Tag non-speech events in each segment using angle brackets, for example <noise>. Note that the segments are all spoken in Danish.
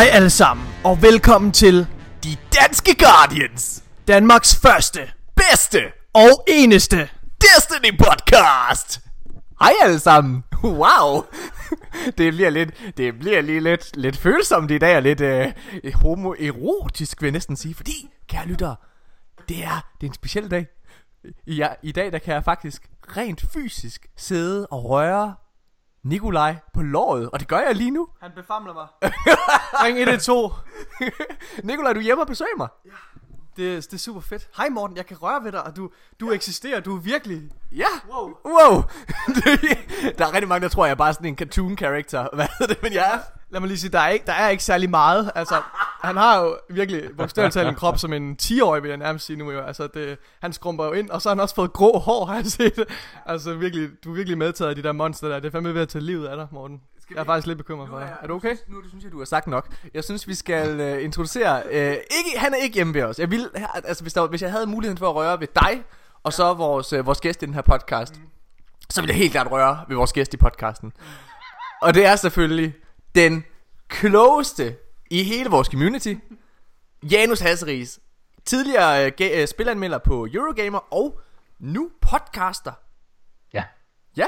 Hej alle sammen, og velkommen til De Danske Guardians. Danmarks første Bedste og eneste. Destiny podcast. Hej alle sammen. Wow. Det bliver lidt, det bliver lige lidt, lidt følsomt i dag, og lidt øh, homoerotisk, vil jeg næsten sige. Fordi, kære lyttere, det er, det er en speciel dag. I, I dag, der kan jeg faktisk rent fysisk sidde og røre Nikolaj på låret, og det gør jeg lige nu. <laughs> Han befamler mig. Ring 112. <laughs> Nikolaj, du er hjemme og besøger mig. Det, det er super fedt. Hej Morten, jeg kan røre ved dig, og du, du eksisterer, du er virkelig... Ja. Wow. Wow. <laughs> der er rigtig mange, der tror, jeg er bare sådan en cartoon character. Hvad er det, men jeg er... Lad mig lige sige, der er ikke, der er ikke særlig meget. Altså, han har jo virkelig bogstaveligt talt en krop som en 10-årig, vil jeg nærmest sige nu. Jo. Altså, det, han skrumper jo ind, og så har han også fået grå hår, har jeg set. Altså, virkelig, du er virkelig medtaget af de der monster der. Det er fandme ved at tage livet af dig, Morten. Jeg er faktisk lidt bekymret for dig. Er du okay? Nu, synes jeg, du har sagt nok. Jeg synes, vi skal uh, introducere... Uh, ikke, han er ikke hjemme ved os. Jeg vil, altså, hvis, der, hvis jeg havde muligheden for at røre ved dig, og så vores, uh, vores gæst i den her podcast, mm. så ville jeg helt klart røre ved vores gæst i podcasten. Og det er selvfølgelig den klogeste i hele vores community, Janus Hasseris. Tidligere uh, uh, spilanmelder på Eurogamer, og nu podcaster. Ja. Ja,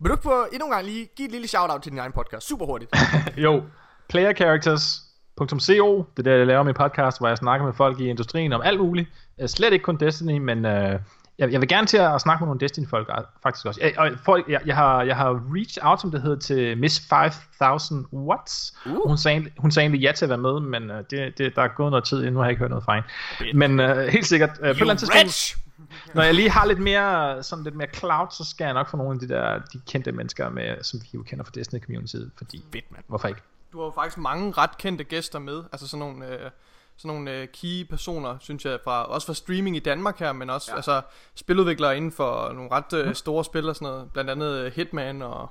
vil du ikke på endnu en gang lige give et lille shout-out til din egen podcast? Super hurtigt. <laughs> jo, playercharacters.co, det er der, jeg laver min podcast, hvor jeg snakker med folk i industrien om alt muligt. Slet ikke kun Destiny, men øh, jeg, jeg vil gerne til at snakke med nogle Destiny-folk faktisk også. Jeg, og folk, jeg, jeg, har, jeg har reached out, som det hedder, til Miss 5000 Watts. Uh. Hun, sagde, hun sagde egentlig ja til at være med, men uh, det, det, der er gået noget tid, endnu har jeg ikke hørt noget fra hende. Men uh, helt sikkert, uh, på et eller andet tidspunkt, når jeg lige har lidt mere, sådan lidt mere cloud, så skal jeg nok få nogle af de der de kendte mennesker med, som vi jo kender fra Destiny Community, fordi Fedt, man. hvorfor ikke? Du har jo faktisk mange ret kendte gæster med, altså sådan nogle, øh, sådan nogle øh, key personer, synes jeg, fra, også fra streaming i Danmark her, men også ja. altså, spiludviklere inden for nogle ret øh, store spil og sådan noget, blandt andet øh, Hitman og...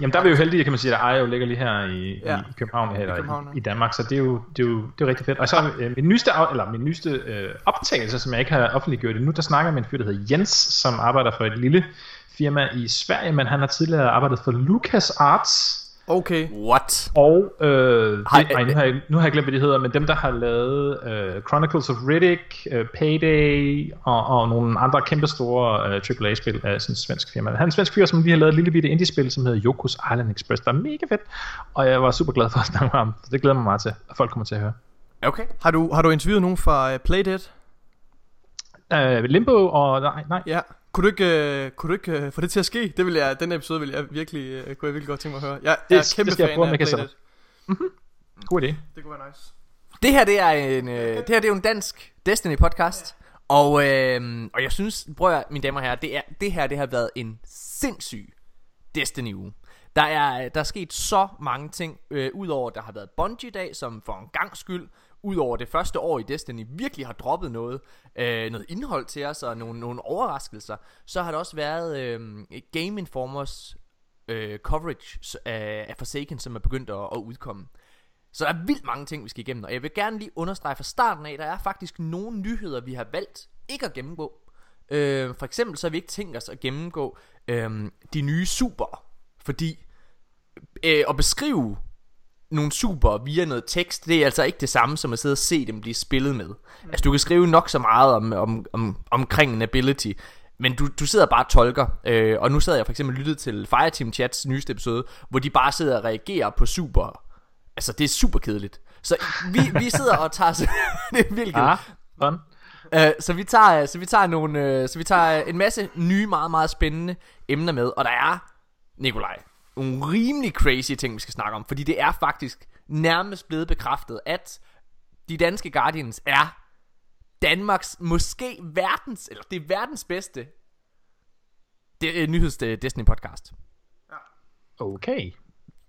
Jamen der er vi jo heldige, kan man sige, at Ejer jo ligger lige her i, Ja. i København, eller I København, ja. i Danmark, så det er jo, det er jo, det er jo rigtig fedt. Og så øh, min nyeste, eller min nyeste øh, optagelse, som jeg ikke har offentliggjort endnu, der snakker jeg med en fyr, der hedder Jens, som arbejder for et lille firma i Sverige, men han har tidligere arbejdet for Lucas Arts, Okay. What? og øh, Hej, det, ej, nu, har jeg, nu har jeg glemt, hvad de hedder, men dem, der har lavet øh, Chronicles of Riddick, øh, Payday og, og nogle andre kæmpestore øh, AAA-spil af sådan en svensk firma. Han er en svensk fyr, som lige har lavet et lille bitte indie-spil, som hedder Yokos Island Express, der er mega fedt, og jeg var super glad for at snakke med ham, så det glæder mig meget til, at folk kommer til at høre. Okay. Har du, har du interviewet nogen fra uh, Playdead? Øh, Limbo og... Nej, nej. Ja. Kunne du ikke, uh, kunne du ikke uh, få det til at ske? Det vil jeg, den episode vil jeg virkelig, uh, kunne jeg virkelig godt tænke mig at høre. Jeg Det- er kæmpe det jeg fan prøve, af jeg kan sætte Playdead. God idé. Det kunne være nice. Det her, det er en, øh, det her, det er jo en dansk Destiny podcast. Og, øh, og jeg synes, prøv at, mine damer og herrer, det, er, det her, det har været en sindssyg Destiny uge. Der er, der er sket så mange ting, øh, udover at der har været Bungie-dag, som for en gang skyld, udover det første år i Destiny, virkelig har droppet noget, øh, noget indhold til os, og nogle, nogle overraskelser, så har der også været øh, Game Informers øh, coverage af, af Forsaken, som er begyndt at, at udkomme. Så der er vildt mange ting, vi skal igennem, og jeg vil gerne lige understrege fra starten af, der er faktisk nogle nyheder, vi har valgt ikke at gennemgå. Øh, for eksempel så har vi ikke tænkt os at gennemgå øh, de nye super, fordi øh, at beskrive nogle super via noget tekst, det er altså ikke det samme som at sidde og se dem blive spillet med. Altså du kan skrive nok så meget om, om, om, omkring en ability, men du, du sidder bare og tolker. Øh, og nu sad jeg for eksempel og lyttede til Fireteam Chats nyeste episode, hvor de bare sidder og reagerer på super. Altså det er super kedeligt. Så vi, vi sidder og tager... <laughs> det er virkelig. Ah, fun. Øh, så vi tager så vi tager nogle øh, så vi tager en masse nye meget meget spændende emner med og der er Nikolaj nogle rimelig crazy ting vi skal snakke om fordi det er faktisk nærmest blevet bekræftet at de danske Guardians er Danmarks måske verdens eller det er verdens bedste det er nyheds Destiny podcast. Okay.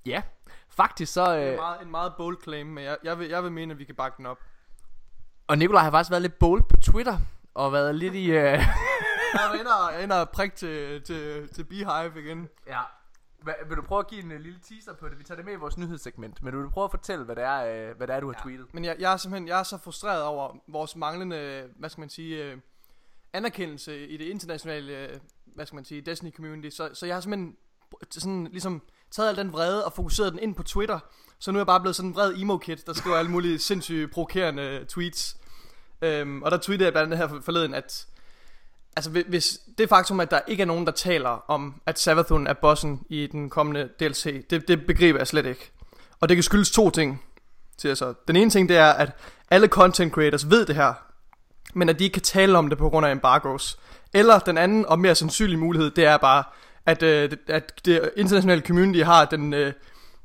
Ja. Faktisk så Det er øh, meget, en meget bold claim, men jeg, jeg, vil, jeg vil mene, at vi kan bakke den op. og Nikolaj har faktisk været lidt bold på Twitter og været lidt i øh, <laughs> Jeg er inde og, <laughs> inde og prik til, til, til Beehive igen. Ja. Hva, vil du prøve at give en uh, lille teaser på det? Vi tager det med i vores nyhedssegment, men vil du prøve at fortælle, hvad det er, uh, hvad det er du har ja. tweetet? Men jeg, jeg er simpelthen jeg er så frustreret over vores manglende, hvad skal man sige, øh, anerkendelse i det internationale, øh, hvad skal man sige, Destiny community. Så, så jeg har simpelthen sådan ligesom taget al den vrede og fokuseret den ind på Twitter, Så nu er jeg bare blevet sådan en vred emo-kid, der skriver alle mulige sindssyge provokerende tweets. Øhm, og der tweetede jeg blandt andet her forleden, at altså hvis det faktum, at der ikke er nogen, der taler om, at Savathun er bossen i den kommende DLC, det, det begriber jeg slet ikke. Og det kan skyldes to ting. Til så. Den ene ting, det er, at alle content creators ved det her, men at de ikke kan tale om det på grund af embargoes. Eller den anden og mere sandsynlige mulighed, det er bare, at, øh, at det internationale community har den, øh,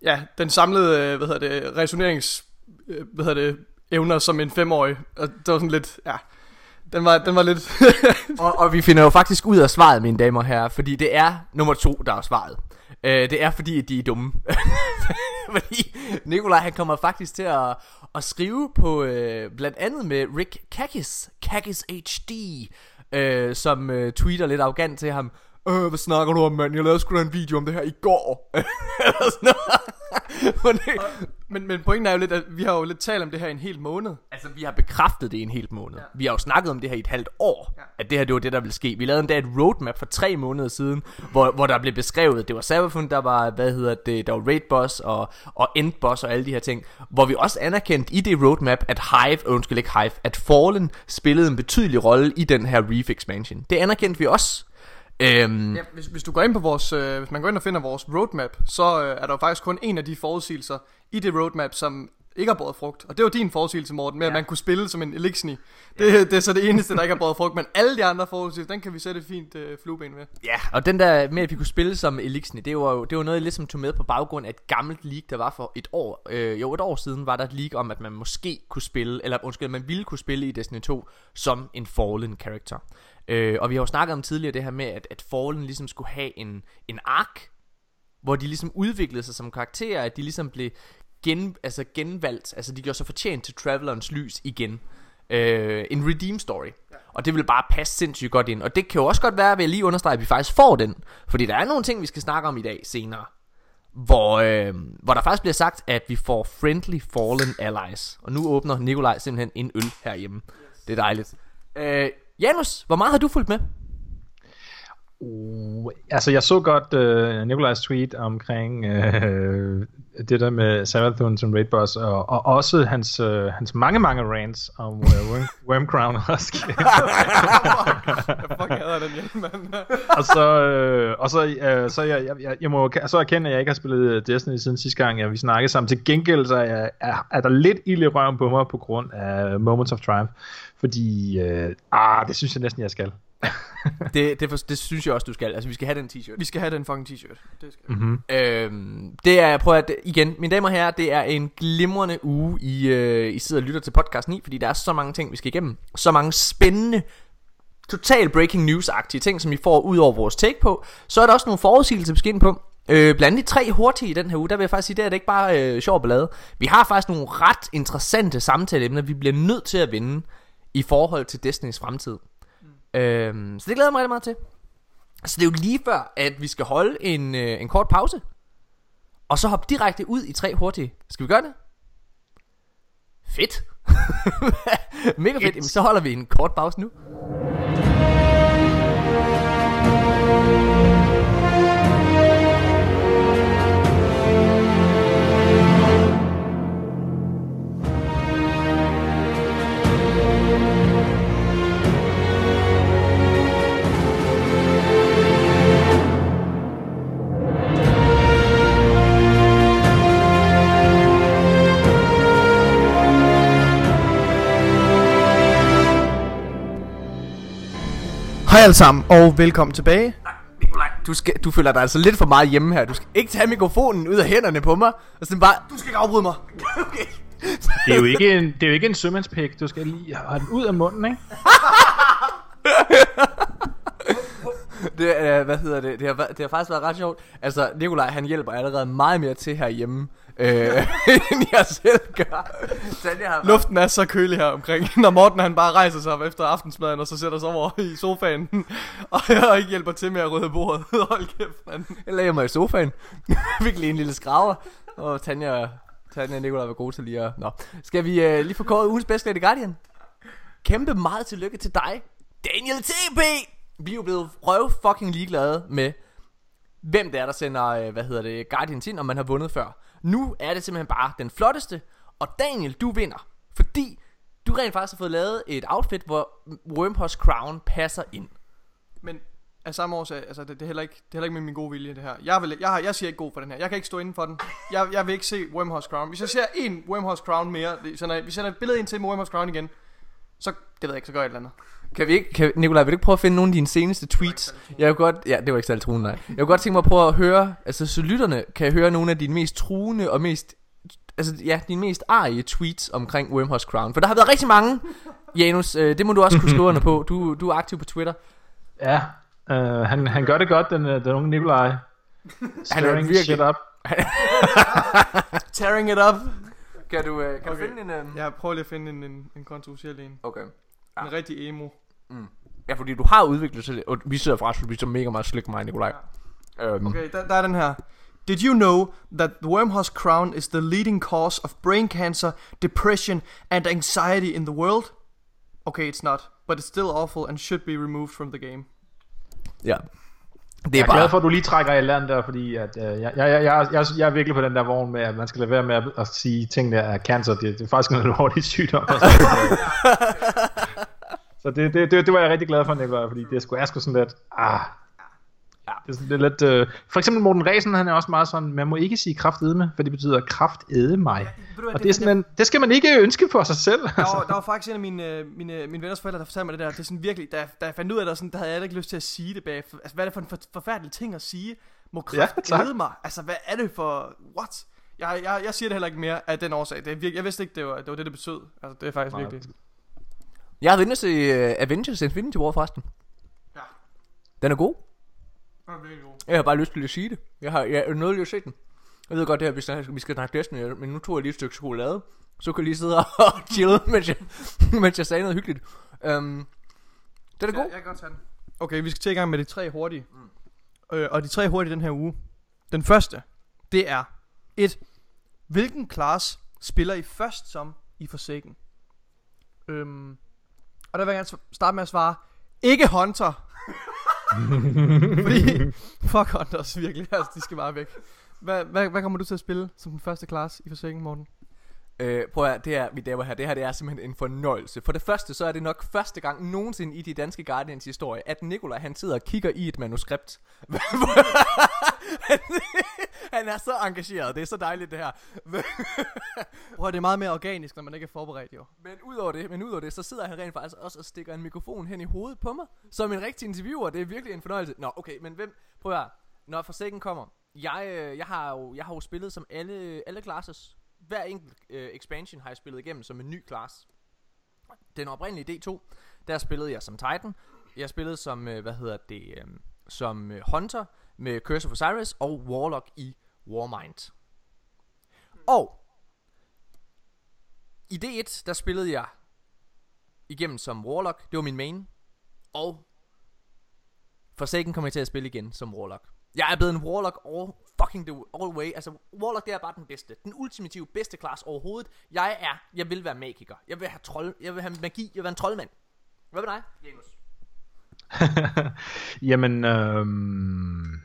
ja, den samlede øh, hvad hedder det, resonerings øh, hvad hedder det, evner som en femårig. Og det var sådan lidt, ja, den var, den var lidt... <laughs> og, og vi finder jo faktisk ud af svaret, mine damer og herrer, fordi det er nummer to, der er svaret. Øh, det er fordi, at de er dumme. <laughs> fordi Nikolaj, han kommer faktisk til at, at skrive på, øh, blandt andet med Rick Kakis, Kakis HD, øh, som øh, tweeter lidt arrogant til ham, Øh, hvad snakker du om, mand? Jeg lavede sgu da en video om det her i går. <laughs> Eller sådan noget. <laughs> men, men pointen er jo lidt, at vi har jo lidt talt om det her i en hel måned. Altså, vi har bekræftet det i en hel måned. Ja. Vi har jo snakket om det her i et halvt år, ja. at det her, det var det, der ville ske. Vi lavede endda et roadmap for tre måneder siden, hvor, hvor der blev beskrevet, det var Cyberpunk, der var, hvad hedder det, der var Raid Boss og, og End Boss og alle de her ting, hvor vi også anerkendte i det roadmap, at Hive, undskyld ikke Hive, at Fallen spillede en betydelig rolle i den her Reef expansion. Det anerkendte vi også. Øhm, ja, hvis, hvis du går ind på vores, øh, hvis man går ind og finder vores roadmap, så øh, er der faktisk kun en af de forudsigelser i det roadmap, som ikke har båret frugt. Og det var din forudsigelse, Morten, med ja. at man kunne spille som en Elixni. Det, ja. det er så det eneste, der ikke har båret frugt. Men alle de andre forudsigelser, den kan vi sætte et fint øh, flueben med. Ja, og den der med, at vi kunne spille som Elixni, det var jo det var noget, jeg ligesom tog med på baggrund af et gammelt league, der var for et år. Øh, jo, et år siden var der et league om, at man måske kunne spille, eller undskyld, man ville kunne spille i Destiny 2 som en fallen character. Øh, og vi har jo snakket om tidligere det her med, at, at Fallen ligesom skulle have en, en ark, hvor de ligesom udviklede sig som karakterer, at de ligesom blev gen, altså genvalgt, altså de gjorde sig fortjent til Travelerens lys igen. Øh, en redeem story. Ja. Og det vil bare passe sindssygt godt ind. Og det kan jo også godt være, at jeg lige understrege, at vi faktisk får den. Fordi der er nogle ting, vi skal snakke om i dag senere. Hvor, øh, hvor der faktisk bliver sagt, at vi får friendly fallen allies. Og nu åbner Nikolaj simpelthen en øl herhjemme. Det er dejligt. Øh, Janus, hvor meget har du fulgt med? Uh, altså, jeg så godt uh, Nikolajs tweet omkring uh, det der med Savathun som raid boss, og, og også hans, uh, hans mange, mange rants om uh, Worm, Worm Crown Husky. <laughs> jeg fuck hader den mand. <laughs> og så, uh, og så, uh, så jeg, jeg, jeg, jeg må så erkende, at jeg ikke har spillet Destiny siden sidste gang, ja, vi snakkede sammen. Til gengæld så er, er, er der lidt ild i røven på mig på grund af Moments of Triumph. Fordi, øh, ah, det synes jeg næsten, jeg skal. Det, det, for, det synes jeg også, du skal. Altså, vi skal have den t-shirt. Vi skal have den fucking t-shirt. Det, skal. Mm-hmm. Øhm, det er, prøv at, igen, mine damer og herrer, det er en glimrende uge, I, øh, I sidder og lytter til podcasten i, fordi der er så mange ting, vi skal igennem. Så mange spændende, total breaking news-agtige ting, som I får ud over vores take på. Så er der også nogle forudsigelser, vi skal ind på. Øh, blandt de tre hurtige i den her uge, der vil jeg faktisk sige, det er det ikke bare øh, sjov ballade. Vi har faktisk nogle ret interessante samtaleemner, vi bliver nødt til at vinde i forhold til Destinys fremtid. Øhm, så det glæder jeg mig rigtig meget til. Så det er jo lige før, at vi skal holde en, øh, en kort pause. Og så hoppe direkte ud i tre hurtige. Skal vi gøre det? Fedt. <laughs> Mega fedt. Jamen, så holder vi en kort pause nu. Hej alle sammen, og velkommen tilbage. Nej, Nikolaj, du, skal, du føler dig altså lidt for meget hjemme her. Du skal ikke tage mikrofonen ud af hænderne på mig, og sådan bare... Du skal ikke afbryde mig. <laughs> okay. det, er jo ikke en, det er jo ikke en sømandspæk. Du skal lige have den ud af munden, ikke? <laughs> det, øh, hvad hedder det? Det har, det har faktisk været ret sjovt. Altså, Nikolaj, han hjælper allerede meget mere til herhjemme, øh, <laughs> end jeg selv gør. Tanja har Luften er så kølig her omkring, <laughs> når Morten han bare rejser sig op efter aftensmaden, og så sætter sig over i sofaen, <laughs> og jeg ikke hjælper til med at rydde bordet. Hold kæft, mand. Jeg lagde mig i sofaen, fik lige en lille skraver, og Tanja, Tanja og Nikolaj var gode til lige at... Nå, skal vi øh, lige få kåret ugens bedste i Guardian? Kæmpe meget tillykke til dig, Daniel TP! Vi er jo blevet røv fucking ligeglade med, hvem det er, der sender, øh, hvad hedder det, Guardians ind, om man har vundet før. Nu er det simpelthen bare den flotteste, og Daniel, du vinder, fordi du rent faktisk har fået lavet et outfit, hvor Wormhouse Crown passer ind. Men af samme årsag, altså det, det, er heller ikke, det er heller ikke med min gode vilje det her. Jeg, vil, jeg, har, jeg siger ikke god for den her. Jeg kan ikke stå inden for den. Jeg, jeg vil ikke se Wormhouse Crown. Hvis jeg ser en Wormhouse Crown mere, vi sender, vi sender et billede ind til med Wormhouse Crown igen, så, det ved jeg ikke, så gør jeg et eller andet. Kan vi ikke, kan, Nikolaj, vil du ikke prøve at finde nogle af dine seneste tweets? Jeg vil godt, ja, det var ikke særlig truende, nej. Jeg vil godt tænke mig at prøve at høre, altså så lytterne kan høre nogle af dine mest truende og mest, altså ja, dine mest arige tweets omkring Wormhouse Crown. For der har været rigtig mange, Janus, øh, det må du også kunne skrive under på. Du, du er aktiv på Twitter. Ja, øh, han, han gør det godt, den, øh, den unge Nikolaj. Stirring virkelig- shit up. <laughs> Tearing it up. Kan du, øh, kan Okay. du finde en... Øh... Jeg prøver lige at finde en, en, en kontroversiel en. Okay. En rigtig emo. Ja, fordi du har udviklet sig, og vi sidder faktisk vi så mega meget slik mig, Nikolaj. Øhm, Okay, der, der er den her. Did you know that the wormhouse crown is the leading cause of brain cancer, depression and anxiety in the world? Okay, it's not, but it's still awful and should be removed from the game. Ja. Det Jeg er er glad bare... for, at du lige trækker i land der, fordi at, øh, jeg, jeg, jeg, jeg, jeg, er virkelig på den der vogn med, at man skal lade være med at, at sige ting, der er cancer. Det, det er faktisk noget alvorligt sygdom. <laughs> <laughs> så det, det, det, det, var jeg rigtig glad for, Nicolaj, fordi det skulle, er sgu sådan lidt... Ah, Ja. det er sådan det er lidt, øh, for eksempel Morten Resen, han er også meget sådan, man må ikke sige kraftedme, for det betyder kraftede mig. Og det, er sådan en, det skal man ikke ønske for sig selv. Der var, der var faktisk en af mine, øh, mine, mine venners forældre, der fortalte mig det der. Det er sådan virkelig, da, jeg- da jeg fandt ud af det, sådan, der havde jeg ikke lyst til at sige det bag. Altså, hvad er det for en for, forfærdelig ting at sige? Må Ja, kraft tak. ja, mig? Altså, hvad er det for... What? Jeg, jeg, jeg siger det heller ikke mere af den årsag. Det er virkelig, jeg vidste ikke, det var det, var det, det betød. Altså, det er faktisk Nej. virkelig... Jeg har vendt til uh, Avengers Infinity War forresten. Ja. Den er god. Det er virkelig god. Jeg har bare lyst til at sige det. Jeg har jeg er nødt til at se den. Jeg ved godt, det her, vi skal, vi skal snakke Destiny, men nu tog jeg lige et stykke chokolade. Så kan jeg lige sidde og <laughs> chille, mens jeg, <laughs> mens jeg sagde noget hyggeligt. Um, den er god. Jeg, jeg kan godt tage den. Okay, vi skal til i gang med de tre hurtige. Mm. Øh, og de tre hurtige den her uge. Den første, det er et. Hvilken class spiller I først som i Forsaken? Øhm, og der vil jeg gerne starte med at svare, ikke Hunter. <laughs> Fordi, fuck Hunters virkelig, altså de skal bare væk. Hvad, hvad, hvad kommer du til at spille som den første class i Forsaken, Morten? Øh, prøv at høre, det her, vi damer her, det her det er simpelthen en fornøjelse. For det første, så er det nok første gang nogensinde i de danske Guardians historie, at Nikolaj han sidder og kigger i et manuskript. han, <laughs> han er så engageret, det er så dejligt det her. <laughs> Prøv det er meget mere organisk, når man ikke er forberedt jo. Men udover det, men udover det, så sidder han rent faktisk også og stikker en mikrofon hen i hovedet på mig, som en rigtig interviewer. Det er virkelig en fornøjelse. Nå, okay, men hvem, prøv at høre. Når Forsaken kommer, jeg, øh, jeg, har jo, jeg har jo spillet som alle, alle classes. Hver enkelt øh, expansion har jeg spillet igennem som en ny class. Den oprindelige D2, der spillede jeg som Titan. Jeg spillede som, øh, hvad hedder det, øh, som øh, Hunter med Curse of Osiris og Warlock i Warmind. Og i D1, der spillede jeg igennem som Warlock. Det var min main. Og Forsaken kommer jeg til at spille igen som Warlock. Jeg er blevet en Warlock og fucking the all way. Altså, Warlock det er bare den bedste. Den ultimative bedste class overhovedet. Jeg er, jeg vil være magiker. Jeg vil have trold, jeg vil have magi, jeg vil være en troldmand. Hvad med dig, Janus? <laughs> Jamen, øhm,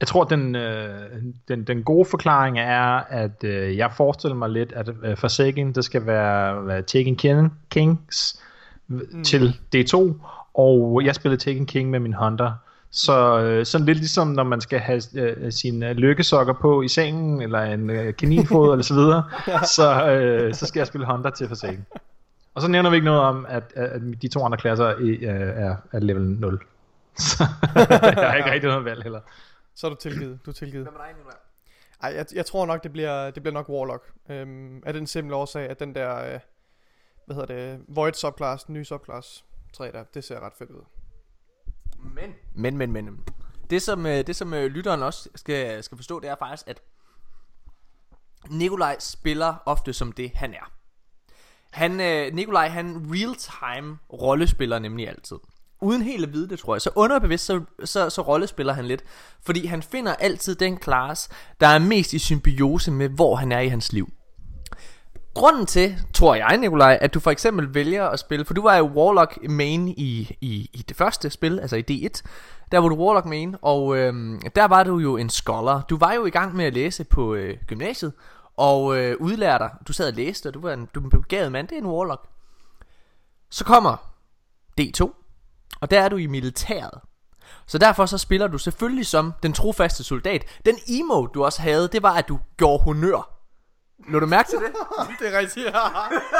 jeg tror, den, øh, den, den gode forklaring er, at øh, jeg forestiller mig lidt, at øh, Forsaken, det skal være, være Taken King, Kings mm. til D2, og jeg spillede Taken King med min Hunter. Så øh, sådan lidt ligesom, når man skal have øh, sine øh, lykkesokker på i sengen, eller en øh, kaninfod, eller så videre, <laughs> så, øh, så skal jeg spille Hunter til Forsaken. Og så nævner vi ikke noget om, at, at de to andre klasser er, er, er level 0. <laughs> Så jeg har ikke rigtig noget valg heller. Så er du tilgivet, du er tilgivet. Hvad med dig, Nikolaj? Ej, jeg, jeg tror nok, det bliver, det bliver nok Warlock. Øhm, af den simple årsag, at den der, øh, hvad hedder det, Void subclass, den nye subclass 3 der, det ser ret fedt ud. Men, men, men, men. Det som, øh, det som øh, lytteren også skal, skal forstå, det er faktisk, at Nikolaj spiller ofte som det, han er. Han, øh, Nikolaj, han real-time rollespiller nemlig altid. Uden helt at vide det, tror jeg. Så underbevidst, så, så, så rollespiller han lidt. Fordi han finder altid den klasse, der er mest i symbiose med, hvor han er i hans liv grunden til, tror jeg, Nikolaj, at du for eksempel vælger at spille, for du var jo Warlock main i, i, i det første spil, altså i D1, der var du Warlock main, og øh, der var du jo en scholar. Du var jo i gang med at læse på øh, gymnasiet, og øh, udlærer dig. Du sad og læste, og du var en, du var en begavet mand, det er en Warlock. Så kommer D2, og der er du i militæret. Så derfor så spiller du selvfølgelig som den trofaste soldat. Den emo du også havde, det var at du gjorde honør. Lå du mærke til det? <laughs> det er rigtigt, ja.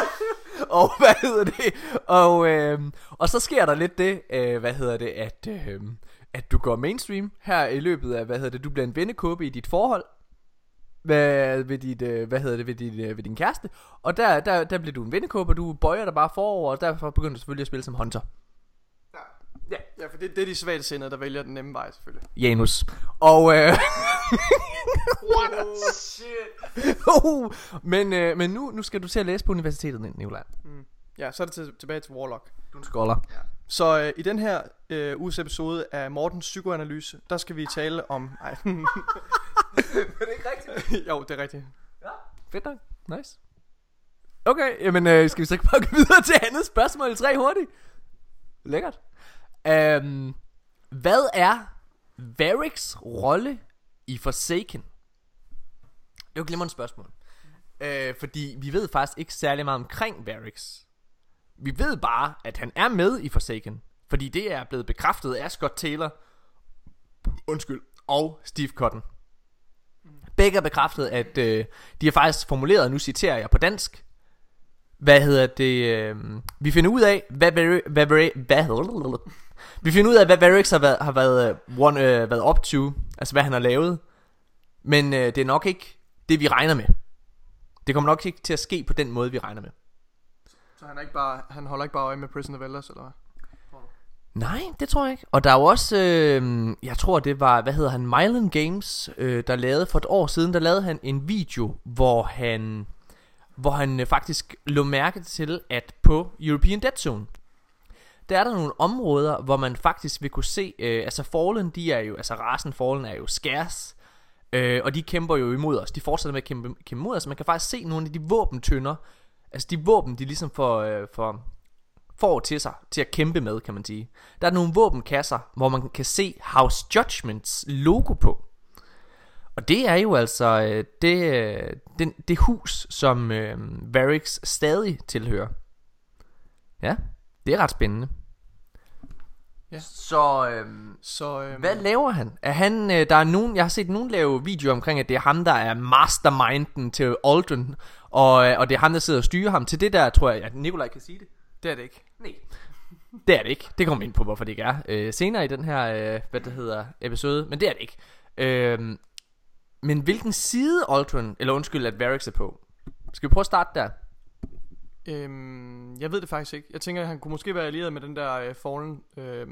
<laughs> og hvad hedder det? Og, øh, og så sker der lidt det, øh, hvad hedder det, at, øh, at du går mainstream her i løbet af, hvad hedder det, du bliver en vennekåbe i dit forhold. Hvad, ved, dit, øh, hvad hedder det, ved, dit, øh, ved din kæreste. Og der, der, der bliver du en vennekåbe, og du bøjer dig bare forover, og derfor begynder du selvfølgelig at spille som hunter. Ja, ja for det, det er de svagt sindede, der vælger den nemme vej, selvfølgelig. Janus. Og øh, <laughs> What? shit. uh, men, øh, men nu, nu skal du til at læse på universitetet, Nicolaj. Ja, så er det til, tilbage til Warlock. Du er en scholar. Så øh, i den her øh, uges episode af Mortens psykoanalyse, der skal vi tale om... <laughs> Ej, <laughs> er det ikke rigtigt? jo, det er rigtigt. Fedt nok. Nice. Okay, jamen øh, skal vi så ikke bare gå videre til andet spørgsmål i tre hurtigt? Lækkert. Um, hvad er Variks rolle i Forsaken? Det er jo et glimrende spørgsmål. Uh, fordi vi ved faktisk ikke særlig meget omkring Variks. Vi ved bare, at han er med i Forsaken. Fordi det er blevet bekræftet af Scott Taylor. Undskyld. Og Steve Cotton. Begge har bekræftet, at øh, de har faktisk formuleret, nu citerer jeg på dansk, hvad hedder det, øh, vi finder ud af, hvad, Vari- hvad, Vari- hvad, vi finder ud af, hvad Varix har været, har været, øh, one, øh, været up to, altså hvad han har lavet, men øh, det er nok ikke det, vi regner med. Det kommer nok ikke til at ske på den måde, vi regner med. Så han, er ikke bare, han holder ikke bare øje med Prison of Elders, eller hvad? Nej, det tror jeg ikke. Og der er jo også, øh, jeg tror det var, hvad hedder han, Mylan Games, øh, der lavede for et år siden, der lavede han en video, hvor han, hvor han øh, faktisk lå mærke til, at på European Dead Zone, der er der nogle områder, hvor man faktisk vil kunne se, øh, altså Fallen, de er jo, altså rasen Fallen er jo skærs, øh, og de kæmper jo imod os, de fortsætter med at kæmpe, kæmpe imod os, man kan faktisk se nogle af de våbentønder, altså de våben, de ligesom får, øh, får får til sig til at kæmpe med, kan man sige. Der er nogle våbenkasser, hvor man kan se House Judgments logo på. Og det er jo altså øh, det, øh, det, det hus, som øh, Varix stadig tilhører. Ja, det er ret spændende. Ja. Så øh, Så, øhm, hvad laver han? Er han øh, der er nogen, jeg har set nogen lave videoer omkring, at det er ham, der er masterminden til Aldrin, og, øh, og det er ham, der sidder og styrer ham. Til det der, tror jeg, at Nikolaj kan sige det. Det er det ikke. Nej. Det er det ikke. Det kommer vi ind på, hvorfor det ikke er. Øh, senere i den her, øh, hvad det hedder, episode. Men det er det ikke. Øh, men hvilken side Ultron, eller undskyld, at Varix er på? Skal vi prøve at starte der? Øhm, jeg ved det faktisk ikke. Jeg tænker, at han kunne måske være allieret med den der øh, Fallen øh,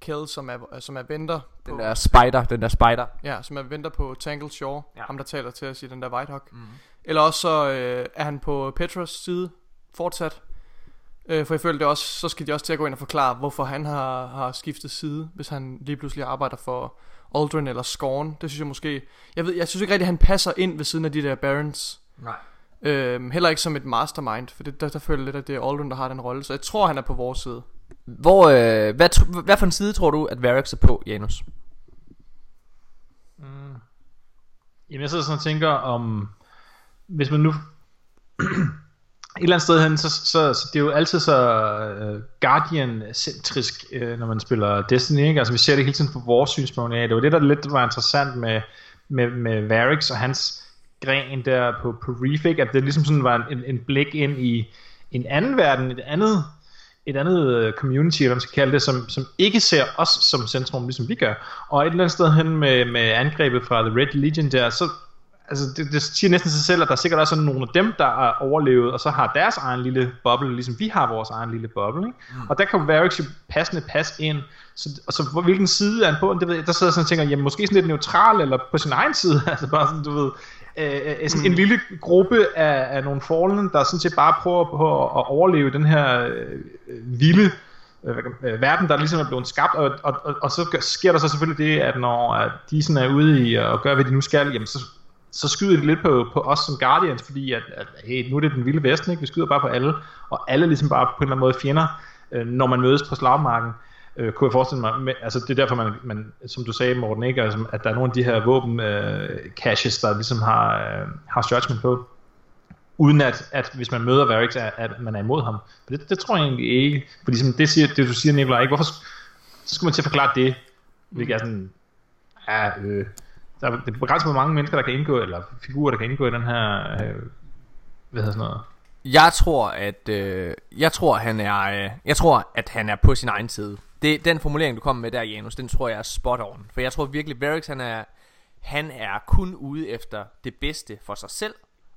Kill, som er, som er venter på, Den der spider, den der spider. Ja, som er venter på Tangled Shore. Ja. Ham, der taler til os i den der Whitehawk. Mm. Eller også så øh, er han på Petros side fortsat. Øh, for jeg føler det også, så skal de også til at gå ind og forklare, hvorfor han har, har skiftet side, hvis han lige pludselig arbejder for Aldrin eller Scorn. Det synes jeg måske... Jeg, ved, jeg synes ikke rigtig, at han passer ind ved siden af de der Barons. Nej. Øhm, heller ikke som et mastermind, for det, der, der føler jeg lidt, at det er Aldrin, der har den rolle. Så jeg tror, han er på vores side. Hvor, øh, hvad, hvad for en side tror du, at Varix er på, Janus? Mm. Jamen jeg sidder sådan og tænker om, hvis man nu <clears throat> et eller andet sted hen, så, så, så det er jo altid så uh, Guardian-centrisk, uh, når man spiller Destiny, ikke? Altså vi ser det hele tiden fra vores synspunkt af. Det var det, der lidt var interessant med, med, med Varix og hans gren der på, på? At det ligesom sådan var en, en blik ind i en anden verden, et andet et andet øh, community, eller man skal kalde det, som, som ikke ser os som centrum, ligesom vi gør. Og et eller andet sted hen med, med angrebet fra The Red Legion der, så altså det, det siger næsten sig selv, at der sikkert også er nogle af dem, der er overlevet, og så har deres egen lille boble, ligesom vi har vores egen lille boble. Ikke? Mm. Og der kan Varix jo passende passe ind. Så, og så hvor, hvilken side er han på? Det ved jeg, der sidder jeg sådan og tænker, jamen måske sådan lidt neutral, eller på sin egen side, <laughs> altså bare sådan, du ved, øh, øh, sådan mm. en lille gruppe af, af nogle fallen, der sådan set bare prøver på at overleve den her øh, vilde øh, øh verden, der ligesom er blevet skabt, og, og, og, og så sker der så selvfølgelig det, at når at de sådan er ude i at gøre, hvad de nu skal, jamen så så skyder de lidt på, på os som Guardians, fordi at, at hey, nu er det den vilde vesten, ikke? vi skyder bare på alle, og alle ligesom bare på en eller anden måde fjender, øh, når man mødes på slagmarken. Øh, øh, kunne jeg forestille mig, men, altså det er derfor, man, man, som du sagde Morten, ikke? Altså, at der er nogle af de her våben øh, caches, der ligesom har, øh, har judgment på, uden at, at hvis man møder Varix, at, at man er imod ham. For det, det tror jeg egentlig ikke, fordi som det, siger, det du siger, Nikolaj, ikke? hvorfor så skulle man til at forklare det, hvilket er sådan, ja, øh, der er, det er begrænset, hvor mange mennesker, der kan indgå, eller figurer, der kan indgå i den her, øh, hvad hedder sådan noget, Jeg tror, at øh, jeg tror, han er, øh, jeg tror, at han er på sin egen side. Det, den formulering, du kom med der, Janus, den tror jeg er spot on. For jeg tror virkelig, Varix, han er, han er kun ude efter det bedste for sig selv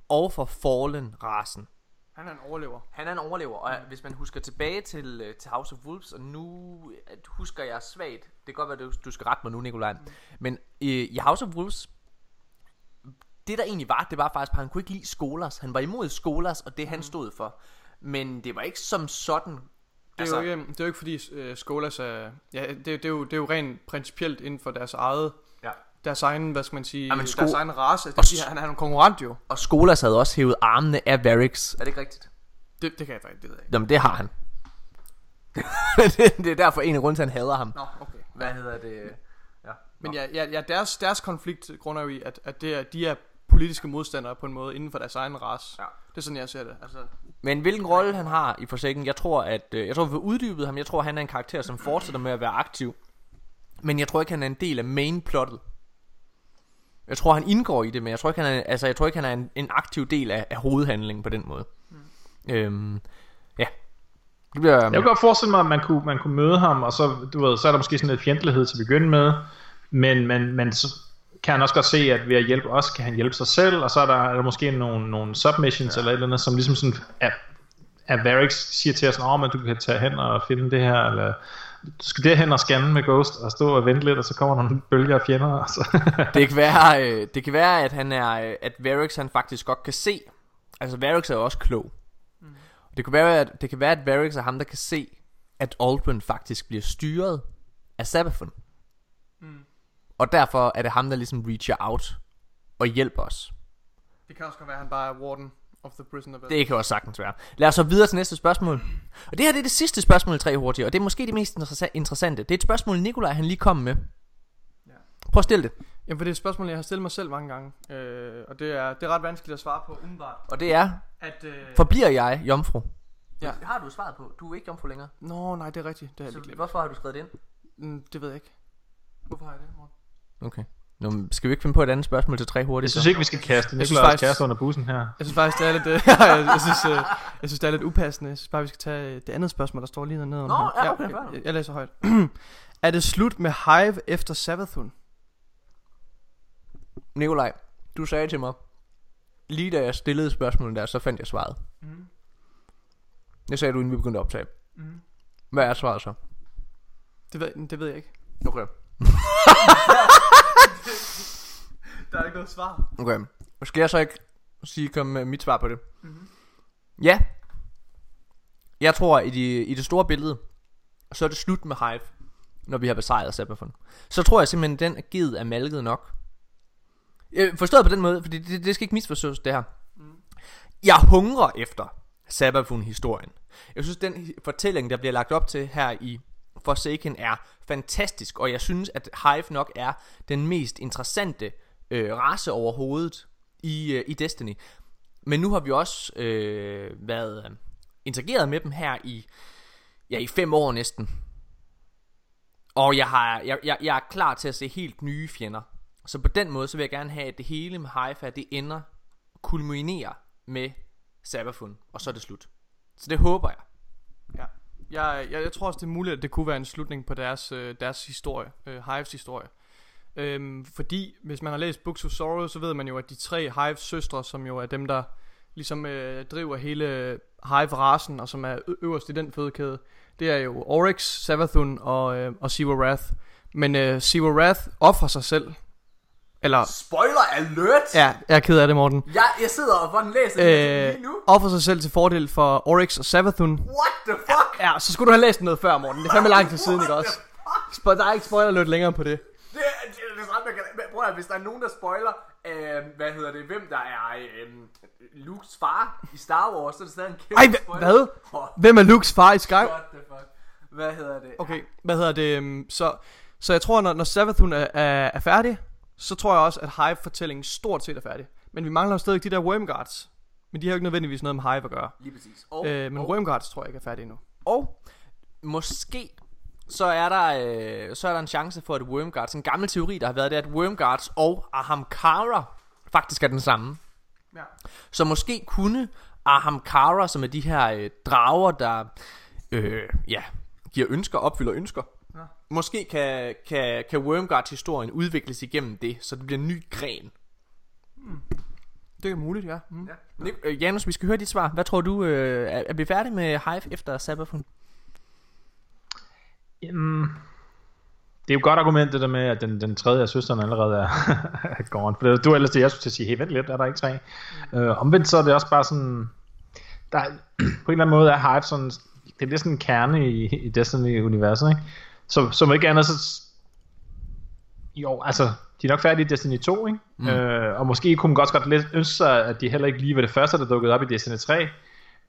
og for Fallen-rasen. Han er en overlever. Han er en overlever, og hvis man husker tilbage til, øh, til House of Wolves, og nu at husker jeg svagt, det kan godt være, du, du skal rette mig nu, Nikolaj, men i, i House of Wolves, det der egentlig var, det var faktisk, at han kunne ikke lide Skolas. Han var imod Skolas og det, han stod for. Men det var ikke som sådan... Det er, altså, jo ikke, det er jo ikke fordi uh, Skolas er... Ja, det, det, er jo, det er jo rent principielt inden for deres eget... Ja. Deres egen, hvad skal man sige, Jamen, sko- deres egen race. Det, Og s- han, han er en konkurrent jo. Og Skolas havde også hævet armene af Varix. Er det ikke rigtigt? Det, det kan jeg faktisk, det ved jeg ikke. Jamen, det har han. det, <laughs> det er derfor en af grunden til, han hader ham. Nå, okay. Hvad hedder det? Ja. Men ja, ja, ja deres, deres konflikt grunder jo i, at, at det er, de er politiske modstandere på en måde inden for deres egen race. Ja. Det er sådan, jeg ser det. Altså, Men hvilken rolle han har i Forsaken, jeg tror, at øh, jeg tror, vi får uddybet ham. Jeg tror, han er en karakter, som fortsætter med at være aktiv. Men jeg tror ikke, han er en del af main plottet. Jeg tror, han indgår i det, men jeg tror ikke, han er, altså, jeg tror ikke, han er en, en aktiv del af, af hovedhandlingen på den måde. Mm. Øhm, ja. Det bliver, Jeg kunne godt forestille mig, at man kunne, man kunne møde ham, og så, du ved, så er der måske sådan lidt fjendtlighed til at begynde med, men, men, men så kan han også godt se, at ved at hjælpe os, kan han hjælpe sig selv, og så er der, er der måske nogle, nogle submissions ja. eller et eller andet, som ligesom sådan, at, at Varix siger til os, at men du kan tage hen og finde det her, eller du skal derhen og scanne med Ghost, og stå og vente lidt, og så kommer nogle bølger af fjender, og så... det kan være, øh, det kan være, at han er, øh, at Varix han faktisk godt kan se. Altså Varix er jo også klog. Mm. Det kan være, at det kan være, at Varix er ham, der kan se, at Aldrin faktisk bliver styret af Sabathun. Mm. Og derfor er det ham, der ligesom reacher out og hjælper os. det kan også godt være, at han bare er warden of the prison of Det kan også sagtens være. Lad os så videre til næste spørgsmål. Og det her det er det sidste spørgsmål i tre hurtige, og det er måske det mest interessa- interessante. Det er et spørgsmål, Nikolaj han lige kom med. Prøv at stille det. Jamen, for det er et spørgsmål, jeg har stillet mig selv mange gange. Øh, og det er, det er ret vanskeligt at svare på umiddelbart. Og det er, At, øh, forbliver jeg jomfru? Ja. Har du svaret på? Du er ikke jomfru længere. Nå, nej, det er rigtigt. Det lige glemt. hvorfor har du skrevet det ind? Mm, det ved jeg ikke. Hvorfor har jeg det, Morten? Okay. Nå, skal vi ikke finde på et andet spørgsmål til tre hurtigt? Jeg synes ikke, vi skal kaste Jeg faktisk- kæreste under bussen her. Jeg synes faktisk, det er lidt, <laughs> jeg, jeg, synes, øh, jeg synes, det er lidt upassende. Jeg synes bare, vi skal tage øh, det andet spørgsmål, der står lige dernede. Nå, ja, okay, fair. jeg, jeg læser højt. <clears throat> er det slut med Hive efter Sabathun? Nikolaj, du sagde til mig, lige da jeg stillede spørgsmålet der, så fandt jeg svaret. Mm. Det sagde du, inden vi begyndte at optage. Mm. Hvad er svaret så? Det, ved, det ved jeg ikke. Okay. <laughs> Der er ikke noget svar. Okay. Skal jeg så ikke sige, kom med mit svar på det? Mm-hmm. Ja. Jeg tror, i, de, i det store billede, så er det slut med Hive, når vi har besejret Sabathun. Så tror jeg simpelthen, den er givet af malket nok. Øh, Forstået på den måde, fordi det, det skal ikke misforstås, det her. Jeg hungrer efter Sabathun-historien. Jeg synes, den fortælling, der bliver lagt op til her i Forsaken, er fantastisk, og jeg synes, at Hive nok er den mest interessante øh, race overhovedet i, øh, i Destiny. Men nu har vi også øh, været øh, interageret med dem her i, ja, i fem år næsten. Og jeg, har, jeg, jeg, jeg er klar til at se helt nye fjender. Så på den måde, så vil jeg gerne have, at det hele med Hive, det ender, kulminerer med Sabafun, og så er det slut. Så det håber jeg. Ja. Jeg, jeg, jeg tror også, det er muligt, at det kunne være en slutning på deres, øh, deres historie, øh, Hives historie. Øhm, fordi, hvis man har læst Books of Sorrow, så ved man jo, at de tre Hives søstre, som jo er dem, der ligesom øh, driver hele Hive-rasen, og som er ø- øverst i den fødekæde, det er jo Oryx, Savathun og, øh, og Siwa Wrath. Men øh, Siwa Wrath offrer sig selv. Eller, Spoiler alert! ja, jeg er ked af det, Morten. Jeg, jeg sidder og den læser Øh, offrer sig selv til fordel for Oryx og Savathun. What the fuck? Ja, så skulle du have læst noget før, Morten. Det er fandme lang tid siden, ikke også? Spo- der er ikke spoiler lidt længere på det. Det, det, det jeg kan, prøv at, hvis der er nogen, der spoiler øh, hvad hedder det, hvem der er øh, Lukes far i Star Wars, så er det stadig en kæmpe Ej, hva- spoiler. hvad? Hvem er Lukes far i Sky? what the fuck. Hvad hedder det? Okay, hvad hedder det? øhm, Så, så jeg tror, når, når Savathun er, er, er færdig, så tror jeg også, at Hive-fortællingen stort set er færdig. Men vi mangler jo stadig de der Wormguards. Men de har jo ikke nødvendigvis noget med Hive at gøre. Lige præcis. Og, Øh, men og, Wormguards tror jeg ikke er færdige endnu. og måske så er der øh, så er der en chance for at Wormguards, en gammel teori der har været det at Wormguards og Ahamkara faktisk er den samme. Ja. Så måske kunne Ahamkara, som er de her øh, drager, der øh, ja, giver ønsker, opfylder ønsker. Ja. Måske kan, kan, kan Wormguards historien udvikles igennem det, så det bliver en ny gren. Det er muligt, ja. Mm. Ja. Nik- øh, Janus, vi skal høre dit svar. Hvad tror du, øh, er, er vi færdige med Hive efter Sabafun? Jamen, det er jo et godt argument, det der med, at den, den tredje af søsteren allerede er, <laughs> er gone. For det, du er ellers det, jeg skulle til at sige, hey, vent lidt, er der ikke tre? Mm. Øh, omvendt så er det også bare sådan, der, er- <clears throat> på en eller anden måde er Hive sådan, det er lidt sådan en kerne i, i Destiny-universet, ikke? Så, som ikke andet, så jo, altså, de er nok færdige i Destiny 2, ikke? Mm. Øh, og måske kunne man godt godt lidt ønske sig, at de heller ikke lige var det første, der dukkede op i Destiny 3.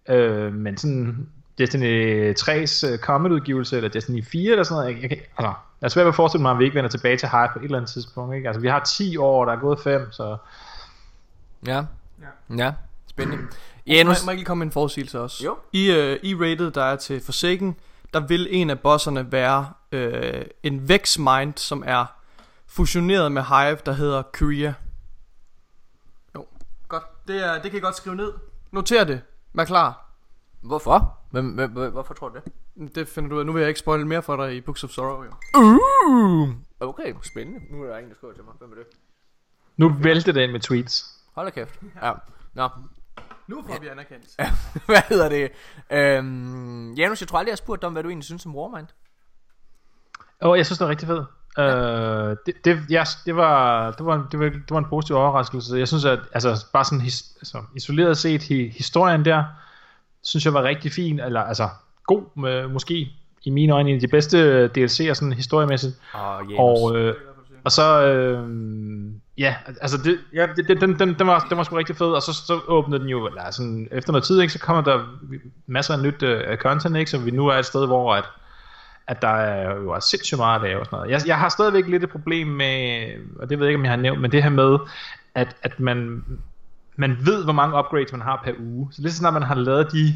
Øh, men sådan Destiny 3's uh, Comet-udgivelse, eller Destiny 4, eller sådan noget, jeg, kan- altså, jeg er svært ved at forestille mig, at vi ikke vender tilbage til Hive på et eller andet tidspunkt, ikke? Altså, vi har 10 år, der er gået 5, så... Ja. Ja. Ja, spændende. Må, Janus, må jeg lige komme med en forudsigelse også? Jo. I, øh, I rated, der er til Forsaken, der vil en af bosserne være øh, en Vex Mind, som er fusioneret med Hive, der hedder Korea. Jo, godt. Det, er, det kan I godt skrive ned. Noter det. Vær klar. hvorfor? Hvem, hvem, hvem, hvorfor tror du det? Det finder du ud af. Nu vil jeg ikke spoil mere for dig i Books of Sorrow, jo. Uh, okay, spændende. Nu er der ingen, der skriver til mig. Hvem er det? Nu vælter det ind med tweets. Hold da kæft. Ja. Nå, Nu får vi anerkendt. <laughs> hvad hedder det? Øhm, Janus, jeg tror aldrig, jeg har spurgt dig om, hvad du egentlig synes om Warmind. Åh, oh, jeg synes, det er rigtig fedt. Øh, det, det, ja, det, var, det, var, det, var, det var en positiv overraskelse. Jeg synes, at altså, bare sådan his, altså, isoleret set hi, historien der, synes jeg var rigtig fin, eller altså god, med, måske i mine øjne en af de bedste DLC'er sådan historiemæssigt. Og Janus. Og, øh, og så, øh, ja, altså det, ja, det, det, den, den, den, var, den var sgu rigtig fed, og så, så åbnede den jo, eller sådan, efter noget tid, ikke, så kommer der masser af nyt uh, content, ikke, så vi nu er et sted, hvor at, at der er jo er sindssygt meget at lave og sådan noget. Jeg, jeg har stadigvæk lidt et problem med, og det ved jeg ikke, om jeg har nævnt, men det her med, at, at man, man ved, hvor mange upgrades man har per uge. Så lige så snart man har lavet de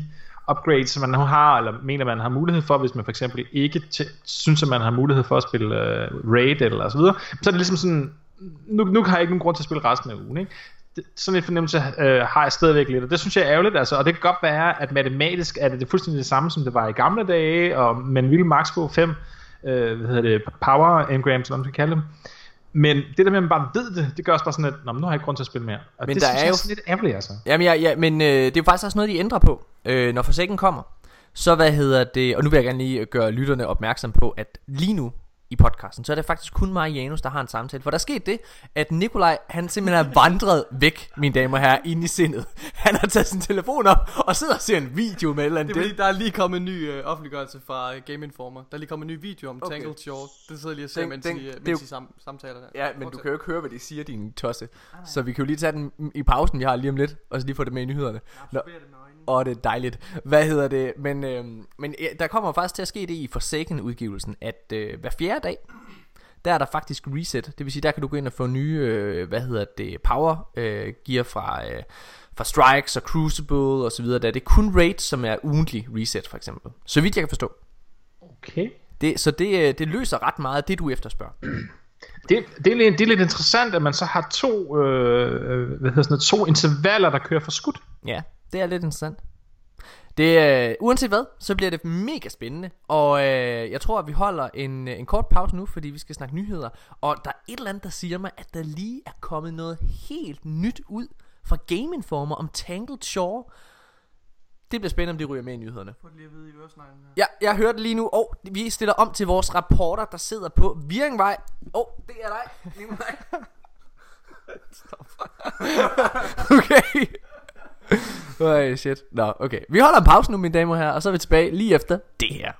upgrades, som man nu har, eller mener, man har mulighed for, hvis man for eksempel ikke t- synes, at man har mulighed for at spille uh, raid eller så videre, så er det ligesom sådan, nu, nu har jeg ikke nogen grund til at spille resten af ugen, ikke? Det, sådan en fornemmelse øh, har jeg stadigvæk lidt, og det synes jeg er ærgerligt, altså, og det kan godt være, at matematisk er det, det fuldstændig det samme, som det var i gamle dage, og man ville max få 5 øh, hvad hedder det, power engrams, eller hvad man skal kalde dem, men det der med, at man bare ved det, det gør også bare sådan, at Nå, nu har jeg ikke grund til at spille mere. Og Men det der synes er jeg jo- er sådan lidt ærgerligt, altså. Jamen, ja, ja, men øh, det er jo faktisk også noget, de ændrer på, øh, når Forsaken kommer. Så hvad hedder det, og nu vil jeg gerne lige gøre lytterne opmærksom på, at lige nu i podcasten, så er det faktisk kun mig og Janus, der har en samtale. For der skete det, at Nikolaj, han simpelthen er vandret væk, mine damer og herrer, ind i sindet. Han har taget sin telefon op, og sidder og ser en video med eller Det andet. er fordi, der er lige kommet en ny øh, offentliggørelse fra øh, Game Informer. Der er lige kommet en ny video om Okay. Tangled Shore. Det sidder jeg lige og ser, Den- mens, den- øh, det er mens jo- I sam, samtaler der. Ja, men du Fortsæt. kan jo ikke høre, hvad de siger, din tosse. Så vi kan jo lige tage den i pausen, vi har lige om lidt, og så lige få det med i nyhederne. Nå, og det er dejligt. Hvad hedder det? Men, øh, men der kommer faktisk til at ske det i Forsaken-udgivelsen, at øh, hver fjerde dag, der er der faktisk reset. Det vil sige, der kan du gå ind og få nye, øh, hvad hedder det, power øh, gear fra, øh, fra Strikes og Crucible og så videre. Der. Det er kun raids, som er ugentlig reset, for eksempel. Så vidt jeg kan forstå. Okay. Det, så det, øh, det løser ret meget af det, du efterspørger. Det, det, er, lidt- det er lidt interessant, at man så har to, øh, hvad hedder sådan noget, to intervaller, der kører for skudt. Ja, det er lidt interessant. Det, øh, uanset hvad, så bliver det mega spændende. Og øh, jeg tror, at vi holder en, en kort pause nu, fordi vi skal snakke nyheder. Og der er et eller andet, der siger mig, at der lige er kommet noget helt nyt ud fra Game Informer om Tangled Shore. Det bliver spændende, om det ryger med i nyhederne. Få det lige at vide i øresneglen her. Ja, jeg hørte lige nu, og vi stiller om til vores rapporter, der sidder på Viringvej. Åh, oh, det er dig, <laughs> Nikolaj. <laughs> okay. <laughs> Øj, shit. Nå, okay. Vi holder en pause nu, mine damer og herrer, og så er vi tilbage lige efter det her.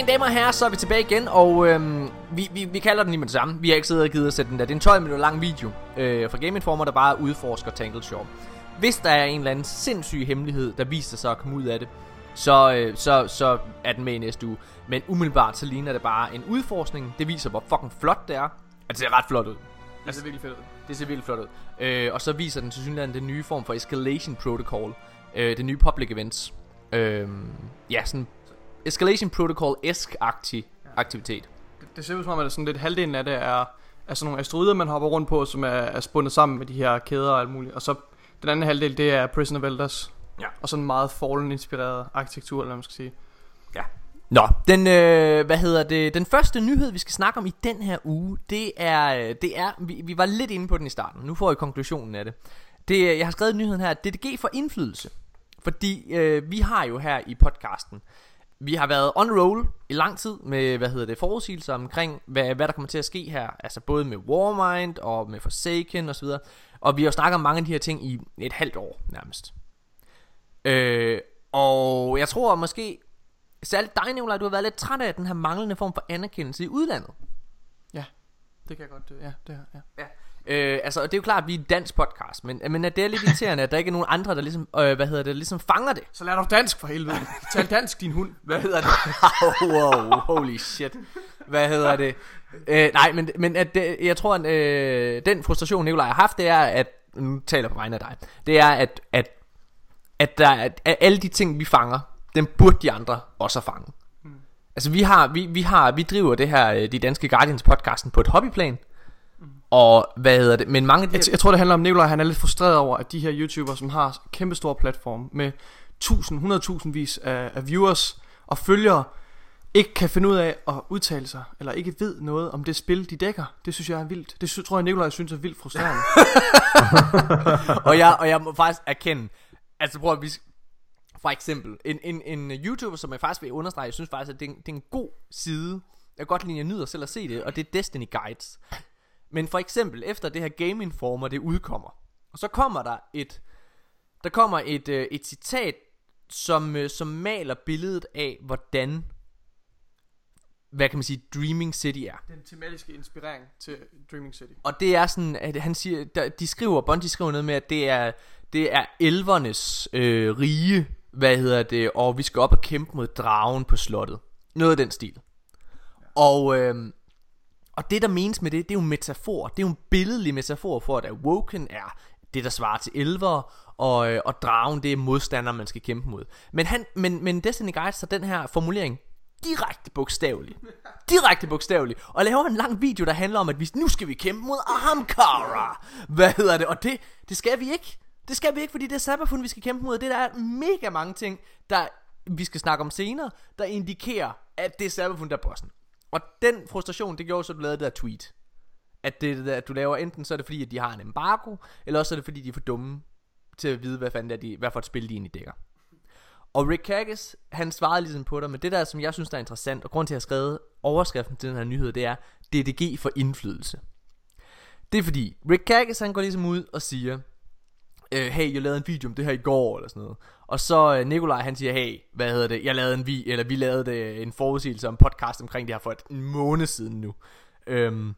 Mine damer og herrer, så er vi tilbage igen, og øhm, vi, vi, vi kalder den lige med det samme. Vi har ikke siddet og givet at sætte den der. Det er en 12 minutter lang video øh, fra Game Informer, der bare udforsker Tangled Shop. Hvis der er en eller anden sindssyg hemmelighed, der viser sig at komme ud af det, så, øh, så, så er den med i næste uge. Men umiddelbart så ligner det bare en udforskning. Det viser, hvor fucking flot det er. Altså, det ser ret flot ud. Det ser virkelig fedt ud. Det ser virkelig flot ud. Øh, og så viser den til synligheden den nye form for Escalation Protocol. Øh, det nye public events. Øh, ja, sådan Escalation Protocol-esk-agtig aktivitet. Det, det ser ud som om, at sådan lidt halvdelen af det er, er sådan nogle asteroider, man hopper rundt på, som er, er spundet sammen med de her kæder og alt muligt. Og så den anden halvdel, det er Prison of Elders. Ja. Og sådan meget Fallen-inspireret arkitektur, eller hvad man skal sige. Ja. Nå, den, øh, hvad hedder det, den første nyhed, vi skal snakke om i den her uge, det er, øh, det er vi, vi var lidt inde på den i starten, nu får I konklusionen af det. det jeg har skrevet nyheden her, DDG for indflydelse. Fordi øh, vi har jo her i podcasten, vi har været on roll i lang tid med, hvad hedder det, forudsigelser omkring, hvad, hvad der kommer til at ske her. Altså både med Warmind og med Forsaken osv. Og vi har jo snakket om mange af de her ting i et halvt år nærmest. Øh, og jeg tror måske, særligt dig, Nicolaj, du har været lidt træt af den her manglende form for anerkendelse i udlandet. Ja, det kan jeg godt, øh, ja, det her, ja. Ja. Øh, altså, det er jo klart, at vi er en dansk podcast, men, men at det er lidt irriterende, at der ikke er nogen andre, der ligesom, øh, hvad hedder det, ligesom fanger det. Så lær dig dansk for helvede. Tal dansk, din hund. Hvad hedder det? <laughs> wow, holy shit. Hvad hedder det? Øh, nej, men, men at det, jeg tror, at øh, den frustration, Nikolaj har haft, det er, at, nu taler jeg på vegne af dig, det er, at, at, at, der, at, at alle de ting, vi fanger, dem burde de andre også fange. Mm. Altså, vi har, vi, vi har, vi driver det her, øh, de danske Guardians podcasten på et hobbyplan, og hvad hedder det? Men mange af de Jeg, jeg tror, det handler om, Nikolaj, han er lidt frustreret over, at de her YouTubere, som har kæmpe store platform med 1000, 100.000 vis af, af viewers og følgere, ikke kan finde ud af at udtale sig, eller ikke ved noget om det spil, de dækker. Det synes jeg er vildt. Det sy- tror jeg, Nikolaj synes er vildt frustrerende. <laughs> og, jeg, og jeg må faktisk erkende, altså prøv at vi, for eksempel, en, en, en YouTuber, som jeg faktisk vil understrege, jeg synes faktisk, at det er, en, det er en god side. Jeg kan godt lide, at jeg nyder selv at se det, og det er Destiny Guides. Men for eksempel, efter det her Game Informer, det udkommer, og så kommer der et, der kommer et, øh, et citat, som, øh, som maler billedet af, hvordan, hvad kan man sige, Dreaming City er. Den tematiske inspirering til Dreaming City. Og det er sådan, at han siger, der, de skriver, Bungie skriver noget med, at det er, det er elvernes øh, rige, hvad hedder det, og vi skal op og kæmpe mod dragen på slottet. Noget af den stil. Og, øh, og det der menes med det, det er jo en metafor. Det er jo en billedlig metafor for, at Awoken er det, der svarer til elver, og, øh, og dragen, det er modstander, man skal kæmpe mod. Men, han, men, men Destiny Guides så den her formulering direkte bogstaveligt. Direkte bogstaveligt. Og laver en lang video, der handler om, at vi, nu skal vi kæmpe mod Ahamkara. Hvad hedder det? Og det, det skal vi ikke. Det skal vi ikke, fordi det er Sabafun, vi skal kæmpe mod. Det der er mega mange ting, der vi skal snakke om senere, der indikerer, at det er Sabafun, der er bossen. Og den frustration, det gjorde så, at du lavede det der tweet. At, det, at du laver enten, så er det fordi, at de har en embargo, eller også er det fordi, de er for dumme til at vide, hvad fanden det er, de, hvad for et spil de egentlig dækker. Og Rick Kagas, han svarede ligesom på dig, men det der, som jeg synes, der er interessant, og grund til, at jeg har skrevet overskriften til den her nyhed, det er DDG for indflydelse. Det er fordi, Rick Kagas, han går ligesom ud og siger, øh, hey, jeg lavede en video om det her i går, eller sådan noget. Og så øh, Nikolaj, han siger, hey, hvad hedder det, jeg lavede en vi, eller vi lavede det, en forudsigelse om podcast omkring det her for et måned siden nu. Øhm,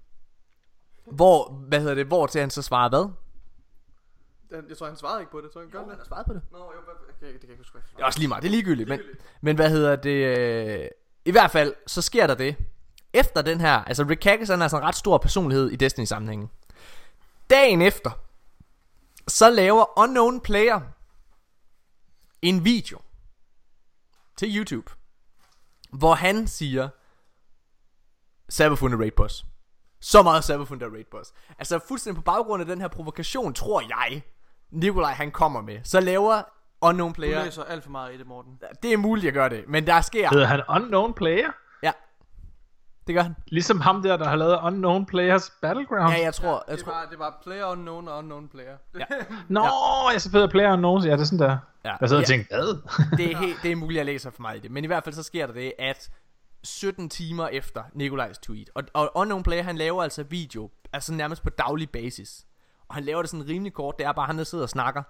hvor, hvad hedder det, hvor til han så svarer hvad? Den, jeg tror, han svarede ikke på det. Tror jeg, gør han det? har svaret på det. Nå, jo, okay, det kan jeg ikke huske. Det er også lige meget, det er ligegyldigt. Men, men hvad hedder det? Øh, I hvert fald, så sker der det. Efter den her, altså Rick Kagas, han er altså en ret stor personlighed i Destiny sammenhængen. Dagen efter, så laver Unknown Player en video til YouTube, hvor han siger, Sabafun er raid boss. Så meget der er raid boss. Altså fuldstændig på baggrund af den her provokation, tror jeg, Nikolaj han kommer med. Så laver Unknown Du Player læser alt for meget i det, Morten. det er muligt at gøre det, men der sker. Hedder han Unknown Player? Ja. Det gør han. Ligesom ham der, der har lavet Unknown Players Battleground? Ja, jeg tror, jeg Det tror. var, det var player unknown og unknown player. Ja. <laughs> Nå, jeg så bedre Player Unknown. Ja, det er sådan der. Ja. Jeg Ja. og tænker, hvad? <laughs> Det er, helt, det er muligt, at jeg læser for meget i det. Men i hvert fald så sker der det, at 17 timer efter Nikolajs tweet, og, og Unknown Player, han laver altså video, altså nærmest på daglig basis. Og han laver det sådan rimelig kort, det er bare, han der sidder og snakker,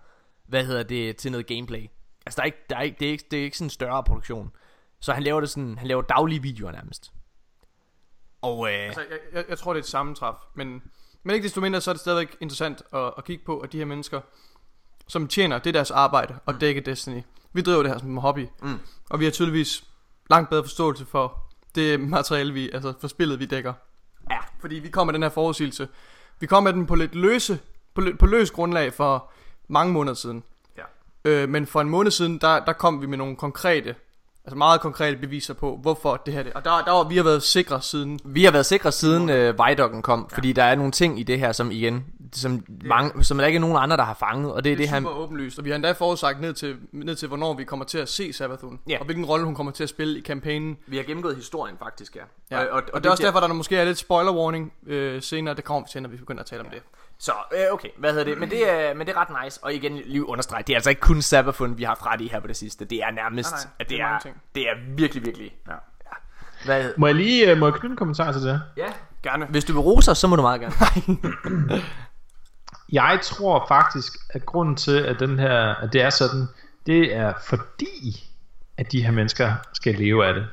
hvad hedder det, til noget gameplay. Altså der er ikke, der er ikke, det, er ikke, det er ikke sådan en større produktion. Så han laver det sådan, han laver daglige videoer nærmest. Og øh, Altså, jeg, jeg, jeg tror, det er et sammentræf, men, men ikke desto mindre, så er det stadigvæk interessant at, at kigge på, at de her mennesker, som tjener, det er deres arbejde at dække Destiny. Vi driver det her som en hobby, Mm. og vi har tydeligvis langt bedre forståelse for det materiale, vi, altså for spillet, vi dækker. ja, Fordi vi kom med den her forudsigelse. Vi kom med den på lidt løse, på, lø, på løs grundlag for mange måneder siden. Ja. Øh, men for en måned siden, der, der kom vi med nogle konkrete, altså meget konkrete beviser på, hvorfor det her det. Og der, der var, vi har været sikre siden. Vi har været sikre siden øh, Vejdokken kom, ja. fordi der er nogle ting i det her, som igen, som, mange, som der ikke er nogen andre, der har fanget, og det er det, Det er super åbenlyst, og vi har endda forudsagt ned til, ned til, hvornår vi kommer til at se Sabathun. Ja. Og hvilken rolle hun kommer til at spille i kampagnen. Vi har gennemgået historien faktisk, ja. Ja. Og, og, og, og det er også derfor, der måske er lidt spoiler warning øh, senere. Det kommer vi til, når vi begynder at tale om det. Så, øh, okay, hvad hedder det? Men det, er, men det er ret nice, og igen, lige understrege, det er altså ikke kun Sabafund, vi har haft ret i her på det sidste. Det er nærmest, Nej, nej, at det det, er er, det er virkelig, virkelig. Ja. ja. Hvad, Må jeg lige øh, må jeg knytte en kommentar til det? ja. Gerne. Hvis du vil rose os, så må du meget gerne. Jeg tror faktisk, at grunden til, at, den her, at det er sådan, det er fordi, at de her mennesker skal leve af det.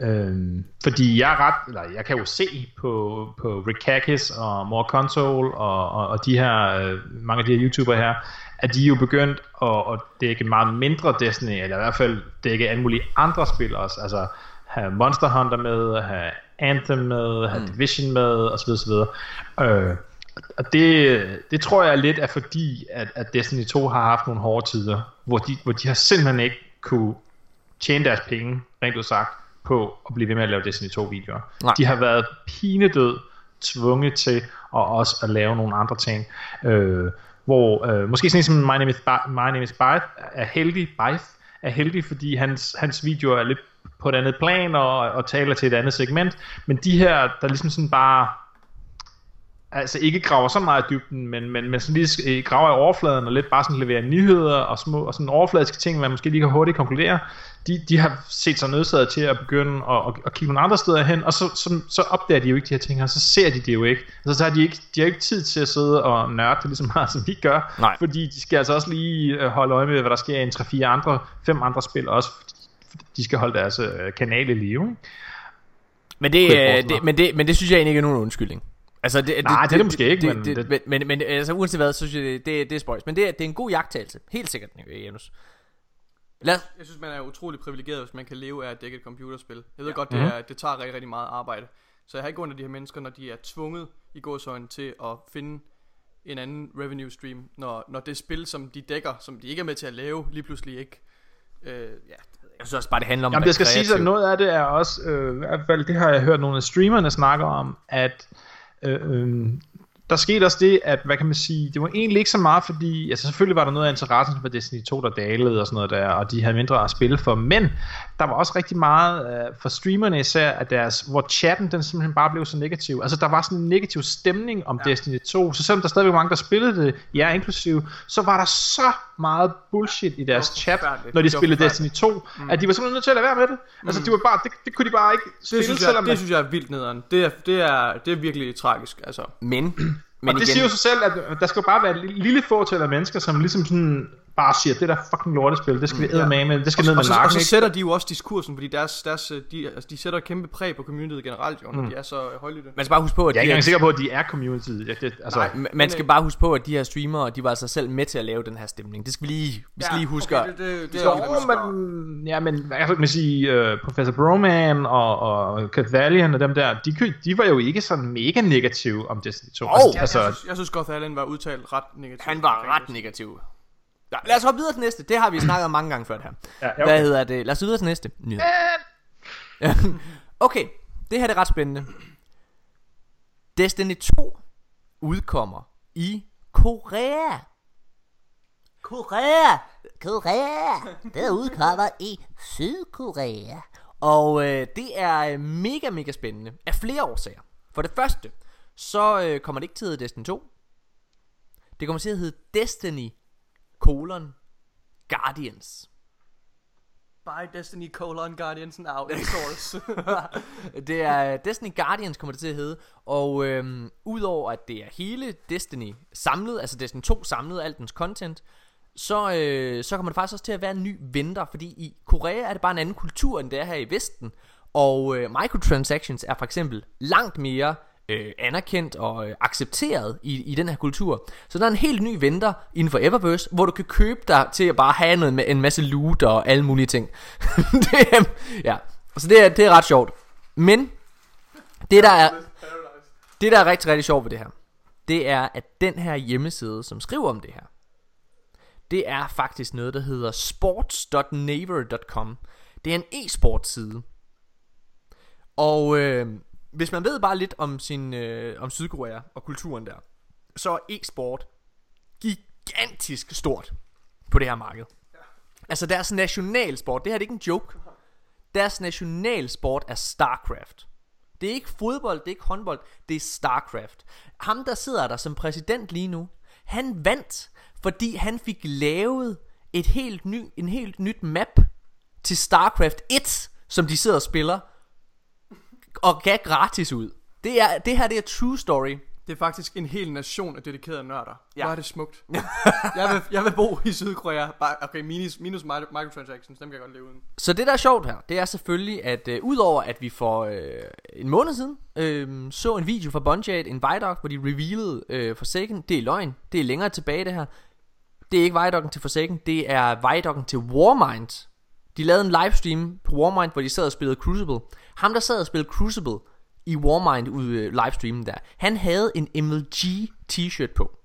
Øhm, fordi jeg er ret, eller jeg kan jo se på, på Rick Kakis og More Console og, og, og de her, øh, mange af de her YouTubere her, at de er jo begyndt at, at dække meget mindre Destiny, eller i hvert fald dække alle mulige andre spil også, altså have Monster Hunter med, have Anthem med, have Division med, osv. osv. Øh, og det, det tror jeg lidt er fordi, at, at Destiny 2 har haft nogle hårde tider, hvor de, hvor de har simpelthen ikke kunne tjene deres penge, rent ud sagt, på at blive ved med at lave Destiny 2 videoer. Nej. De har været pinedød tvunget til at også at lave nogle andre ting. Øh, hvor øh, måske sådan en som My Name is, Ba- My Name is Blythe er heldig, Blythe er heldig, fordi hans, hans videoer er lidt på et andet plan og, og taler til et andet segment. Men de her, der ligesom sådan bare altså ikke graver så meget i dybden, men, men, men sådan lige øh, graver i overfladen og lidt bare sådan leverer nyheder og små og sådan overfladiske ting, man måske lige kan hurtigt konkludere, de, de har set sig nødsaget til at begynde at, at, at kigge nogle andre steder hen, og så, så, så opdager de jo ikke de her ting, og så ser de det jo ikke. Altså, så har de ikke, de har ikke tid til at sidde og nørde det lige så meget, <laughs> som vi gør, Nej. fordi de skal altså også lige øh, holde øje med, hvad der sker i en 3-4 andre, fem andre spil også, de skal holde deres øh, kanal i live. Ikke? Men det, det, men, det, men det synes jeg egentlig ikke er nogen undskyldning. Altså, det, Nej, det er det måske ikke, det, men det, det- men, men, men altså, uanset hvad, så synes jeg, det, det, det er spøjs. Men det, er- det er en god jagttagelse. Helt sikkert, Janus. Lad os, Jeg synes, man er utrolig privilegeret, hvis man kan leve af at dække et computerspil. Jeg ved godt, Mhm. det, er, det tager rigtig, rigtig meget arbejde. Så jeg har ikke under de her mennesker, når de er tvunget i gåsøjne til at finde en anden revenue stream, når, når det spil, som de dækker, som de ikke er med til at lave, lige pludselig ikke. Øh, ja, det jeg jeg synes også bare, det handler om Jamen at det skal siges, at noget af det er også, øh, i hvert fald det har jeg hørt nogle af streamerne snakke om, at øh, øh, der skete også det, at hvad kan man sige, det var egentlig ikke så meget, fordi, altså selvfølgelig var der noget af interessen for Destiny 2, der dalede og sådan noget der, og de havde mindre at spille for, men der var også rigtig meget øh, for streamerne især, at deres, hvor chatten den simpelthen bare blev så negativ. Altså der var sådan en negativ stemning om ja. Destiny 2, så selvom der stadigvæk var mange, der spillede det, ja inklusive, så var der så meget bullshit i deres chat, når de spillede. Destiny 2, mm. at de var simpelthen nødt til at lade være med det. Altså de var bare, det, det kunne de bare ikke spille, det, synes selvom jeg, det synes jeg er vildt nederen. Det er, det er, det er virkelig tragisk, altså. Men, Men og det igen, siger jo sig selv, at der skal jo bare være et lille- lille fåtal af mennesker, som ligesom sådan bare siger, det der fucking lortespil, det skal vi Mm, ja. æde med, men det skal ned og, med så, og nakken, så ikke? sætter de jo også diskursen, fordi deres, deres, øh, de, altså, de sætter et kæmpe præg på communityet generelt, jo, når de er så øh, højlytte. man skal bare huske på, at Jeg er de ikke sikker på, at de er community. Ja, det, altså, Nej. man skal bare huske på, at de her streamere, de var altså selv med til at lave den her stemning. Det skal vi lige, vi skal lige huske. Okay, det, det, det, Jo, er men, ja, men hvad kan man sige, uh, Professor Broman og, og Cathalion og dem der, de, de var jo ikke sådan mega negative om Destiny 2. Oh, Jeg, jeg, altså, synes, jeg synes Goth Allen var udtalt ret negativ. Han var ret negativ. Ja, lad os hoppe videre til næste. Det har vi snakket om mange gange før det her. Ja, ja, Hvad okay. hedder det? Lad os videre til næste nyhed. <laughs> okay, det her det er ret spændende. Destiny 2 udkommer i Korea. Korea! Korea! Det udkommer i Sydkorea. Og øh, det er øh, mega, mega spændende af flere årsager. For det første, så øh, kommer det ikke til at hedde Destiny 2. Det kommer til at hedde Destiny colon Guardians. By Destiny colon Guardians now in source. <laughs> <laughs> det er øh, Destiny Guardians kommer det til at hedde Og øhm, udover at det er hele Destiny samlet Altså Destiny 2 samlet alt dens content så, øh, så kommer der faktisk også til at være en ny venter, fordi i Korea er det bare en anden kultur, end det er her i Vesten. Og øh, microtransactions er for eksempel langt mere øh, anerkendt og øh, accepteret i, i den her kultur. Så der er en helt ny venter inden for Eververse, hvor du kan købe dig til at bare have noget med en masse loot og alle mulige ting. <laughs> det, er, ja, så det er, det er ret sjovt. Men det der er, det der er rigtig, rigtig sjovt ved det her, det er, at den her hjemmeside, som skriver om det her, det er faktisk noget, der hedder sports.naver.com. Det er en e-sport side. Og øh, hvis man ved bare lidt om, sin, øh, om Sydkorea og kulturen der, så er e-sport gigantisk stort på det her marked. Altså deres nationalsport, det her det er ikke en joke. Deres nationalsport er StarCraft. Det er ikke fodbold, det er ikke håndbold, det er StarCraft. Ham der sidder der som præsident lige nu, han vandt, fordi han fik lavet et helt ny, en helt nyt map til StarCraft 1, som de sidder og spiller, og gav gratis ud. Det, er, det her det er true story. Det er faktisk en hel nation af dedikerede nørder. Ja. Hvor er det smukt. jeg, vil, jeg vil bo i Sydkorea. Bare, okay, minus, minus mi- microtransactions, dem kan jeg godt leve uden. Så det der er sjovt her, det er selvfølgelig, at øh, udover at vi for øh, en måned siden øh, så en video fra Bungie, en Vidoc, hvor de revealede øh, Forsaken, det er løgn, det er længere tilbage det her. Det er ikke Vidoc'en til Forsaken, det er Vidoc'en til Warmind. De lavede en livestream på Warmind, hvor de sad og spillede Crucible. Ham der sad og spillede Crucible i Warmind ud øh, livestreamen der, han havde en MLG t-shirt på.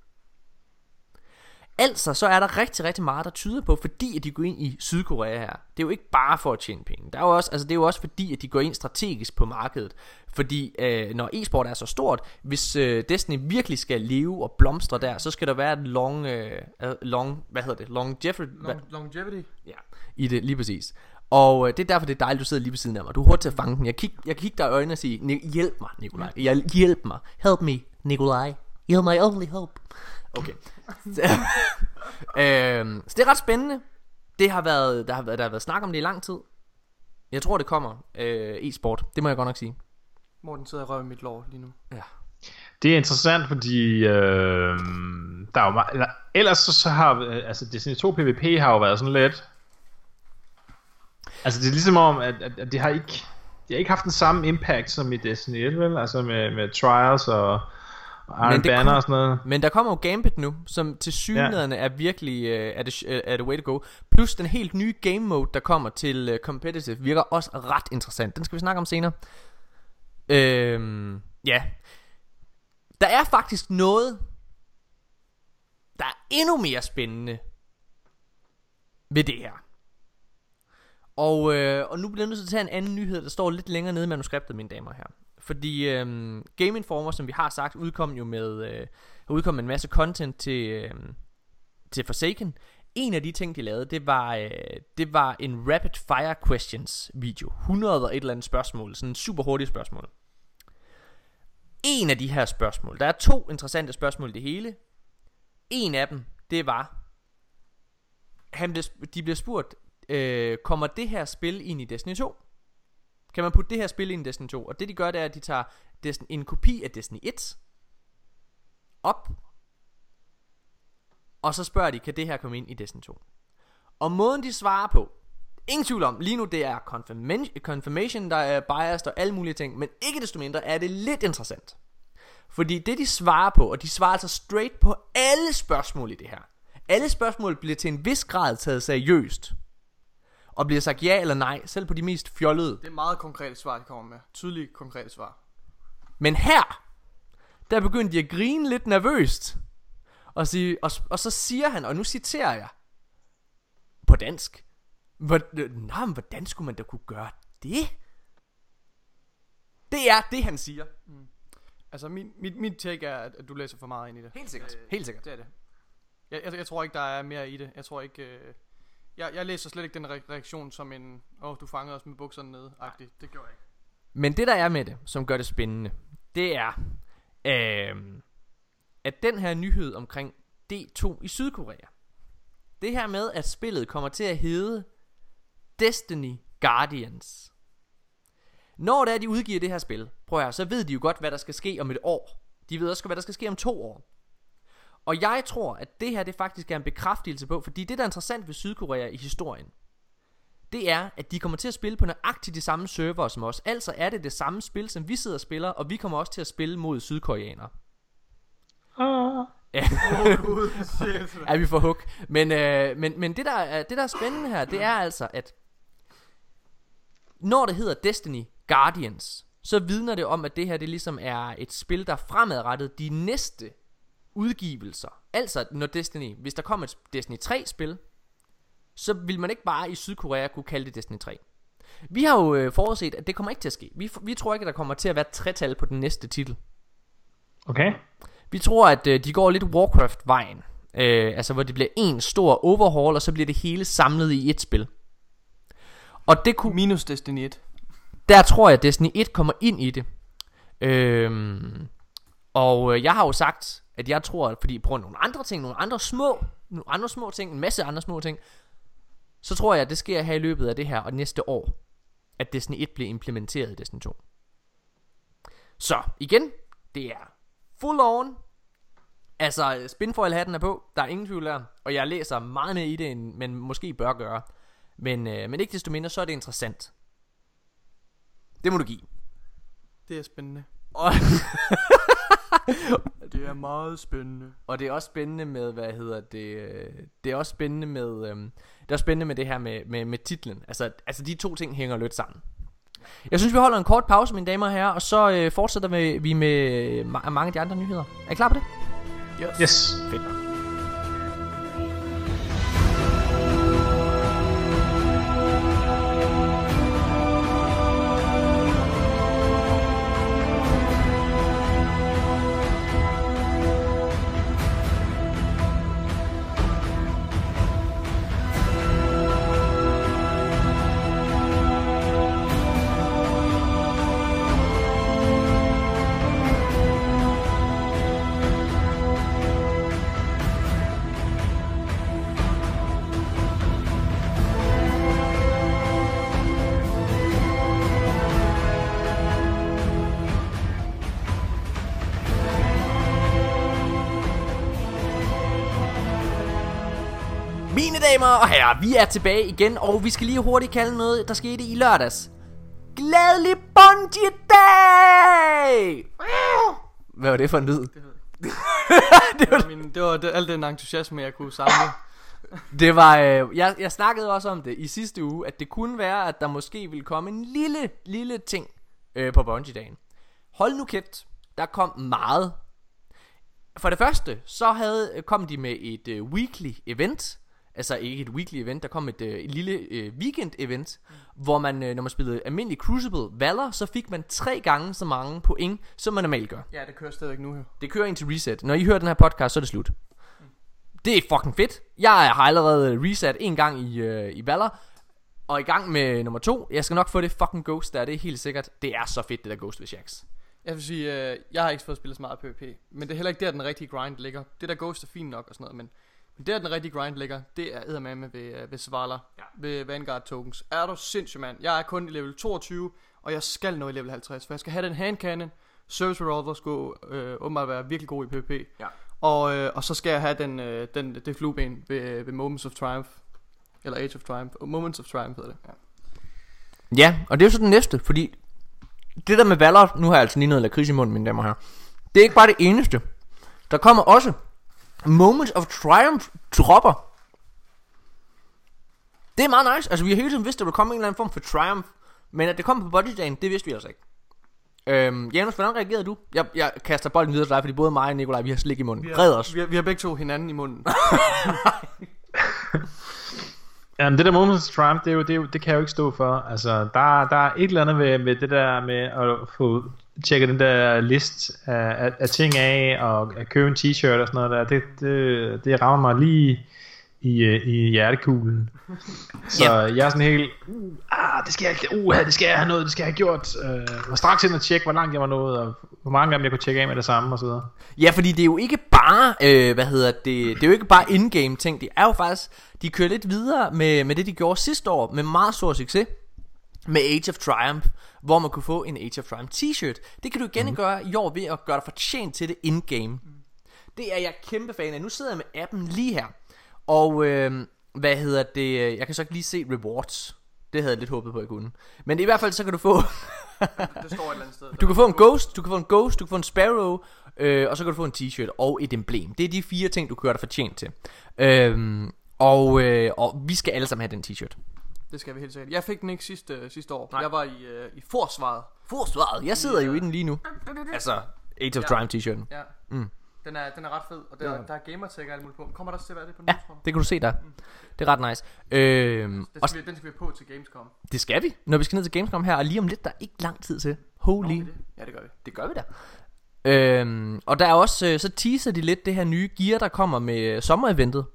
Altså, så er der rigtig, rigtig meget, der tyder på, fordi at de går ind i Sydkorea her. Det er jo ikke bare for at tjene penge. Der er jo også, altså, det er jo også fordi, at de går ind strategisk på markedet. Fordi øh, når e-sport er så stort, hvis øh, Destiny virkelig skal leve og blomstre der, så skal der være et long, øh, long hvad hedder det, longevity, Long, longevity. Ja, i det, lige præcis. Og øh, det er derfor, det er dejligt, du sidder lige ved siden af mig. Du er hurtigt til at fange den. Jeg kigger jeg kig dig i øjnene og siger, "Ni- hjælp mig, Nikolaj. Jeg, hjælp mig. Help me, Nikolaj. You're my only hope. Okay. så, <laughs> øhm, så det er ret spændende. Det har været, der, har været, der har været snak om det i lang tid. Jeg tror, det kommer øh, e-sport. Det må jeg godt nok sige. Morten sidder og røver i mit lår lige nu. Ja. Det er interessant, fordi øh, der er jo meget, eller, ellers så, så har øh, altså Destiny 2 PvP har jo været sådan lidt Altså det er ligesom om at, at, at det har ikke det har ikke haft den samme impact som i Destiny 1, vel? Altså med, med Trials og, Iron Men Banner kom- og sådan noget. Men der kommer jo Gambit nu, som til synligheden er virkelig øh, er, det, øh, er det way to go. Plus den helt nye game mode, der kommer til øh, competitive, virker også ret interessant. Den skal vi snakke om senere. Øhm, ja. Der er faktisk noget, der er endnu mere spændende ved det her. Og, øh, og nu bliver jeg nødt til at tage en anden nyhed, der står lidt længere nede i manuskriptet, mine damer og. Fordi øh, Game Informer, som vi har sagt, udkom jo med, øh, udkom med en masse content til, øh, til Forsaken. En af de ting, de lavede, det var, øh, det var en rapid fire questions video. 100 og et eller andet spørgsmål. Sådan en super hurtige spørgsmål. En af de her spørgsmål, der er to interessante spørgsmål i det hele. En af dem, det var, han blev, de blev spurgt, øh, kommer det her spil ind i Destiny 2? Kan man putte det her spil ind i Destiny 2? Og det de gør, det er, at de tager Destiny, en kopi af Destiny 1 op, og så spørger de, kan det her komme ind i Destiny 2? Og måden de svarer på, ingen tvivl om, lige nu det er confirmation, confirmation der er biased og alle mulige ting, men ikke desto mindre er det lidt interessant. Fordi det de svarer på, og de svarer altså straight på alle spørgsmål i det her. Alle spørgsmål bliver til en vis grad taget seriøst. Og bliver sagt ja eller nej, selv på de mest fjollede. Det er meget konkrete svar, de kommer med. Tydelige, konkrete svar. Men her, der begyndte de at grine lidt nervøst. Og, sige, og, og så siger han, og nu citerer jeg, på dansk. Hvor, nej, men hvordan skulle man da kunne gøre det? Det er det, han siger. Altså, min, mit, mit take er, at du læser for meget ind i det. Helt sikkert. Helt sikkert. Det er det. Jeg, jeg, jeg tror ikke, der er mere i det. Jeg tror ikke... Øh, jeg, jeg læser slet ikke den re- reaktion som en... Åh, oh, du fangede os med bukserne nede. -agtig. Det gjorde jeg ikke. Men det der er med det, som gør det spændende, det er, øh, at den her nyhed omkring D2 i Sydkorea, det her med, at spillet kommer til at hedde Destiny Guardians. Når det er, de udgiver det her spil, prøv at høre, så ved de jo godt, hvad der skal ske om et år. De ved også, hvad der skal ske om to år. Og jeg tror, at det her det faktisk er en bekræftelse på, fordi det, der er interessant ved Sydkorea i historien, det er, at de kommer til at spille på nøjagtigt de samme server som os. Altså er det det samme spil, som vi sidder og spiller, og vi kommer også til at spille mod sydkoreanere. Ah. Ja. er <laughs> vi for hook. Men, øh, men, men det, der er, det, der er spændende her, det er altså, at når det hedder Destiny Guardians, så vidner det om, at det her det ligesom er et spil, der er fremadrettet de næste udgivelser. Altså, når Destiny, hvis der kommer et Destiny 3-spil, så vil man ikke bare i Sydkorea kunne kalde det Destiny 3. Vi har jo øh, forudset, at det kommer ikke til at ske. Vi, vi tror ikke, at der kommer til at være tretal på den næste titel. Okay. Vi tror, at øh, de går lidt Warcraft-vejen. Øh, altså, hvor det bliver en stor overhaul, og så bliver det hele samlet i et spil. Og det kunne, Minus Destiny 1. der tror jeg, at Destiny 1 kommer ind i det. Øhm, og øh, jeg har jo sagt, at jeg tror, at fordi på grund af nogle andre ting, nogle andre små, nogle andre små ting, en masse andre små ting, så tror jeg, at det sker her i løbet af det her og næste år, at Destiny 1 bliver implementeret i Destiny 2. Så igen, det er full on. Altså, spinfoil-hatten er på, der er ingen tvivl der, og jeg læser meget mere i det, end man måske bør gøre. Men, øh, men ikke desto mindre, så er det interessant. Det må du give. Det er spændende. Og, <laughs> Det er meget spændende. og det er også spændende med, hvad hedder det, øh, det er også spændende med, øhm, det er også spændende med det her med, med, med titlen. Altså, altså de to ting hænger lidt sammen. Jeg synes, vi holder en kort pause, mine damer og herrer, og så øh, fortsætter vi, vi med ma- mange af de andre nyheder. Er I klar på det? Yes. Fedt damer og herrer, vi er tilbage igen, og vi skal lige hurtigt kalde noget, der skete i lørdags. Glædelig Bungie Day! Hvad var det for en lyd? Det <laughs> var, min, det var det, al den entusiasme, jeg kunne samle. Det var, øh, jeg, jeg snakkede også om det i sidste uge, at det kunne være, at der måske ville komme en lille, lille ting øh, på Bungie-dagen. Hold nu kæft, der kom meget. For det første, så havde, kom de med et øh, weekly event, altså ikke et weekly event, der kom et, øh, et lille øh, weekend event, mm. hvor man, øh, når man spillede almindelig Crucible Valor, så fik man tre gange så mange point, som man normalt gør. Ja, det kører stadigvæk nu her. Det kører ind til reset. Når I hører den her podcast, så er det slut. Det er fucking fedt. Jeg har allerede reset en gang i, øh, i Valor. Og i gang med nummer to. Jeg skal nok få det fucking Ghost der, det er helt sikkert. Det er så fedt, det der Ghost ved Shax. Jeg vil sige, øh, jeg har ikke fået spillet så meget PvP, men det er heller ikke der, den rigtige grind ligger. Det der Ghost er fint nok og sådan noget, men, men der den rigtige grind ligger, det er eddermame ved, øh, ved Svala, ja. ved Vanguard tokens. Er du sindssyg, mand? Jeg er kun i level 22, og jeg skal nå i level 50, for jeg skal have den hand cannon. Service Revolver skulle øh, åbenbart være virkelig god i PvP. Ja. Og, øh, og så skal jeg have den, øh, den, det flueben ved, ved Moments of Triumph. Eller Age of Triumph. Moments of Triumph hedder det. Ja. Ja, og det er jo så den næste, fordi det der med Valor, nu har jeg altså lige noget lakrids i munden, mine damer her. Det er ikke bare det eneste. Der kommer også Moments of Triumph dropper. Det er meget nice. Altså vi har hele tiden vidst, at der ville komme en eller anden form for Triumph. Men at det kommer på bodydagen, det vidste vi altså ikke. Øhm, Janus, hvordan reagerede du? Jeg, jeg kaster bolden videre til dig, fordi både mig og Nikolaj, vi har slik i munden. Red os. Vi har, vi har begge to hinanden i munden. <laughs> <laughs> Jamen, det der Moments of Triumph, det, er jo, det, er jo, det kan jeg jo ikke stå for. Altså, der, der er et eller andet ved, ved det der med at få tjekket den der list af, af, af ting af, og at købe en t-shirt og sådan noget der. Det, det, det rammer mig lige i, øh, i hjertekuglen. <laughs> Så Ja. jeg er sådan helt, uh, ah, det skal jeg, uh, det skal jeg have noget, det skal jeg have gjort. Uh, var straks ind og tjekke, hvor langt jeg var nået, og hvor mange af dem jeg kunne tjekke af med det samme og så videre. Ja, fordi det er jo ikke bare, øh, hvad hedder det, det er jo ikke bare in-game ting, det er jo faktisk, de kører lidt videre med, med det, de gjorde sidste år, med meget stor succes, med Age of Triumph, hvor man kunne få en Age of Triumph t-shirt. Det kan du igen mm. gøre i år ved at gøre dig fortjent til det in-game. Det er jeg kæmpe fan af. Nu sidder jeg med appen lige her. Og øh, hvad hedder det? Jeg kan så ikke lige se rewards. Det havde jeg lidt håbet på, at jeg kunne. Men i hvert fald så kan du få... Det står et eller andet sted. Du kan få en ghost, du kan få en ghost, du kan få en sparrow, øh, og så kan du få en t-shirt og et emblem. Det er de fire ting, du gøre dig fortjent til. Øhm, og, øh, og vi skal alle sammen have den t-shirt. Det skal vi helt sikkert. Jeg fik den ikke sidste, sidste år. Nej. Jeg var i, øh, i forsvaret. Forsvaret, jeg sidder jo i den lige nu. Altså, Age of Ja. Triumph t-shirten. Ja. Mm. Den er, den er ret fed, og der, der er gamertag og alt muligt på. Kommer der også til at være det på den? Ja, tror du? det kan du se der. Det er ret nice. Øhm, Den og skal, vi, den skal vi have på til Gamescom. det skal vi, når vi skal ned til Gamescom her, og lige om lidt, der er ikke lang tid til. Holy. Nå, det- Ja, det gør vi. Det gør vi da. Øhm, og der er også, øh, så teaser de lidt det her nye gear, der kommer med øh, sommereventet.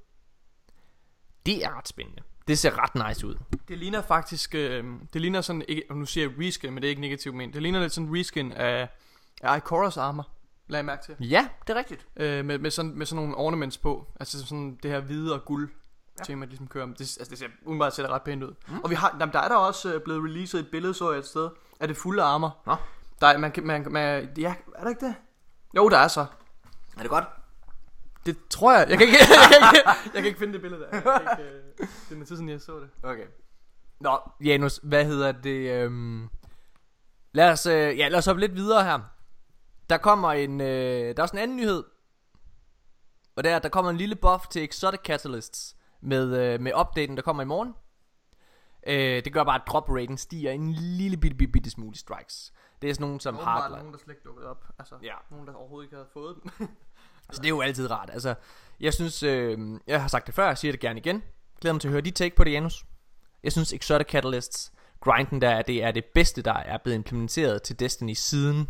Det er ret spændende. Det ser ret nice ud. Det ligner faktisk, øh, det ligner sådan, ikke, nu siger jeg reskin, men det er ikke negativt men det ligner lidt sådan en reskin af, af Ikoras armor, lad jeg mærke til. Ja, det er rigtigt. Øh, med, med, sådan, med sådan nogle ornaments på, altså sådan det her hvide og guld ja. tema, ligesom kører. Det, altså det ser umiddelbart ser det ret pænt ud. Mm. Og vi har, jamen, der er der også øh, blevet releaset et billede, så jeg et sted, af det fulde armor. Nå. Der er, man, man, man, ja, er der ikke det? Jo, der er så. Er det godt? Det tror jeg. Jeg kan ikke, <laughs> jeg kan ikke, jeg kan ikke finde det billede der. Jeg kan ikke, øh, det er noget tid siden, jeg så det. Okay. Nå, Janus, hvad hedder det? Øhm... Lad os, øh, ja, lad os hoppe lidt videre her. Der kommer en, øh, der er også en anden nyhed. Og det er, at der kommer en lille buff til Exotic Catalysts med, øh, med updaten, der kommer i morgen. Øh, det gør bare, at drop raten stiger en lille bitte, bitte, bitte smule strikes. Det er sådan nogen som Åbenbart Hardline. nogen, der slet ikke dukket op. Altså, Ja. nogen, der overhovedet ikke havde fået dem. <laughs> Så det er jo altid rart. Altså, jeg synes, øh, jeg har sagt det før, jeg siger det gerne igen. Glæder mig til at høre dit take på det, Janus. Jeg synes, Exotic Catalysts, grinden der, det er det bedste, der er blevet implementeret til Destiny siden...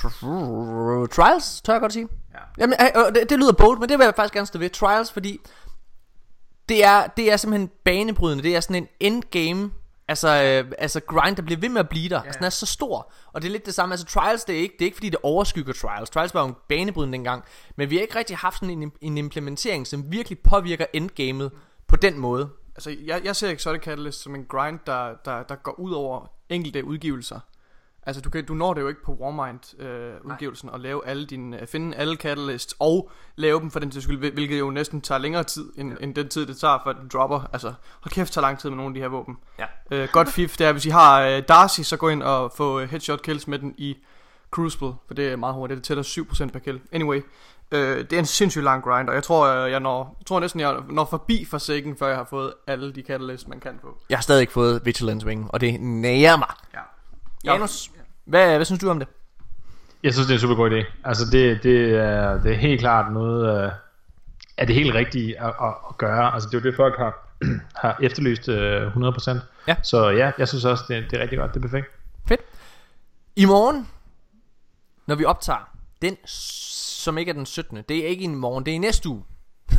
Tr- Trials, tør jeg godt sige. Ja. Jamen, øh, øh, det, det lyder bold, men det vil jeg faktisk gerne stå ved. Trials, fordi det er, det er simpelthen banebrydende. Det er sådan en endgame Altså, øh, altså grind, der bliver ved med at blive der. Yeah. Altså, den er så stor. Og det er lidt det samme. Altså, Trials, det er ikke, det er ikke fordi, det overskygger Trials. Trials var jo en banebrydende dengang. Men vi har ikke rigtig haft sådan en, en implementering, som virkelig påvirker endgamet på den måde. Altså, jeg, jeg ser Exotic Catalyst som en grind, der, der, der går ud over enkelte udgivelser. Altså, du, kan, du når det jo ikke på Warmind øh, udgivelsen og lave alle dine, øh, finde alle catalysts og lave dem for den til skyld, hvil- hvilket jo næsten tager længere tid, end, end den tid, det tager, for at den dropper. Altså, hold kæft, tager lang tid med nogle af de her våben. Ja. Øh, godt fif, det er, hvis I har øh, Darcy, så gå ind og få øh, headshot kills med den i Crucible, for det er meget hurtigt, det tæller 7% per kill. Anyway, øh, det er en sindssygt lang grind, og jeg tror, øh, jeg, når, jeg tror næsten, jeg når forbi Forsaken, før jeg har fået alle de catalysts, man kan få. Jeg har stadig ikke fået Vigilance Wing, og det nærer mig. Ja. Janus, hvad, hvad synes du om det? Jeg synes, det er en super god idé. Altså, det, det, er, det er helt klart noget uh, af det helt rigtige at, at, at gøre. Altså, det er jo det, folk har, <clears throat> har efterlyst uh, 100%. Ja. Så ja, jeg synes også, det, det er rigtig godt. Det er perfekt. Fedt. I morgen, når vi optager, den som ikke er den 17. Det er ikke i morgen, det er i næste uge. det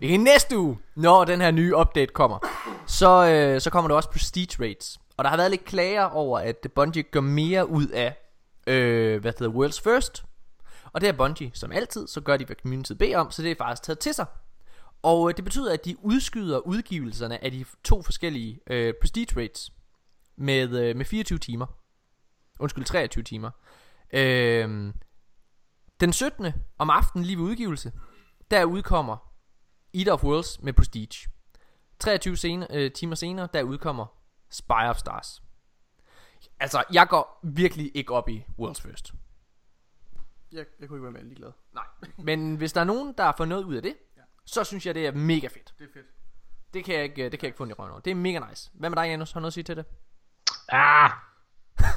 <laughs> er i næste uge, når den her nye update kommer. Så, øh, så kommer der også Prestige Rates. Og der har været lidt klager over, at Bungie gør mere ud af, øh, hvad hedder World's First. Og det er Bungie, som altid, så gør de, hvad community beder om, så det er faktisk taget til sig. Og øh, det betyder, at de udskyder udgivelserne af de to forskellige øh, Prestige Rates med, øh, med 24 timer. Undskyld, 23 timer. Øh, den 17. om aftenen lige ved udgivelse, der udkommer Eat of Worlds med Prestige. 23 senere, øh, timer senere, der udkommer Spire of Stars. Altså, jeg går virkelig ikke op i Worlds First. Jeg, jeg kunne ikke være mere ligeglad. Nej. Men hvis der er nogen, der får noget ud af det, så synes jeg, det er mega fedt. Det er fedt. Det kan jeg ikke, det kan jeg ikke få i røven over. Det er mega nice. Hvad med dig, Janus? Har du noget at sige til det? Ah! <laughs>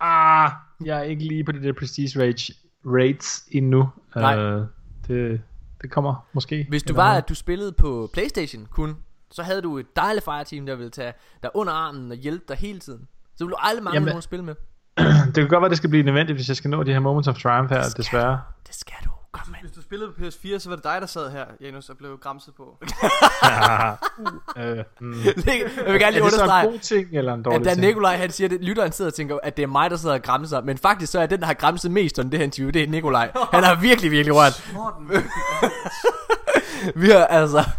ah! Jeg er ikke lige på det der Prestige Rage rates endnu. Nej. Uh, det, det kommer måske. Hvis du var, at du spillede på Playstation kun, så havde du et dejligt fireteam, der ville tage dig under armen og hjælpe dig hele tiden. Så ville du aldrig mangle Jamen- nogen at spille med. <clears throat> Det kan godt være, det skal blive nødvendigt, hvis jeg skal nå de her Moments of Triumph her, desværre. Det skal du. Kom med. Hvis du spillede på PS4, så var det dig, der sad her, Janus, og blev græmset på. <laughs> uh, mm. jeg vil gerne Er lige det så en understrege, god ting, eller en at dårlig da ting? Nikolaj han siger det, lytteren sidder og tænker, at det er mig, der sidder og græmser. Men faktisk så er den, der har græmset mest under det her interview, det er Nikolaj. Han har virkelig, virkelig rørt. <laughs> Vi har altså... <laughs>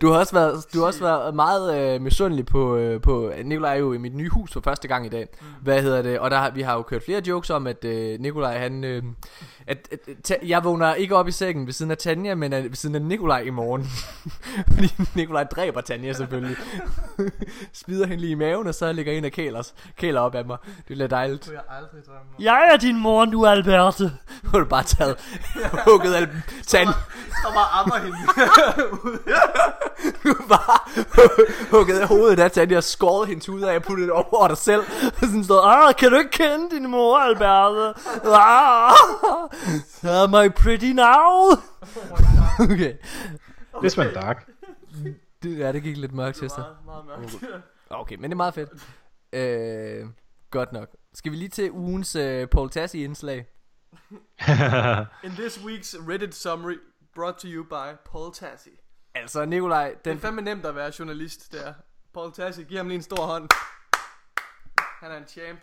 Du har også været, du har også været meget øh, misundelig på, øh, på Nikolaj er jo i mit nye hus for første gang i dag. Mm. Hvad hedder det? Og der, har- vi har jo kørt flere jokes om, at øh, Nikolaj han... Øh, at, at, at, jeg vågner ikke op i sengen ved siden af Tanja, men øh, ved siden af Nikolaj i morgen. <laughs> Fordi Nikolaj dræber Tanja selvfølgelig. <laughs> Spider hende lige i maven, og så ligger en af kæler, kæler op af mig. Det er dejligt. Det vil jeg aldrig drømme om. Jeg er din mor nu, Alberte. Nu har du bare taget hugget al <laughs> tand. Så bare ammer hende. Du har bare hugget af hovedet af Tanja og skåret hendes hud af og puttet det over dig selv. Og sådan stod, ah, kan du ikke kende din mor, Alberte? Ah, am I pretty now? <laughs> Okay. This went dark. Det, ja, det gik lidt mørkt til sig. Meget, meget mørkt. Okay, men det er meget fedt. Øh, godt nok. Skal vi lige til ugens øh, Paul Tassi indslag? <laughs> In this week's Reddit summary, brought to you by Paul Tassi. Altså, Nikolaj, Det den, er fandme nemt at være journalist der. Paul Tassi, giv ham lige en stor hånd. Han er en champ.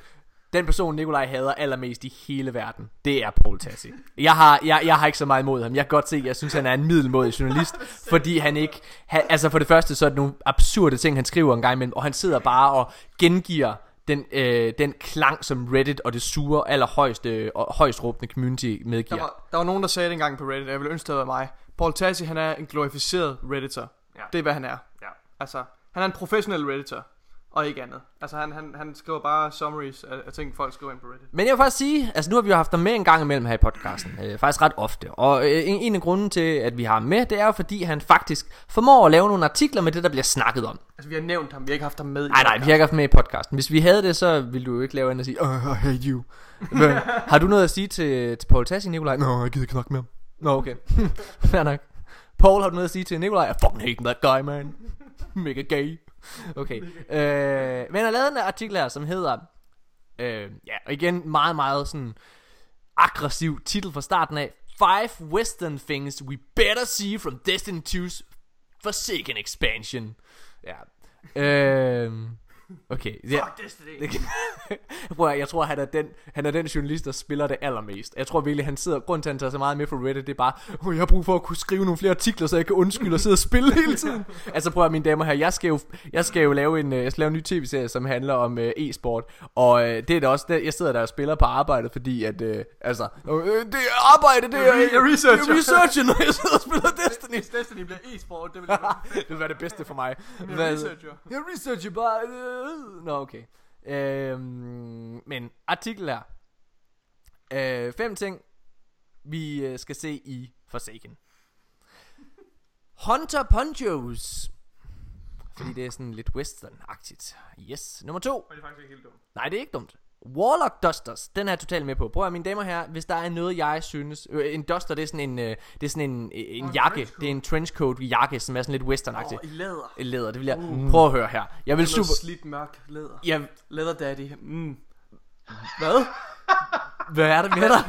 Den person, Nikolaj hader allermest i hele verden, det er Paul Tassi. Jeg har, jeg, jeg har ikke så meget imod ham. Jeg kan godt se, jeg synes, han er en middelmådig journalist, <laughs> fordi han ikke... Han, altså for det første, så er det nogle absurde ting, han skriver en gang imellem, og han sidder bare og gengiver den, øh, den klang, som Reddit og det sure, allerhøjeste og højst råbende community Der medgiver. var, der var nogen, der sagde det engang på Reddit, og jeg ville ønske, det var mig. Paul Tassi, han er en glorificeret redditor. Ja. Det er, hvad han er. Ja. Altså, han er en professionel redditor, og ikke andet. Altså, han, han, han skriver bare summaries af, af ting, folk skriver ind på Reddit. Men jeg vil faktisk sige, altså nu har vi jo haft ham med en gang imellem her i podcasten, øh, faktisk ret ofte. Og øh, en, en af grunden til, at vi har ham med, det er jo fordi, han faktisk formår at lave nogle artikler med det, der bliver snakket om. Altså, vi har nævnt ham, vi har ikke haft ham med i Nej, nej, vi har ikke haft med i podcasten. Hvis vi havde det, så ville du jo ikke lave andet og sige, oh, I hate you. Men, <laughs> har du noget at sige til, til Paul Tassi, Nikolaj? Nå, jeg gider ikke snakke med ham. Nå, okay. <laughs> Fair nok. Paul, har du noget at sige til Nikolaj? I fucking hate that guy, man. Mega gay. <laughs> Okay. Øh, men jeg har lavet en artikel her, som hedder... Øh, ja, og igen meget, meget sådan aggressiv titel fra starten af. Five Western things we better see from Destiny 2's Forsaken expansion. Ja. Øh, okay. Ja. Fuck Destiny. <laughs> Prøv at, jeg tror han er den Han er den journalist der spiller det allermest Jeg tror virkelig han sidder Grunden til at han tager så meget med fra Reddit Det er bare oh, Jeg har brug for at kunne skrive nogle flere artikler Så jeg kan undskylde og sidde og spille <laughs> hele tiden Altså prøv at mine damer her Jeg skal jo, jeg skal jo lave en øh, Jeg skal lave en ny tv-serie Som handler om øh, e-sport Og øh, det er da også det, Jeg sidder der og spiller på arbejdet Fordi at øh, Altså øh, Det er arbejde Det er, Jeg re- jeg researcher. Jeg researcher Når jeg sidder og spiller Destiny Hvis Destiny bliver e-sport, det vil jeg være. <laughs> Det vil være det bedste for mig Jeg researcher. jeg researcher bare... Øh, Nå, okay. Øhm, men artikel er... Øh, fem ting, vi øh, skal se i Forsaken. Hunter Ponchos. Fordi det er sådan lidt western-agtigt. Yes. Nummer to. Og det er faktisk ikke helt dumt. Nej, det er ikke dumt. Warlock Dusters, den er jeg totalt med på. Prøv at mine damer her, hvis der er noget, jeg synes... Øh, en duster, det er sådan en, øh, det er sådan en, en en jakke. trenchcoat. Det er en trenchcoat jakke, som er sådan lidt western-agtigt. Åh, i læder. Oh, læder, det vil jeg... Uh. Prøv at høre her. Jeg vil Super. slidt mørk læder. Jeg, Leather daddy. Mm. Hvad? hvad er det med dig?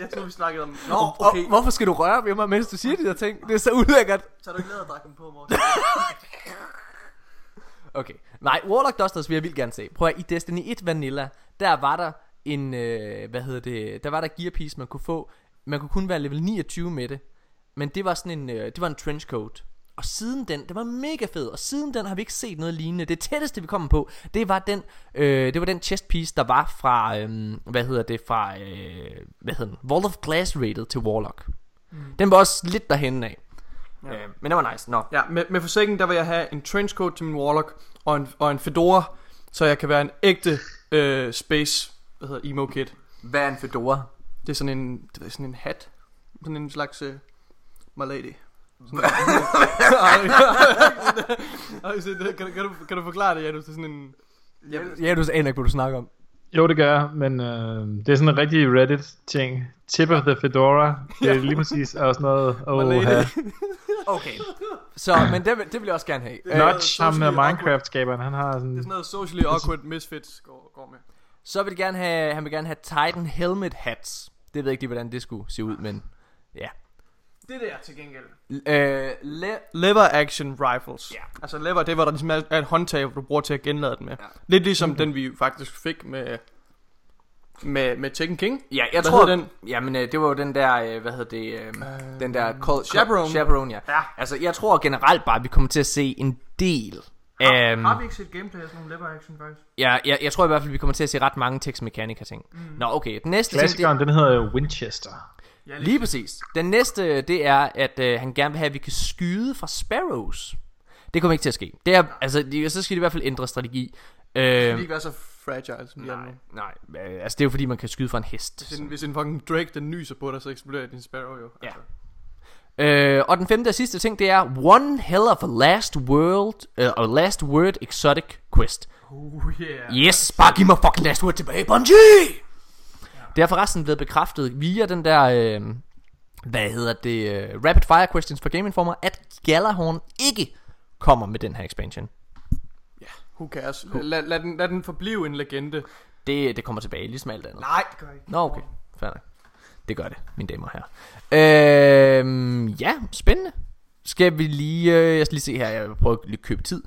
Jeg tror vi snakkede om... Nå, okay. og, hvorfor skal du røre ved mig, mens du siger de der ting? Det er så ulækkert. Så du ikke læderdragten på, Morten. <laughs> Okay. Nej, Warlock Dusters vil jeg vildt gerne se. Prøv at, i Destiny 1 Vanilla, der var der en, øh, hvad hedder det, der var der gear piece, man kunne få. Man kunne kun være level 29 med det. Men det var sådan en, øh, det var en trenchcoat. Og siden den, det var mega fed, og siden den har vi ikke set noget lignende. Det tætteste vi kommer på, det var den, øh, det var den chest piece, der var fra, øh, hvad hedder det, fra, øh, hvad hedder den, Vault of Glass rated til Warlock. Mm. Den var også lidt derhen af. Ja. Øh, men det var nice. Nå. Ja, med, med Forsaken, der vil jeg have en trenchcoat til min Warlock, og en, og en fedora, så jeg kan være en ægte øh, space, hvad hedder emo kid. Hvad er en fedora? Det er sådan en, det er sådan en hat. Sådan en slags øh, my lady. Sådan <laughs> Ej, se, det- kan, kan, du, kan du forklare det, Janus? Det er sådan en... Ja, Ja, du aner ikke, hvad du snakker om. Jo, det gør jeg, men øh, det er sådan en rigtig Reddit-ting. Tip of the fedora. Det er lige præcis og sådan noget. <laughs> Oh. Okay. Så, men det, vil- det vil jeg også gerne have. Det Notch, ham med. Minecraft-skaberen, han har sådan... Det er sådan noget socially awkward misfits går, går med. Så vil jeg gerne have, han vil gerne have Titan Helmet Hats. Det ved jeg ikke lige, hvordan det skulle se ud, men ja. Det der til gengæld. Øh, le- Lever action rifles. Ja. Altså lever, det var der ligesom er et håndtag, du bruger til at genlade den med. Ja. Lidt ligesom den vi faktisk fik med Med, med Tekken King? Ja, jeg Hvad tror den? Jamen øh, det var jo den der øh, hvad hedder det øh, den der call, Chaperone. Chaperone ja. Ja. Altså jeg tror generelt bare at vi kommer til at se en del Øhm, Har vi ikke set gameplay af sådan nogle lever action faktisk? ja, jeg, jeg tror i hvert fald vi kommer til at se ret mange Tex Mechanica ting. Mm. Nå okay, den næste ting det, Klassikeren, den hedder Winchester. Ja, Lige præcis. Den næste, det er, at øh, han gerne vil have, at vi kan skyde fra Sparrows. Det kommer ikke til at ske. Det er, altså, de, så skal de i hvert fald ændre strategi. Det Øh, kan ikke være så fragile som de nej, nej, øh, altså det er jo fordi, man kan skyde fra en hest. Hvis en, hvis en fucking Drake, den nyser på dig, så eksploderer din Sparrow jo. Ja. Altså. Øh, og den femte og sidste ting, det er One Hell of a Last World, og Last Word Exotic Quest. Oh yeah. Yes, bare giv mig fucking Last Word tilbage, Bungie! Det er forresten blevet bekræftet via den der, øh, hvad hedder det, øh, Rapid Fire Questions for Game Informer, at Galahorn ikke kommer med den her expansion. Who cares? Lad, lad, den, lad den forblive en legende. Det, det kommer tilbage, ligesom alt andet. Nej, det gør ikke. Nå, okay. Nok. Det gør det, mine damer og herrer. Øhm, ja, spændende. Skal vi lige... Øh, jeg skal lige se her, jeg vil prøve at lige købe tid.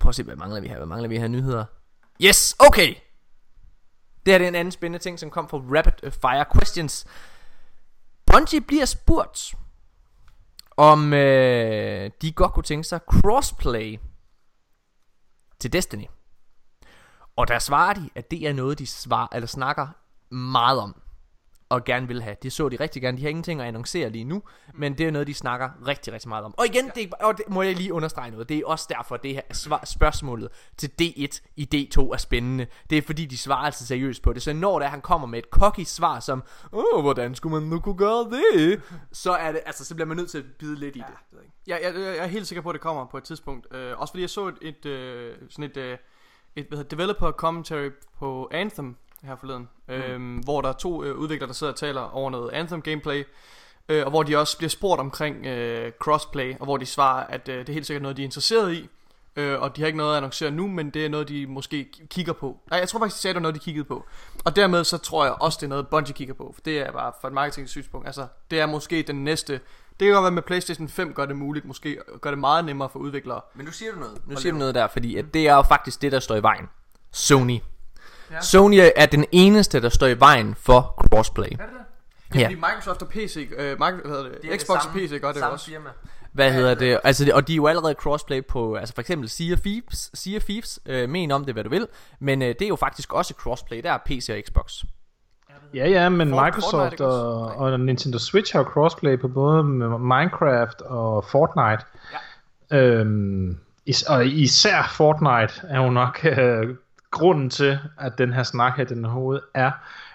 Prøv at se, hvad mangler vi her? Hvad mangler vi her nyheder? Yes, okay! Det her det er en anden spændende ting, som kom fra Rapid Fire Questions. Bungie bliver spurgt, om øh, de godt kunne tænke sig crossplay til Destiny. Og der svarer de, at det er noget, de svar, eller snakker meget om. Og gerne vil have. Det så de rigtig gerne. De har ingenting at annoncere lige nu. Men det er noget, de snakker rigtig, rigtig meget om. Og igen, det, er- og det må jeg lige understrege noget. Det er også derfor, det her svar, spørgsmålet til D1 i D2 er spændende. Det er fordi, de svarer altså seriøst på det. Så når der han kommer med et cocky svar som, Åh, hvordan skulle man nu kunne gøre det? Så er det, altså, så bliver man nødt til at bide lidt i det. det ved jeg. Jeg, er helt sikker på, at det kommer på et tidspunkt. Øh, også fordi jeg så et, et øh, sådan et, øh, et hvad hedder, developer commentary på Anthem her forleden, mm. øh, hvor der er to øh, udviklere, der sidder og taler over noget Anthem gameplay, øh, og hvor de også bliver spurgt omkring øh, crossplay, og hvor de svarer, at øh, det er helt sikkert noget, de er interesseret i, øh, og de har ikke noget at annoncere nu, men det er noget, de måske kigger på. Nej, jeg tror faktisk, de sagde, det var noget, de kiggede på. Og dermed så tror jeg også, det er noget, Bungie kigger på, for det er bare fra et marketing synspunkt. Altså, det er måske den næste... Det kan godt være med PlayStation 5 gør det muligt, måske gør det meget nemmere for udviklere. Men nu siger du noget. Nu siger du noget der, fordi at det er jo faktisk det, der står i vejen. Sony. Ja. Sony er den eneste, der står i vejen for crossplay. Er det det? Ja, Ja. fordi Microsoft og PC, øh, Microsoft, hvad hedder det, Xbox og PC gør det jo også. Firma. Hvad hedder det? Altså, det- og de er jo allerede crossplay på, altså for eksempel Sea of Thieves, sea of Thieves øh, men om det, hvad du vil, men øh, det er jo faktisk også crossplay, der er PC og Xbox. Ja, ja, men Fort- Microsoft Fortnite, og, og Nintendo Switch har crossplay på både Minecraft og Fortnite. Ja. Øhm, is, og især Fortnite er jo nok øh, grunden til, at den her snak her, den overhovedet er.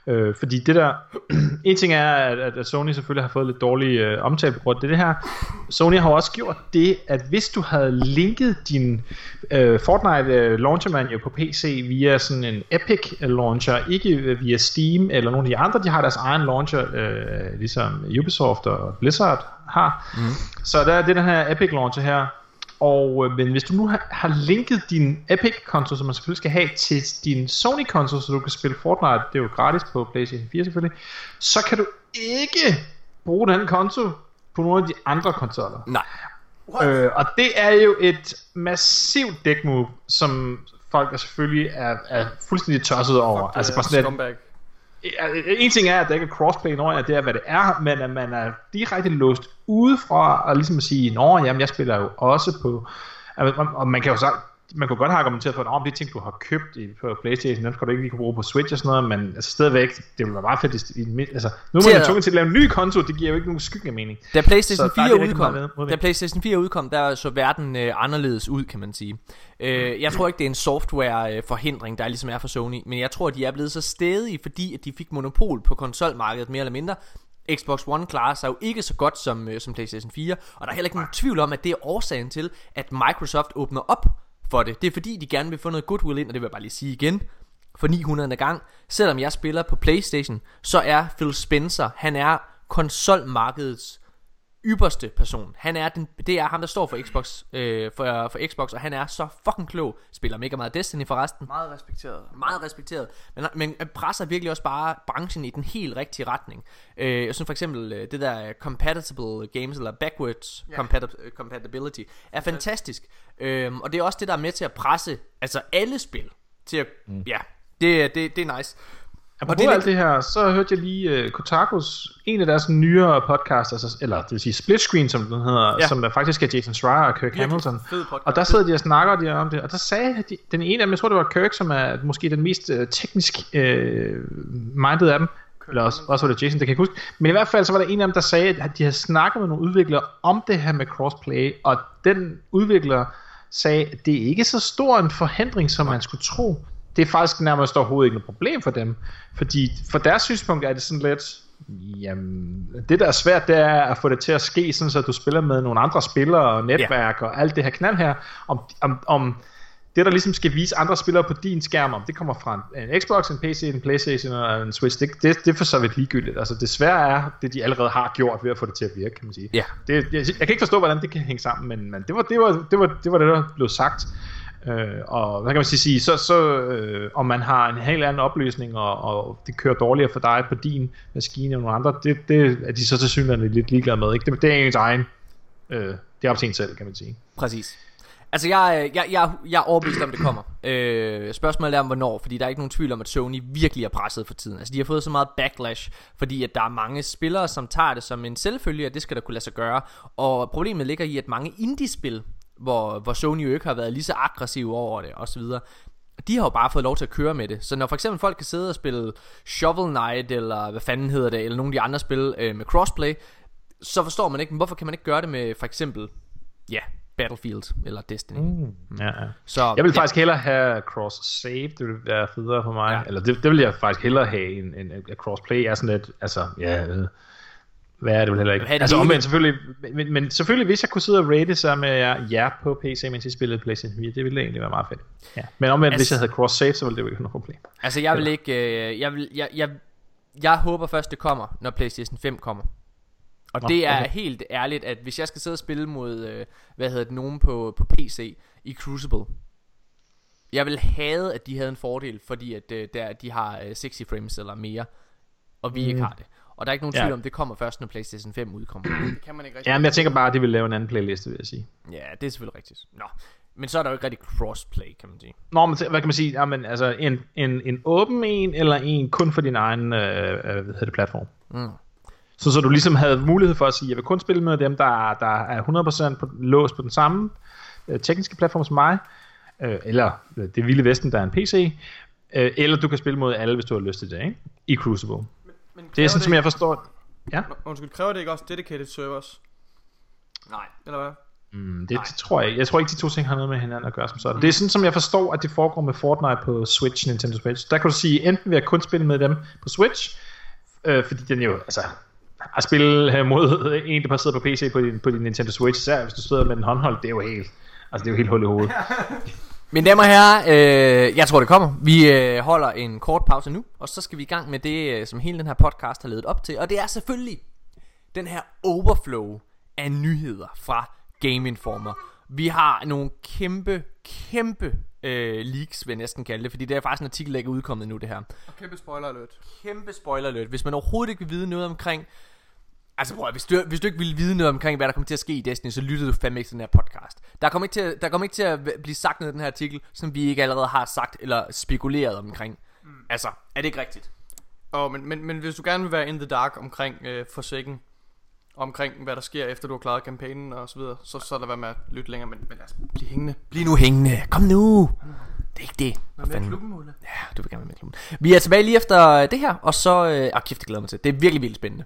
Øh, fordi det der, <clears throat> en ting er, at, at- Sony selvfølgelig har fået lidt dårlig øh, omtale på grund af det her. Sony har også gjort det, at hvis du havde linket din øh, Fortnite øh, launcher man jo på PC via sådan en Epic launcher, ikke via Steam eller nogle af de andre, de har deres egen launcher, øh, ligesom Ubisoft og Blizzard har. Mm. Så der er det den her Epic launcher her, og øh, men hvis du nu har, har linket din Epic-konto, som man selvfølgelig skal have, til din Sony-konto, så du kan spille Fortnite, det er jo gratis på PlayStation 4 selvfølgelig, så kan du ikke bruge den konto på nogle af de andre konsoller. Nej. Øh, og det er jo et massivt dækmove, som folk er selvfølgelig er, er fuldstændig tosset over. Fuck, altså bare sådan. Altså, en ting er, at der ikke er crossplay, når det er, hvad det er, men at man er direkte låst udefra, og ligesom at sige, nå, jamen, jeg spiller jo også på, altså, og, man kan jo sagt, man kunne godt have argumenteret for, at de ting, du har købt i, på Playstation, dem skal du ikke lige kunne bruge på Switch og sådan noget, men altså stadigvæk, det ville være meget fedt, hvis, i, altså, nu er man at- tvunget til at lave en ny konto, det giver jo ikke nogen skygge mening. Da PlayStation Så der er 4 de rigtig udkom, da PlayStation 4 udkom, der så verden øh, anderledes ud, kan man sige. Øh, jeg tror ikke, det er en software øh, der ligesom er for Sony, men jeg tror, de er blevet så stedige, fordi at de fik monopol på konsolmarkedet mere eller mindre. Xbox One klarer sig jo ikke så godt som, øh, som PlayStation 4, og der er heller ikke nogen tvivl om, at det er årsagen til, at Microsoft åbner op for det. Det er fordi, de gerne vil få noget goodwill ind, og det vil jeg bare lige sige igen for 900. gang. Selvom jeg spiller på PlayStation, så er Phil Spencer, han er konsolmarkedets ypperste person. Han er den, det er ham, der står for Xbox, øh, for, for Xbox, og han er så fucking klog. Spiller mega meget Destiny forresten. Meget respekteret. Meget respekteret. Men, men presser virkelig også bare branchen i den helt rigtige retning. Øh, jeg synes for eksempel, øh, det der compatible games, eller backwards Ja. compati- compatibility, er fantastisk. Øhm, og det er også det, der er med til at presse altså alle spil til at, mm. ja, det, det, det er nice. Apropos det alt det her, så hørte jeg lige uh, Kotakus, en af deres nyere podcasts, altså, eller det vil sige Split Screen, som den hedder, Ja. som er faktisk er Jason Schreier og Kirk Hamilton. Og der sidder de og snakker de om det, og der sagde de, den ene af dem, jeg tror det var Kirk, som er måske den mest uh, teknisk uh, minded af dem, eller også, også var det Jason, det kan jeg ikke huske. Men i hvert fald så var der en af dem, der sagde, at de havde snakket med nogle udviklere om det her med crossplay, og den udvikler sagde, at det er ikke så stor en forhindring, som man skulle tro. Det er faktisk nærmest overhovedet ikke noget problem for dem. Fordi for deres synspunkt er det sådan lidt, jamen, det der er svært, det er at få det til at ske, sådan så du spiller med nogle andre spillere og netværk og alt det her knald her. Om, om, om det, der ligesom skal vise andre spillere på din skærm, om det kommer fra en, en Xbox, en PC, en Playstation og en Switch, det, det, det er for så vidt ligegyldigt. Altså det svære er, det de allerede har gjort ved at få det til at virke, kan man sige. Ja. Det, jeg, jeg kan ikke forstå, hvordan det kan hænge sammen, men, men det, var, det, var, det, var, det var det, der blev sagt. Øh, og hvad kan man sige, så, så øh, om man har en helt anden opløsning, og, og det kører dårligere for dig på din maskine og nogle andre, det, det er de så til synligheden lidt ligeglade med. Ikke? Det, det er ens egen, øh, det er op til en selv, kan man sige. Præcis. Altså, jeg, øh, jeg, jeg, jeg er overbevist om, det kommer. Øh, spørgsmålet er om, hvornår, fordi der er ikke nogen tvivl om, at Sony virkelig er presset for tiden. Altså, de har fået så meget backlash, fordi at der er mange spillere, som tager det som en selvfølge, at det skal der kunne lade sig gøre. Og problemet ligger i, at mange indie-spil, hvor, hvor Sony jo ikke har været lige så aggressiv over det, osv., de har jo bare fået lov til at køre med det. Så når for eksempel folk kan sidde og spille Shovel Knight, eller hvad fanden hedder det, eller nogle af de andre spil øh, med crossplay, så forstår man ikke, hvorfor kan man ikke gøre det med for eksempel, ja, Battlefield eller Destiny. Mm. Ja, ja. Så Jeg vil ja, faktisk hellere have cross-save, det vil være federe for mig. Ja. Eller det, det vil jeg faktisk hellere have, end at cross-play er sådan lidt, altså, ja, øh, hvad er det vel heller ikke. Altså omvendt selvfølgelig, men, men selvfølgelig hvis jeg kunne sidde og rate sammen med jer, jer på PC, mens I spillede PlayStation 4, det ville egentlig være meget fedt. Ja. Men omvendt, Altså- hvis jeg havde cross-save, så ville det jo ikke være noget problem. Altså jeg vil ikke øh, jeg, vil, jeg, jeg, jeg håber først det kommer Når Playstation 5 kommer Og Nå, det er okay. helt ærligt At hvis jeg skal sidde og spille mod øh, Hvad hedder det Nogen på, på PC I Crucible Jeg vil have at de havde en fordel Fordi at øh, der, de har øh, 60 frames eller mere Og vi mm. ikke har det Og der er ikke nogen Ja. tvivl om Det kommer først når Playstation 5 udkommer Det kan man ikke rigtig. Ja, men jeg tænker bare, at de vil lave en anden playliste, vil jeg sige. Ja det er selvfølgelig rigtigt Nå Men så er der jo ikke rigtig crossplay kan man sige Nå, men hvad kan man sige? Jamen, altså, en, en, en åben en, eller en kun for din egen, øh, øh, hvad hedder det, platform? Mm. Så, så du ligesom havde mulighed for at sige, jeg vil kun spille med dem, der, der er 100% på, låst på den samme øh, tekniske platform som mig, øh, eller øh, det vilde vesten, der er en PC, øh, eller du kan spille mod alle, hvis du har lyst til det, ikke? I Crucible. Men Det er sådan, som jeg forstår. Ja, Undskyld, kræver det ikke også dedicated servers? Nej Eller hvad? mm, det, det tror jeg ikke. Jeg tror ikke, de to ting har noget med hinanden at gøre som sådan. Det er sådan, som jeg forstår, at det foregår med Fortnite på Switch, Nintendo Switch. Der kan du sige, enten vil jeg kun spille med dem på Switch, øh, fordi den jo, altså, at spille mod <laughs> en, der bare sidder på PC på din, på din Nintendo Switch, især hvis du sidder med den håndholdt, det er jo helt, altså det er jo helt hul i hovedet. <laughs> Mine damer og herrer, øh, jeg tror det kommer. Vi øh, holder en kort pause nu, og så skal vi i gang med det, øh, som hele den her podcast har ledet op til. Og det er selvfølgelig den her overflow af nyheder fra Game Informer. Vi har nogle kæmpe, kæmpe øh, leaks, vil jeg næsten kalde det, fordi det er faktisk en artikel, der ikke er udkommet nu, det her. Og kæmpe spoiler alert. Kæmpe spoiler alert. Hvis man overhovedet ikke vil vide noget omkring Altså prøv, at- hvis du, hvis du ikke vil vide noget omkring, hvad der kommer til at ske i Destiny, så lyttede du fandme ikke til den her podcast. Der kommer ikke til, at- der kommer ikke til at blive sagt noget i den her artikel, som vi ikke allerede har sagt eller spekuleret omkring. Mm. Altså, er det ikke rigtigt? Oh, men, men, men hvis du gerne vil være in the dark omkring øh, Forsaken, omkring hvad der sker efter du har klaret kampagnen og så videre, så, så lad være med at lytte længere, men, men lad os blive hængende. Bliv nu hængende. Kom nu. Det er ikke det. Hvad med klubben, Ole? Ja, du vil gerne være med i klubben. Vi er tilbage lige efter det her, og så... Øh, ah, kæft, det glæder mig til. Det er virkelig vildt spændende.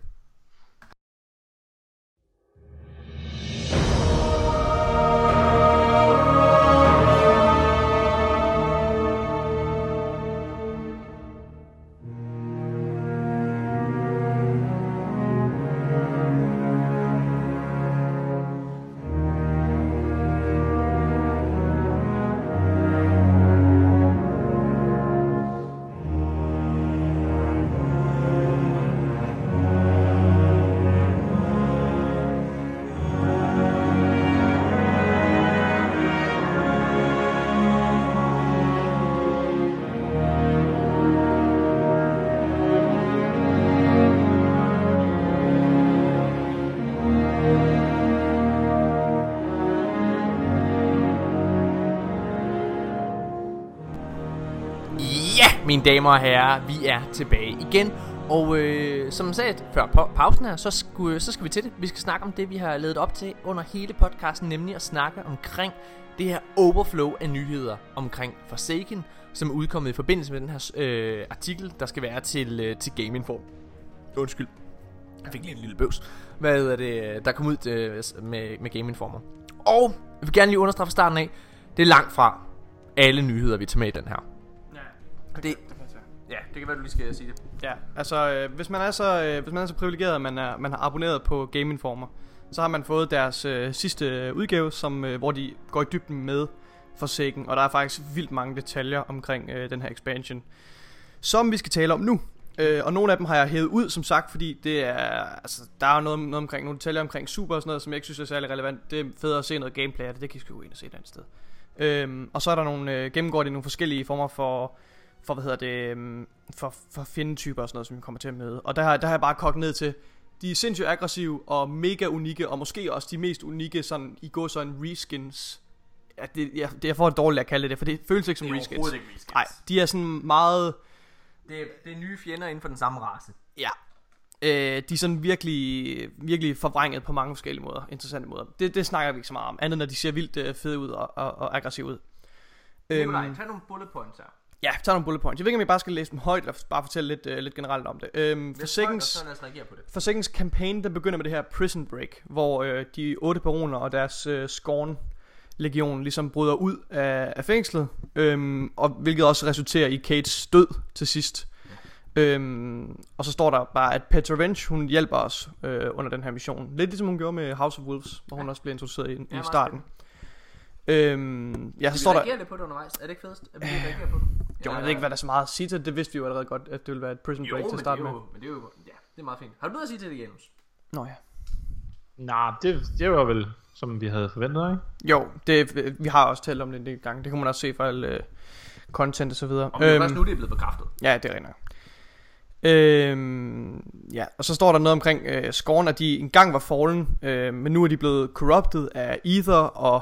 Mine damer og herrer, vi er tilbage igen. Og øh, som sagt sagde før pa- pausen her, så, skulle, så skal vi til det. Vi skal snakke om det, vi har ledet op til under hele podcasten, nemlig at snakke omkring det her overflow af nyheder omkring Forsaken, som er udkommet i forbindelse med den her øh, artikel, der skal være til, øh, til Game Info. Undskyld. Jeg fik lige en lille bøvs. Hvad er det, øh, der kom ud øh, med, med Game Informer. Og jeg vil gerne lige understrege fra starten af, det er langt fra alle nyheder, vi tager med i den her. Ja, Det, ja, det kan være, du lige skal sige det. Ja, altså øh, hvis man er så øh, hvis man er så privilegeret, at man er man har abonneret på Game Informer, så har man fået deres øh, sidste udgave, som øh, hvor de går i dybden med Forsaken, og der er faktisk vildt mange detaljer omkring øh, den her expansion, som vi skal tale om nu. Øh, og nogle af dem har jeg hævet ud, som sagt, fordi det er, altså, der er noget, noget omkring, nogle detaljer omkring super og sådan noget, som jeg ikke synes er særlig relevant. Det er federe at se noget gameplay af det, det kan I sgu gå ind og se et andet sted. Øhm, og så er der nogle, øh, gennemgår de nogle forskellige former for, for hvad hedder det, øhm, for, for fjendetyper og sådan noget, som vi kommer til at møde. Og der, har- der har jeg bare kogt ned til, de er sindssygt aggressive og mega unikke, og måske også de mest unikke, sådan, i går sådan reskins. Ja, det, jeg, det, jeg får det dårligt at kalde det, for det føles ikke som reskins. ikke reskins. Nej, de er sådan meget, Det er, det er nye fjender inden for den samme race. ja, øh, de er sådan virkelig, virkelig forvrænget på mange forskellige måder, interessante måder. Det, det snakker vi ikke så meget om, andet når de ser vildt øh, fede ud og, og, og aggressive ud. Nikolaj, tag nogle bullet points her. Ja, tag nogle bullet points. Jeg ved ikke, om jeg bare skal læse dem højt, eller bare fortælle lidt, uh, lidt generelt om det. Øhm, det. Forsakens kampagne, den begynder med det her Prison Break, hvor øh, de otte baroner og deres øh, Scorn legion ligesom bryder ud af, af fængslet, øhm, og hvilket også resulterer i Kates død til sidst. Øhm, og så står der bare, at Petra Vench, hun hjælper os øh, under den her mission. Lidt ligesom hun gjorde med House of Wolves, hvor hun også blev introduceret i, i starten. Øhm, ja, så står der... lidt på det undervejs? Er det ikke fedest? Er vi reagere på det? Jo, jeg ved ikke, hvad der er så meget at sige til det. Det vidste vi jo allerede godt, at det ville være et Prison Break til at starte men med. det er jo, men det er jo, ja, det er meget fint. Har du noget at sige til det, Janus? Nå ja. Nej, det, det var vel, som vi havde forventet, ikke? Jo, det, vi har også talt om det en del gange. Det kan man også se fra alle øh, content og så videre. Og det er først nu, det er blevet bekræftet. Ja, det er nok. Øhm, ja, og så står der noget omkring øh, Scorn, at de engang var fallen, øh, men nu er de blevet corrupted af Ether og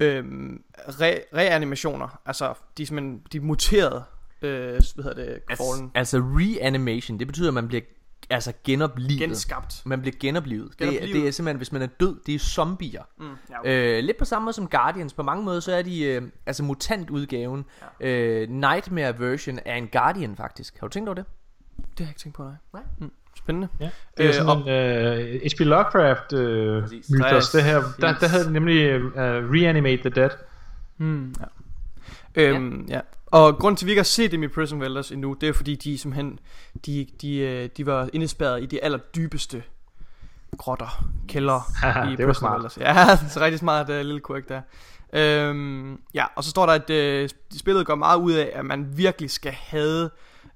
øhm, re- reanimationer. Altså, de er simpelthen de er muteret, øh, hvad hedder det, fallen. Altså, altså reanimation, det betyder, at man bliver altså genoplivet. Genskabt. Man bliver genoplivet. Det, er- Genoplivet. det er simpelthen, hvis man er død, det er zombier. Mm, ja, okay. Øh, lidt på samme måde som Guardians. På mange måder så er de øh, altså mutantudgaven. Ja. Øh, Nightmare version er en Guardian faktisk. Har du tænkt over det? Det har jeg ikke tænkt på, nej. Nej. Mm, spændende. Ja. Det er Øh, øh, sådan en uh, H.P. Lovecraft uh, Præcis. mythos. Det her, der, der havde de nemlig uh, Reanimate the Dead. Mm, ja. Øhm, ja. Og grunden til, at vi ikke har set dem i Prison Velders endnu, det er fordi, de simpelthen, de, de, øh, de var indespærret i de allerdybeste grotter, kælder <laughs> i det var Prison smart. Velders. Ja, <laughs> det er rigtig smart, uh, lille quirk der. Øhm, ja, og så står der, at øh, spillet går meget ud af, at man virkelig skal have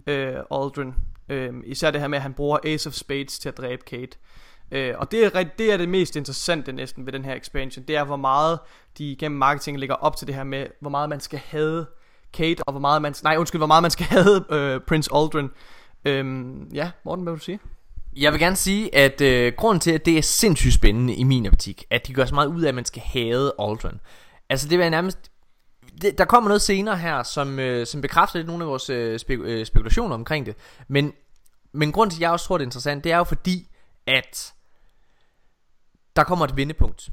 øh, Aldrin. Øhm, især det her med, at han bruger Ace of Spades til at dræbe Kate. Øh, og det er, det er det mest interessante næsten ved den her expansion. Det er, hvor meget de gennem marketing lægger op til det her med, hvor meget man skal have Kate, og hvor meget man... Nej, undskyld, hvor meget man skal have øh, Prince Aldrin. Øhm, ja, Morten, hvad vil du sige? Jeg vil gerne sige, at øh, grunden til, at det er sindssygt spændende i min optik, at de gør så meget ud af, at man skal have Aldrin. Altså det vil nærmest... Det, der kommer noget senere her, som, øh, som bekræfter lidt nogle af vores øh, spek- øh, spekulationer omkring det. Men, men grund til, at jeg også tror, det er interessant, det er jo fordi, at der kommer et vendepunkt.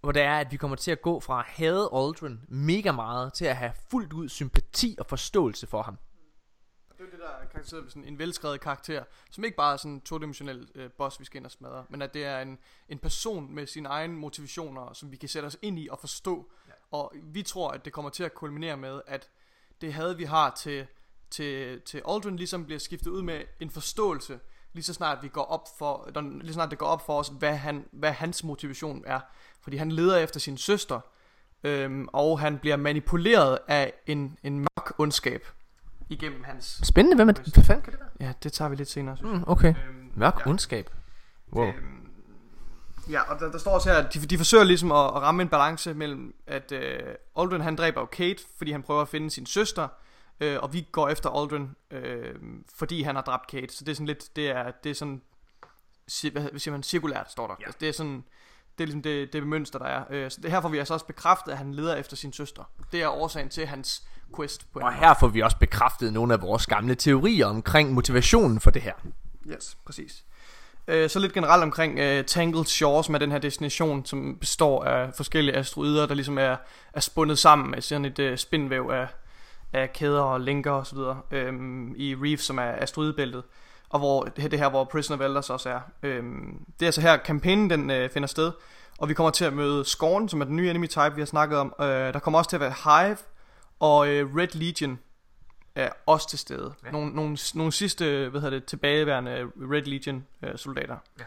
Hvor det er, at vi kommer til at gå fra at hade Aldrin mega meget, til at have fuldt ud sympati og forståelse for ham. Det er jo det, der er karakteriseret ved sådan en velskrevet karakter, som ikke bare er sådan en todimensionel øh, boss, vi skal ind og smadre, men at det er en, en person med sine egne motivationer, som vi kan sætte os ind i og forstå. Og vi tror, at det kommer til at kulminere med, at det havde vi har til, til, til Aldrin ligesom bliver skiftet ud med en forståelse, lige så snart vi går op for, lige så snart det går op for os, hvad, han, hvad hans motivation er. Fordi han leder efter sin søster, øhm, og han bliver manipuleret af en, en mørk ondskab igennem hans Spændende, hvem er det? Hvad fanden kan det være? Ja, det tager vi lidt senere. Synes Mm, okay. jeg. Øhm, Mørk ja. ondskab. Wow. Øhm, ja, og der, der står også her, at de, de forsøger ligesom at, at ramme en balance mellem, at øh, Aldrin han dræber jo Kate, fordi han prøver at finde sin søster, øh, og vi går efter Aldrin, øh, fordi han har dræbt Kate. Så det er sådan lidt, det er, det er sådan, hvad, siger man, cirkulært står der. Ja. Altså, det er sådan, Det er ligesom det, det mønster, der er. Øh, så det her får vi altså også bekræftet, at han leder efter sin søster. Det er årsagen til hans quest på Og måde. her får vi også bekræftet nogle af vores gamle teorier omkring motivationen for det her. Yes, præcis. Øh, så lidt generelt omkring øh, Tangled Shore, som er den her destination, som består af forskellige asteroider, der ligesom er, er spundet sammen af sådan et øh, spindvæv af, af kæder og linker osv. Øh, i Reef, som er asteroidebæltet, og hvor det det her, hvor Prisoner of Elders også er. Øh, det er altså her, kampagnen den øh, finder sted, og vi kommer til at møde Scorn, som er den nye enemy type, vi har snakket om. Øh, der kommer også til at være Hive og øh, Red Legion, er også til stede. Ja. Nogle, nogle, nogle sidste, hvad hedder det, tilbageværende Red Legion øh, soldater. Ja.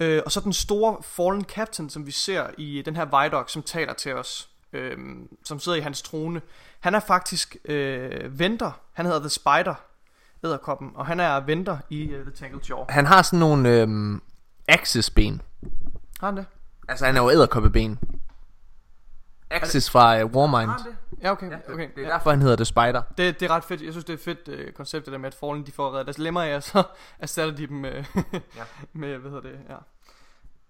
Øh, og så den store Fallen Captain, som vi ser i den her Vidoc, som taler til os, øh, som sidder i hans trone. Han er faktisk øh, venter. Han hedder The Spider, æderkoppen, og han er venter i uh, The Tangled Shore. Han har sådan nogle øhm, axis-ben. Har han det? Altså han er jo æderkoppeben. Axis fra uh, Warmind. Har han det? Ja, okay. okay. Det er ja. derfor han hedder The Spider. Det, det er ret fedt. Jeg synes, det er et fedt øh, koncept, det der med, at Fallen de får reddet deres lemmer af, og så <laughs> erstatter de dem med, Ja. <laughs> med hvad hedder det, ja.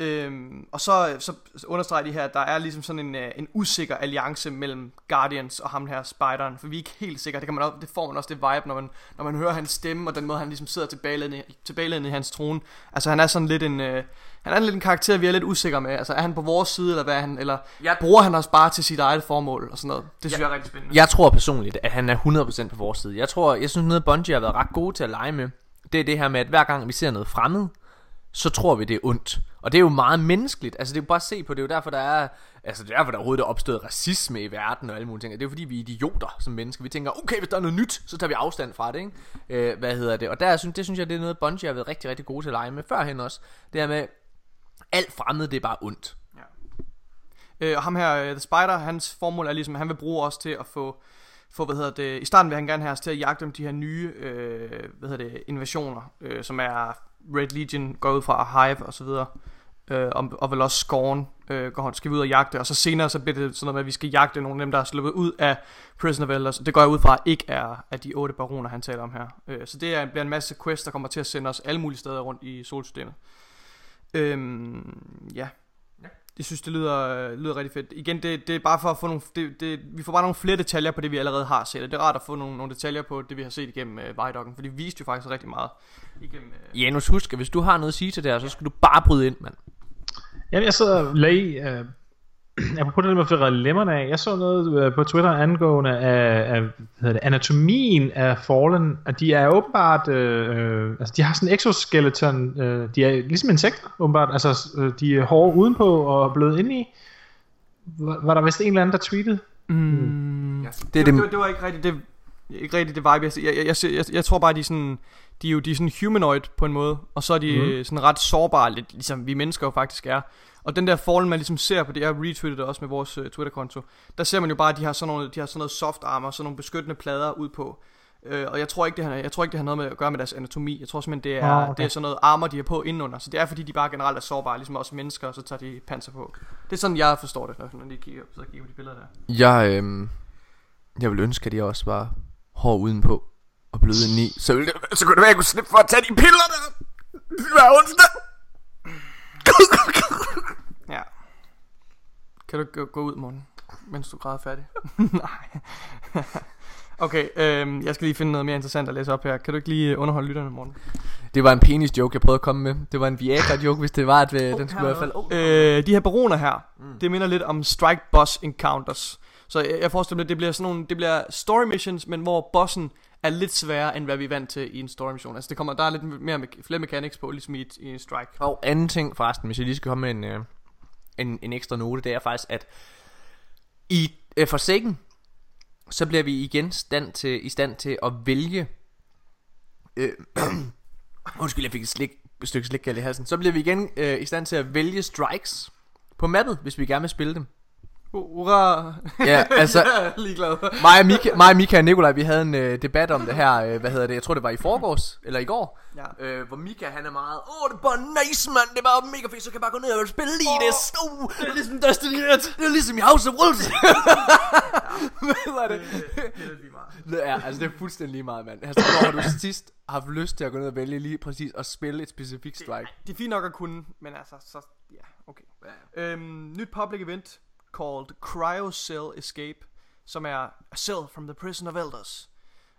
Øhm, og så, så understreger de her, at der er ligesom sådan en, øh, en usikker alliance mellem Guardians og ham her, Spideren, for vi er ikke helt sikre, det, kan man også, det får man også det vibe, når man, når man hører hans stemme, og den måde, han ligesom sidder tilbagelænet, tilbagelænet i hans trone. Altså han er sådan lidt en, øh, han er lidt en karakter, vi er lidt usikre med. Altså er han på vores side, eller hvad er han, eller Jeg- bruger han os bare til sit eget formål, og sådan noget. Det synes Ja. jeg er rigtig spændende. Jeg tror personligt, at han er 100% på vores side. Jeg tror, jeg synes noget Bungie har været ret gode til at lege med. Det er det her med, at hver gang vi ser noget fremmed, så tror vi, det er ondt. Og det er jo meget menneskeligt. Altså det er jo bare at se på, det er jo derfor, der er, altså det er derfor, der overhovedet er opstået racisme i verden og alle mulige ting. Det er jo fordi, vi er idioter som mennesker. Vi tænker, okay, hvis der er noget nyt, så tager vi afstand fra det, ikke? Øh, hvad hedder det? Og der, synes, det synes jeg, det er noget, Bungie har været rigtig, rigtig gode til at lege med førhen også. Det her med, alt fremmed, det er bare ondt. Ja. Øh, og ham her, øh, The Spider, hans formål er ligesom, at han vil bruge os til at få, få hvad hedder det, i starten vil han gerne have os til at jagte om de her nye, øh, hvad hedder det, invasioner, øh, som er Red Legion, går ud fra Hive og så videre, øh, og, og vel også Scorn, øh, går, skal vi ud og jagte, og så senere så bliver det sådan noget med, at vi skal jagte nogle af dem, der er sluppet ud af Prison of Elders, det går jeg ud fra ikke er af de otte baroner, han taler om her. Øh, så det er, bliver en masse quests, der kommer til at sende os alle mulige steder rundt i solsystemet. Øhm, ja. Jeg synes, det lyder, øh, lyder rigtig fedt. Igen, det, det er bare for at få nogle... Det, det, vi får bare nogle flere detaljer på det, vi allerede har set. Og det er rart at få nogle, nogle detaljer på det, vi har set igennem øh, Vidocken. For det viste jo faktisk rigtig meget igennem... Øh, Janus, husk, at hvis du har noget at sige til det her, så skal du bare bryde ind, mand. Jamen, jeg sidder og lagde... Øh, apropos det med at få lemmerne af. Jeg så noget øh, på Twitter angående af, af hvad hedder det, anatomien af Fallen. At de er åbenbart... Øh, øh, altså, de har sådan en exoskeleton. Øh, de er ligesom insekter, åbenbart. Altså, øh, de er hårde udenpå og bløde indeni. Var, var der vist en eller anden, der tweetede? mm, Ja. det, Det er det, det, det, var ikke rigtigt det, ikke rigtigt det vibe. Jeg, jeg, jeg, jeg, jeg, jeg tror bare, de er sådan... De er jo de er sådan humanoid på en måde, og så er de mm. sådan ret sårbare, lidt ligesom vi mennesker jo faktisk er. Og den der Fallen, man ligesom ser på det, jeg retweetede det også med vores uh, Twitter-konto, der ser man jo bare, at de har sådan, nogle, de har sådan noget soft armor, sådan nogle beskyttende plader ud på. Uh, og jeg tror, ikke, det har, jeg tror ikke, det har noget med at gøre med deres anatomi. Jeg tror simpelthen, det er, Ah, oh, okay. det er sådan noget armor, de har på indenunder. Så det er, fordi de bare generelt er sårbare, ligesom også mennesker, og så tager de panser på. Det er sådan, jeg forstår det, når jeg lige kigger, så kigger på de billeder der. Jeg, øhm, jeg vil ønske, at jeg også var hård udenpå og blød indeni. Så, ville det, så kunne det være, at jeg kunne slippe for at tage de piller der. Hver onsdag. <laughs> Ja. Kan du gå, gå ud, morgen, mens du græder færdig? <laughs> Nej. <laughs> okay, øhm, jeg skal lige finde noget mere interessant at læse op her. Kan du ikke lige øh, underholde lytterne, morgen? Det var en penis joke, jeg prøvede at komme med. Det var en Viagra joke, hvis det var, at øh, den skulle i hvert fald... Oh. Øh, de her baroner her, mm. det minder lidt om Strike Boss Encounters. Så jeg, jeg forestiller mig, at det bliver sådan nogle, det bliver story missions, men hvor bossen er lidt sværere, end hvad vi er vant til i en story mission. Altså det kommer, der er lidt mere, me- flere mechanics på, ligesom i, et, i en Strike. Og anden ting forresten, hvis jeg lige skal komme med en, øh, en, en ekstra note, det er faktisk, at i øh, Forsaken, så bliver vi igen stand til, i stand til at vælge... Øh, <clears throat> undskyld, jeg fik et, slik, et stykke slik i halsen. Så bliver vi igen øh, i stand til at vælge strikes på mappet, hvis vi gerne vil spille dem. Hurra! Ja, altså, <laughs> Jeg er ligeglad. mig og Mika, mig og, Mika og Nikolaj, vi havde en øh, debat om det her, øh, hvad hedder det, jeg tror det var i forgårs, eller i går, Ja. øh, hvor Mika han er meget, åh det er bare nice mand, det er bare mega fedt, så kan jeg bare gå ned og spille lige oh, det, oh, Det er ligesom Destiny 1. det er ligesom i House of Wolves. Hvad var det? Det er lige meget. <laughs> Det er, altså det er fuldstændig lige meget, mand. Altså, hvornår har du sidst haft lyst til at gå ned og vælge lige præcis og spille et specifikt strike? Det er fint nok at kunne, men altså, så, ja, okay. Øhm, nyt public event called Cryo Cell Escape, som er A Cell from the Prison of Elders,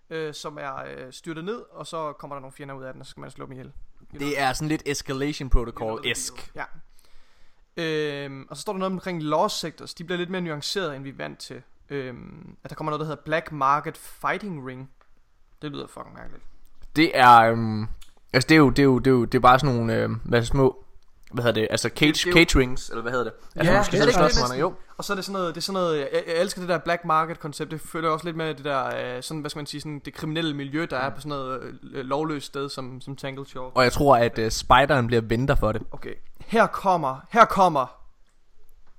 øh, som er øh, styrtet ned, og så kommer der nogle fjender ud af den, og så skal man slå dem ihjel. Det er sådan lidt Escalation Protocol-esk. Ja. Øhm, og så står der noget omkring lost sectors. De bliver lidt mere nuanceret, end vi er vant til. Øhm, at der kommer noget, der hedder Black Market Fighting Ring. Det lyder fucking mærkeligt. Det er, øhm, altså det er jo, det er jo, det er jo, det er bare sådan nogle, øh, hvad små, hvad hedder det, altså cage, det jo- caterings, eller hvad hedder det? Altså, Ja, måske det det, det næsten. jo. Og så er det sådan noget, det er sådan noget jeg, jeg elsker det der black market koncept. Det følger også lidt med det der, øh, sådan, hvad skal man sige, sådan det kriminelle miljø, der er på sådan noget øh, lovløst sted som, som Tangle Shore. Og jeg tror, at øh, spideren bliver venter for det. Okay, her kommer, her kommer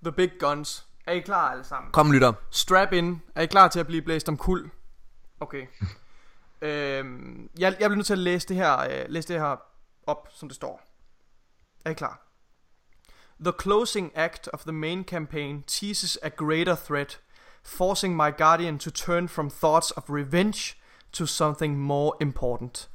The Big Guns. Er I klar alle sammen? Kom, lytter. Strap in. Er I klar til at blive blæst om kul? Okay. <laughs> øhm, jeg, jeg bliver nødt til at læse det her, øh, læse det her op, som det står. Er I klar? The closing act of the main campaign teases a greater threat, forcing my guardian to turn from thoughts of revenge to something more important.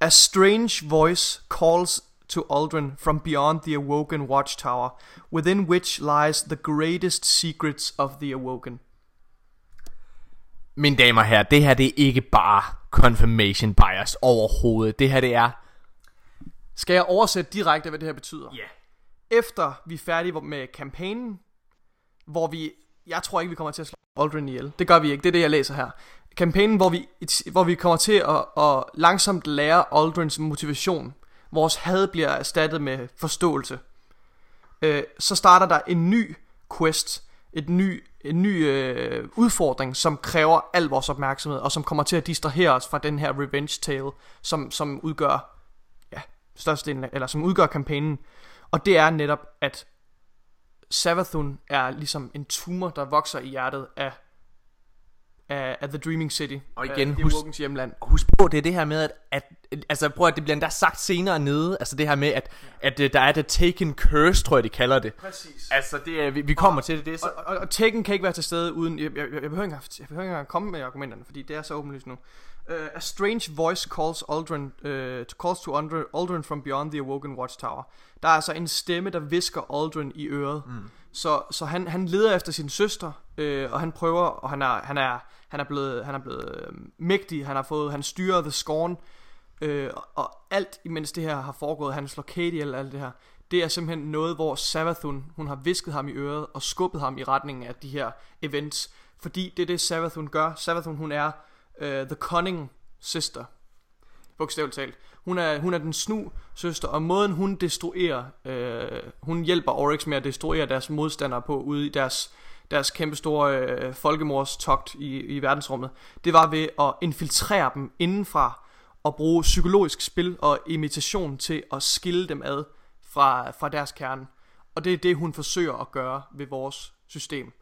A strange voice calls to Aldrin from beyond the Awoken watchtower, within which lies the greatest secrets of the Awoken. Mine damer og herrer, det her det er ikke bare confirmation bias overhovedet. Det her det er... Skal jeg oversætte direkte, hvad det her betyder? Ja. Efter vi er færdige med kampagnen, hvor vi... Jeg tror ikke, vi kommer til at slå Aldrin ihjel. Det gør vi ikke. Det er det, jeg læser her. Kampagnen, hvor vi, hvor vi kommer til at, at langsomt lære Aldrins motivation. Vores had bliver erstattet med forståelse. Øh, så starter der en ny quest. Et ny, en ny øh, udfordring, som kræver al vores opmærksomhed, og som kommer til at distrahere os fra den her revenge tale, som, som udgør størstedelen eller som udgør kampagnen. Og det er netop, at Savathun er ligesom en tumor, der vokser i hjertet af, af, af The Dreaming City. Og igen, af husk- Awokens hjemland. Og husk på, det er det her med, at, at altså prøv at det bliver endda sagt senere nede, altså det her med, at, at øh, der er The Taken Curse, tror jeg, de kalder det. Præcis. Altså, det er, vi, vi kommer til det, det så... Og, og, og Tekken kan ikke være til stede uden... Jeg, jeg, jeg, behøver, ikke, jeg behøver ikke engang komme med argumenterne, fordi det er så åbenlyst nu. Uh, a strange voice calls Aldrin, uh, calls to Aldrin, Aldrin from beyond the Awoken Watchtower. Der er altså en stemme, der visker Aldrin i øret. Mm. Så, så han, han leder efter sin søster, øh, og han prøver, og han er, han er, han er blevet, han er blevet øh, mægtig, han har fået, han styrer The Scorn, øh, og- og alt imens det her har foregået, han slår Katie ihjel, alt det her, det er simpelthen noget, hvor Savathun, hun har visket ham i øret og skubbet ham i retningen af de her events, fordi det er det Savathun gør. Savathun, hun er øh, the cunning sister, bogstaveligt talt. Hun er, hun er den snu søster, og måden hun destruerer, øh, hun hjælper Oryx med at destruere deres modstandere på ude i deres, deres kæmpestore øh, folkemordstogt i, i verdensrummet, det var ved at infiltrere dem indenfra og bruge psykologisk spil og imitation til at skille dem ad fra, fra deres kerne. Og det er det, hun forsøger at gøre ved vores system.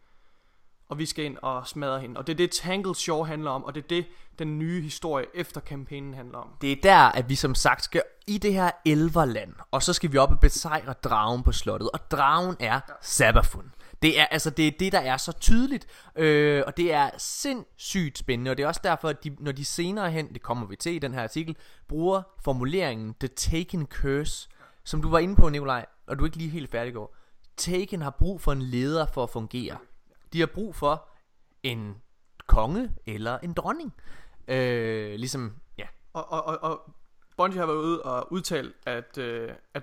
Og vi skal ind og smadre hende. Og det er det, Tangled Shore handler om, og det er det, den nye historie efter kampagnen handler om. Det er der, at vi som sagt skal i det her elverland, og så skal vi op og besejre dragen på slottet, og dragen er Sabafun. Det er altså det, er det der er så tydeligt, øh, og det er sindssygt spændende, og det er også derfor, at de, når de senere hen, det kommer vi til i den her artikel, bruger formuleringen The Taken Curse, som du var inde på, Nikolaj, og du er ikke lige helt færdig går. Taken har brug for en leder for at fungere. De har brug for en konge eller en dronning. Øh, ligesom, ja, Og, og, og, og Bungie har været ude og udtalt, at, øh, at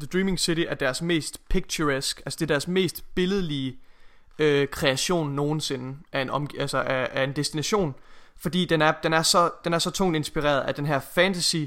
The Dreaming City er deres mest picturesque, altså det er deres mest billedlige øh, kreation nogensinde af en, omg- altså af, af en destination, fordi den er, den, er så, den er så tungt inspireret af den her fantasy,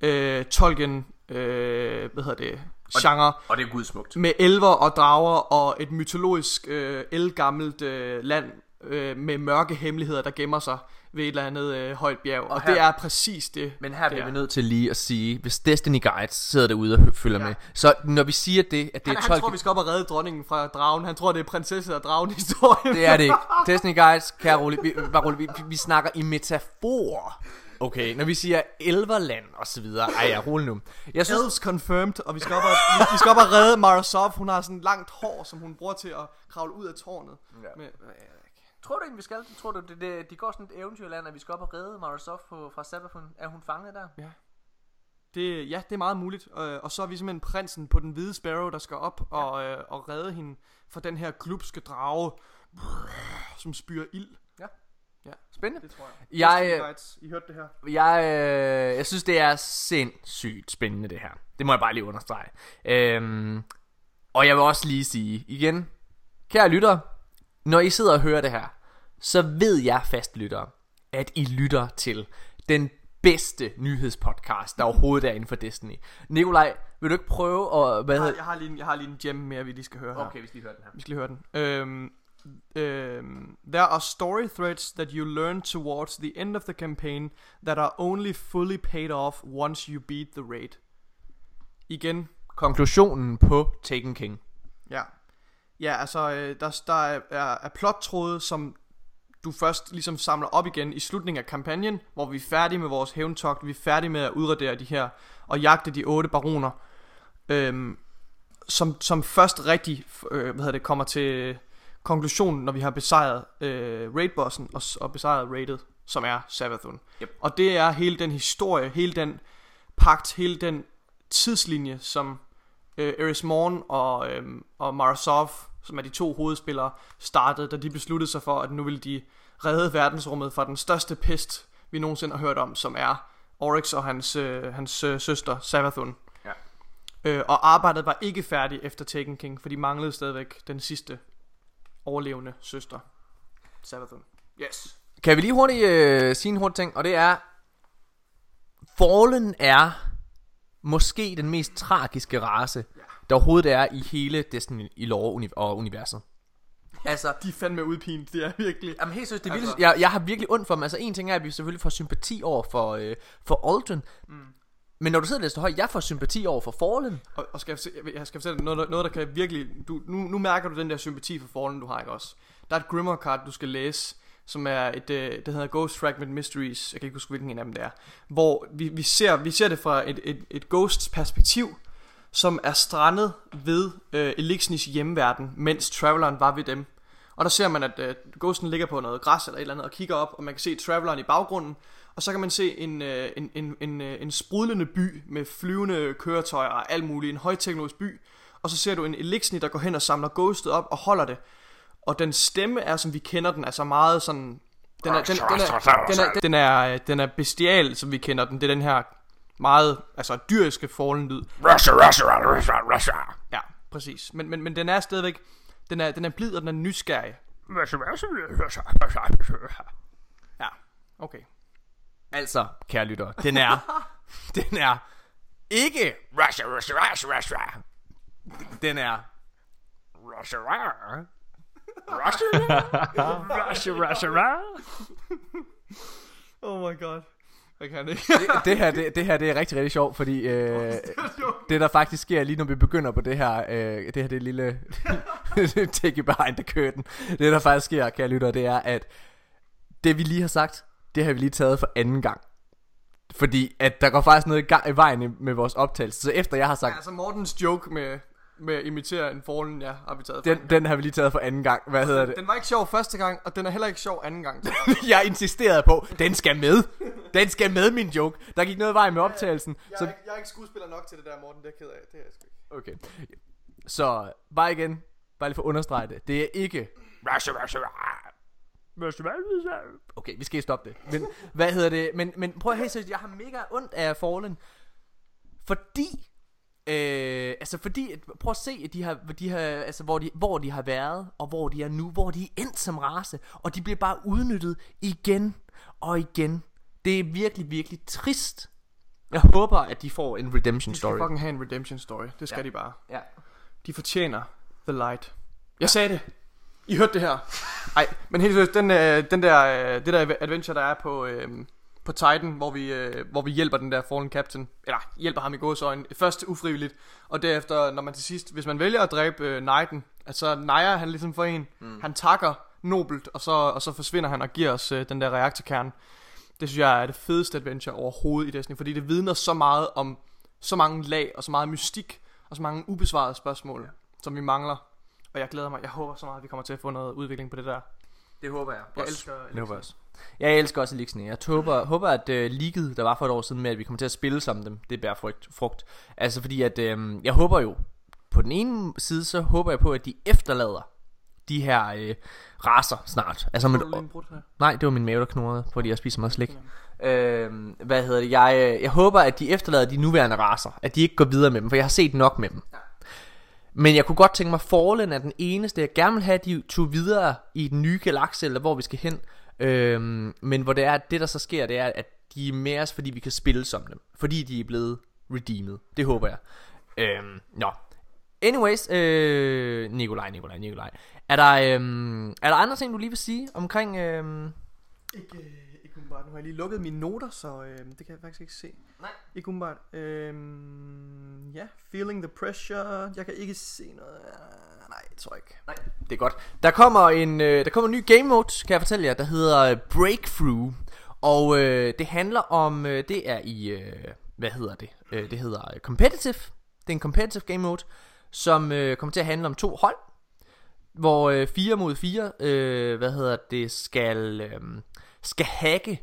øh, Tolkien, øh, hvad hedder det, genre, og det er gudsmukt. med elver og drager og et mytologisk øh, elgammelt øh, land øh, med mørke hemmeligheder, der gemmer sig ved et eller andet øh, højt bjerg. Og, og her- det er præcis det. Men her det bliver er. vi nødt til lige at sige, hvis Destiny Guides sidder derude og følger Ja. med, så når vi siger det, at det Han, er han 12 tror, vi skal op og redde dronningen fra dragen. Han tror, det er prinsesse og dragen historien. Det er det ikke. <laughs> Destiny Guides, kære rolig, vi, bare rolig, vi, vi snakker i metafor. Okay, når vi siger Elverland og så videre. Ej, ja, rolig nu. Jeg synes, Elves confirmed, og vi skal op og, vi, vi skal op og redde Mara Sov. Hun har sådan langt hår, som hun bruger til at kravle ud af tårnet. Ja. Med, tror du ikke, vi skal? Tror du, det, det, de går sådan et eventyrland, at vi skal op og redde Marasov på, fra Sabafun? Er hun fanget der? det, ja, det er meget muligt. Øh, og så er vi simpelthen prinsen på den hvide Sparrow, der skal op og, øh, og redde hende fra den her glupske drage, som spyrer ild. Spændende. Det tror jeg. Jeg, Destiny øh, I hørte det her. Jeg, øh, jeg synes, det er sindssygt spændende, det her. Det må jeg bare lige understrege. Øhm, og jeg vil også lige sige igen, kære lytter, når I sidder og hører det her, så ved jeg fast lytter, at I lytter til den bedste nyhedspodcast, der overhovedet er inden for Destiny. Nikolaj, vil du ikke prøve at... Hvad Jeg har, hedder jeg, har lige en, jeg har lige en gem mere, vi lige skal høre her. Okay, hvis de hører den her. Vi skal lige høre den. Øhm, øhm, there are story threads that you learn towards the end of the campaign that are only fully paid off once you beat the raid. Igen, Konklusionen på Taken King. ja. Ja, altså, øh, der, der er, er, er plottråde, som du først ligesom samler op igen i slutningen af kampagnen, hvor vi er færdige med vores hævntogt, vi er færdige med at udradere de her, og jagte de otte baroner, øhm, som, som først rigtig, øh, hvad hedder det, kommer til konklusionen, når vi har besejret øh, raidbossen og, og besejret raidet, som er Savathun. Yep. Og det er hele den historie, hele den pagt, hele den tidslinje, som øh, Eris Morn og, øh, og Marasov, som er de to hovedspillere, startede, da de besluttede sig for, at nu ville de redde verdensrummet fra den største pest, vi nogensinde har hørt om, som er Oryx og hans, øh, hans øh, søster Savathun. Ja. Øh, og arbejdet var ikke færdigt efter Taken King, for de manglede stadigvæk den sidste overlevende søster, Savathun. Yes. Kan vi lige hurtigt øh, sige en hurtig ting, og det er, Fallen er måske den mest tragiske race, der overhovedet er i hele Destiny i lore og universet. Altså, De er fandme udpint, det er virkelig. Jamen helt seriøst, det er Altså- virkelig, jeg, jeg har virkelig ondt for dem. Altså en ting er, at vi selvfølgelig får sympati over for, øh, for Aldrin. Mm. Men når du sidder og læser højt, jeg får sympati over for Fallen. Og, og skal jeg, jeg skal fortælle dig noget, noget der kan virkelig... Du, nu, nu mærker du den der sympati for Fallen, du har ikke også. Der er et Grimmer card, du skal læse, som er et, øh, det hedder Ghost Fragment Mysteries, jeg kan ikke huske, hvilken en af dem det er, hvor vi, vi, ser, vi ser det fra et, et, et Ghosts perspektiv, som er strandet ved øh, Elixnis hjemverden, mens Traveleren var ved dem. Og der ser man, at øh, Ghosten ligger på noget græs eller et eller andet, og kigger op, og man kan se Traveleren i baggrunden, og så kan man se en, øh, en, en, en, øh, en sprudlende by med flyvende køretøjer og alt muligt, en højteknologisk by, og så ser du en Elixni, der går hen og samler Ghostet op og holder det. Og den stemme er, som vi kender den, altså meget sådan... Den er, den, den, er, den, er, den, er, øh, den er bestial, som vi kender den. Det er den her meget altså dyriske fallen lyd. Ja, præcis. Men, men, men den er stadigvæk... Den er, den er blid, og den er nysgerrig. Ja, okay. Altså, kære lytter, den er, <laughs> den er ikke Russia, Russia, Russia, Russia. Den er Russia, Russia. Russia, Russia, Russia. Oh my god. Jeg kan ikke. det, det, her, det, det her det er rigtig, rigtig sjovt, fordi øh, <laughs> det der faktisk sker lige når vi begynder på det her, øh, det her det lille <laughs> take it behind the curtain, det der faktisk sker, kære lytter, det er, at det vi lige har sagt, det har vi lige taget for anden gang. Fordi at der går faktisk noget i, gang, i vejen med vores optagelse, så efter jeg har sagt, altså Mortens joke med, med at imitere en fallen, ja, har vi taget. den, den har vi lige taget for anden gang, hvad hedder det? den var ikke sjov første gang, og den er heller ikke sjov anden gang. <laughs> jeg insisterede på, den skal med. Den skal med, min joke. Der gik noget i vejen med optagelsen. Jeg, Så er, ikke, jeg er ikke skuespiller nok til det der, Morten. Det er jeg ked af. Det er jeg sgu ikke. Okay. Så bare igen, bare lige for at understrege det. Det er ikke... Okay, vi skal stoppe det. Men hvad hedder det? Men, men prøv at høre, jeg har mega ondt af Fallen. Fordi... Øh, altså fordi, prøv at se, at de har, de har, altså hvor, de, hvor de har været, og hvor de er nu, hvor de er endt som race, og de bliver bare udnyttet igen og igen. Det er virkelig, virkelig trist. Jeg håber, at de får en redemption De skal story. fucking have en redemption story. Det skal Ja. de bare. Ja. De fortjener the light. Jeg sagde det. I hørte det her. Ej, men helt seriøst, den, øh, den der, øh, det der adventure, der er på, øh, på Titan, hvor vi, øh, hvor vi hjælper den der Fallen Captain, eller hjælper ham i gåsøjne, først ufrivilligt, og derefter, når man til sidst, hvis man vælger at dræbe øh, Knighten, altså nejer han ligesom for en, mm. han takker nobelt, og så, og så forsvinder han og giver os øh, den der reaktorkerne. Det synes jeg er det fedeste adventure overhovedet i Destiny, fordi det vidner så meget om så mange lag, og så meget mystik, og så mange ubesvarede spørgsmål, ja. som vi mangler. Og jeg glæder mig, jeg håber så meget, at vi kommer til at få noget udvikling på det der. Det håber jeg. Jeg Også. elsker håber jeg også. Jeg elsker også Elixir. Jeg håber, håber at uh, leaget, der var for et år siden med, at vi kommer til at spille som dem, det bærer frugt. frugt. Altså fordi, at uh, jeg håber jo, på den ene side, så håber jeg på, at de efterlader de her uh, raser snart. Altså, her? nej, det var min mave, der knurrede, fordi jeg spiser meget slik. Øh, hvad hedder det? Jeg, øh, jeg håber, at de efterlader de nuværende raser. At de ikke går videre med dem, for jeg har set nok med dem. Men jeg kunne godt tænke mig, Fallen er den eneste, jeg gerne vil have, de tog videre i den nye galakse, eller hvor vi skal hen. Øhm, men hvor det er, det der så sker, det er, at de er med os, fordi vi kan spille som dem. Fordi de er blevet redeemed. Det håber jeg. Øhm, nå. Anyways, øh, Nikolaj, Nikolaj, Nikolaj. Er der, øhm, er der andre ting, du lige vil sige omkring... Øhm, Ikke, øh, ikke umiddelbart. Nu har jeg lige lukket mine noter, så øh, det kan jeg faktisk ikke se. Nej. Ikke umiddelbart. Øhm, ja, feeling the pressure. Jeg kan ikke se noget. Uh, nej, det tror jeg ikke. Nej, det er godt. Der kommer en øh, der kommer en ny game mode, kan jeg fortælle jer, der hedder øh, Breakthrough. Og øh, det handler om øh, det er i øh, hvad hedder det? Øh, det hedder øh, competitive. Det er en competitive game mode, som øh, kommer til at handle om to hold, hvor øh, 4 mod 4, øh, hvad hedder det, skal øh, skal hacke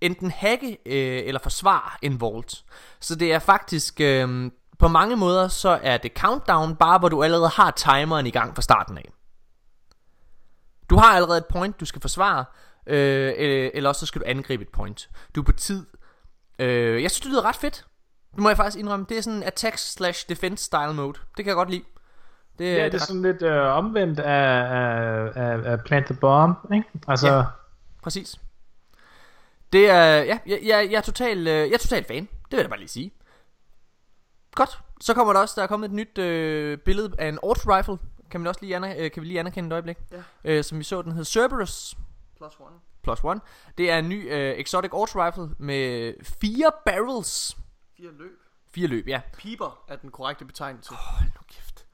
enten hacke øh, eller forsvare en vault. Så det er faktisk øh, på mange måder så er det countdown bare hvor du allerede har timeren i gang fra starten af. Du har allerede et point du skal forsvare øh, øh, eller også så skal du angribe et point. Du er på tid. Øh, jeg synes det lyder ret fedt. Det må jeg faktisk indrømme. Det er sådan en attack slash defense style mode. Det kan jeg godt lide. Det, Ja, det er sådan lidt øh, omvendt af, af, af, af Plant the Bomb, ikke? Altså, ja. Præcis. Det er, ja, jeg, jeg, jeg, er total, øh, jeg er total fan. Det vil jeg bare lige sige. Godt. Så kommer der også, der er kommet et nyt øh, billede af en auto rifle. Kan, man også lige aner, øh, kan vi lige anerkende et øjeblik? Ja. Øh, som vi så, den hed Cerberus Plus one. Plus One. Det er en ny øh, exotic auto rifle med fire barrels. Fire løb. Fire løb, ja. Piber er den korrekte betegnelse. Hold nu kæft.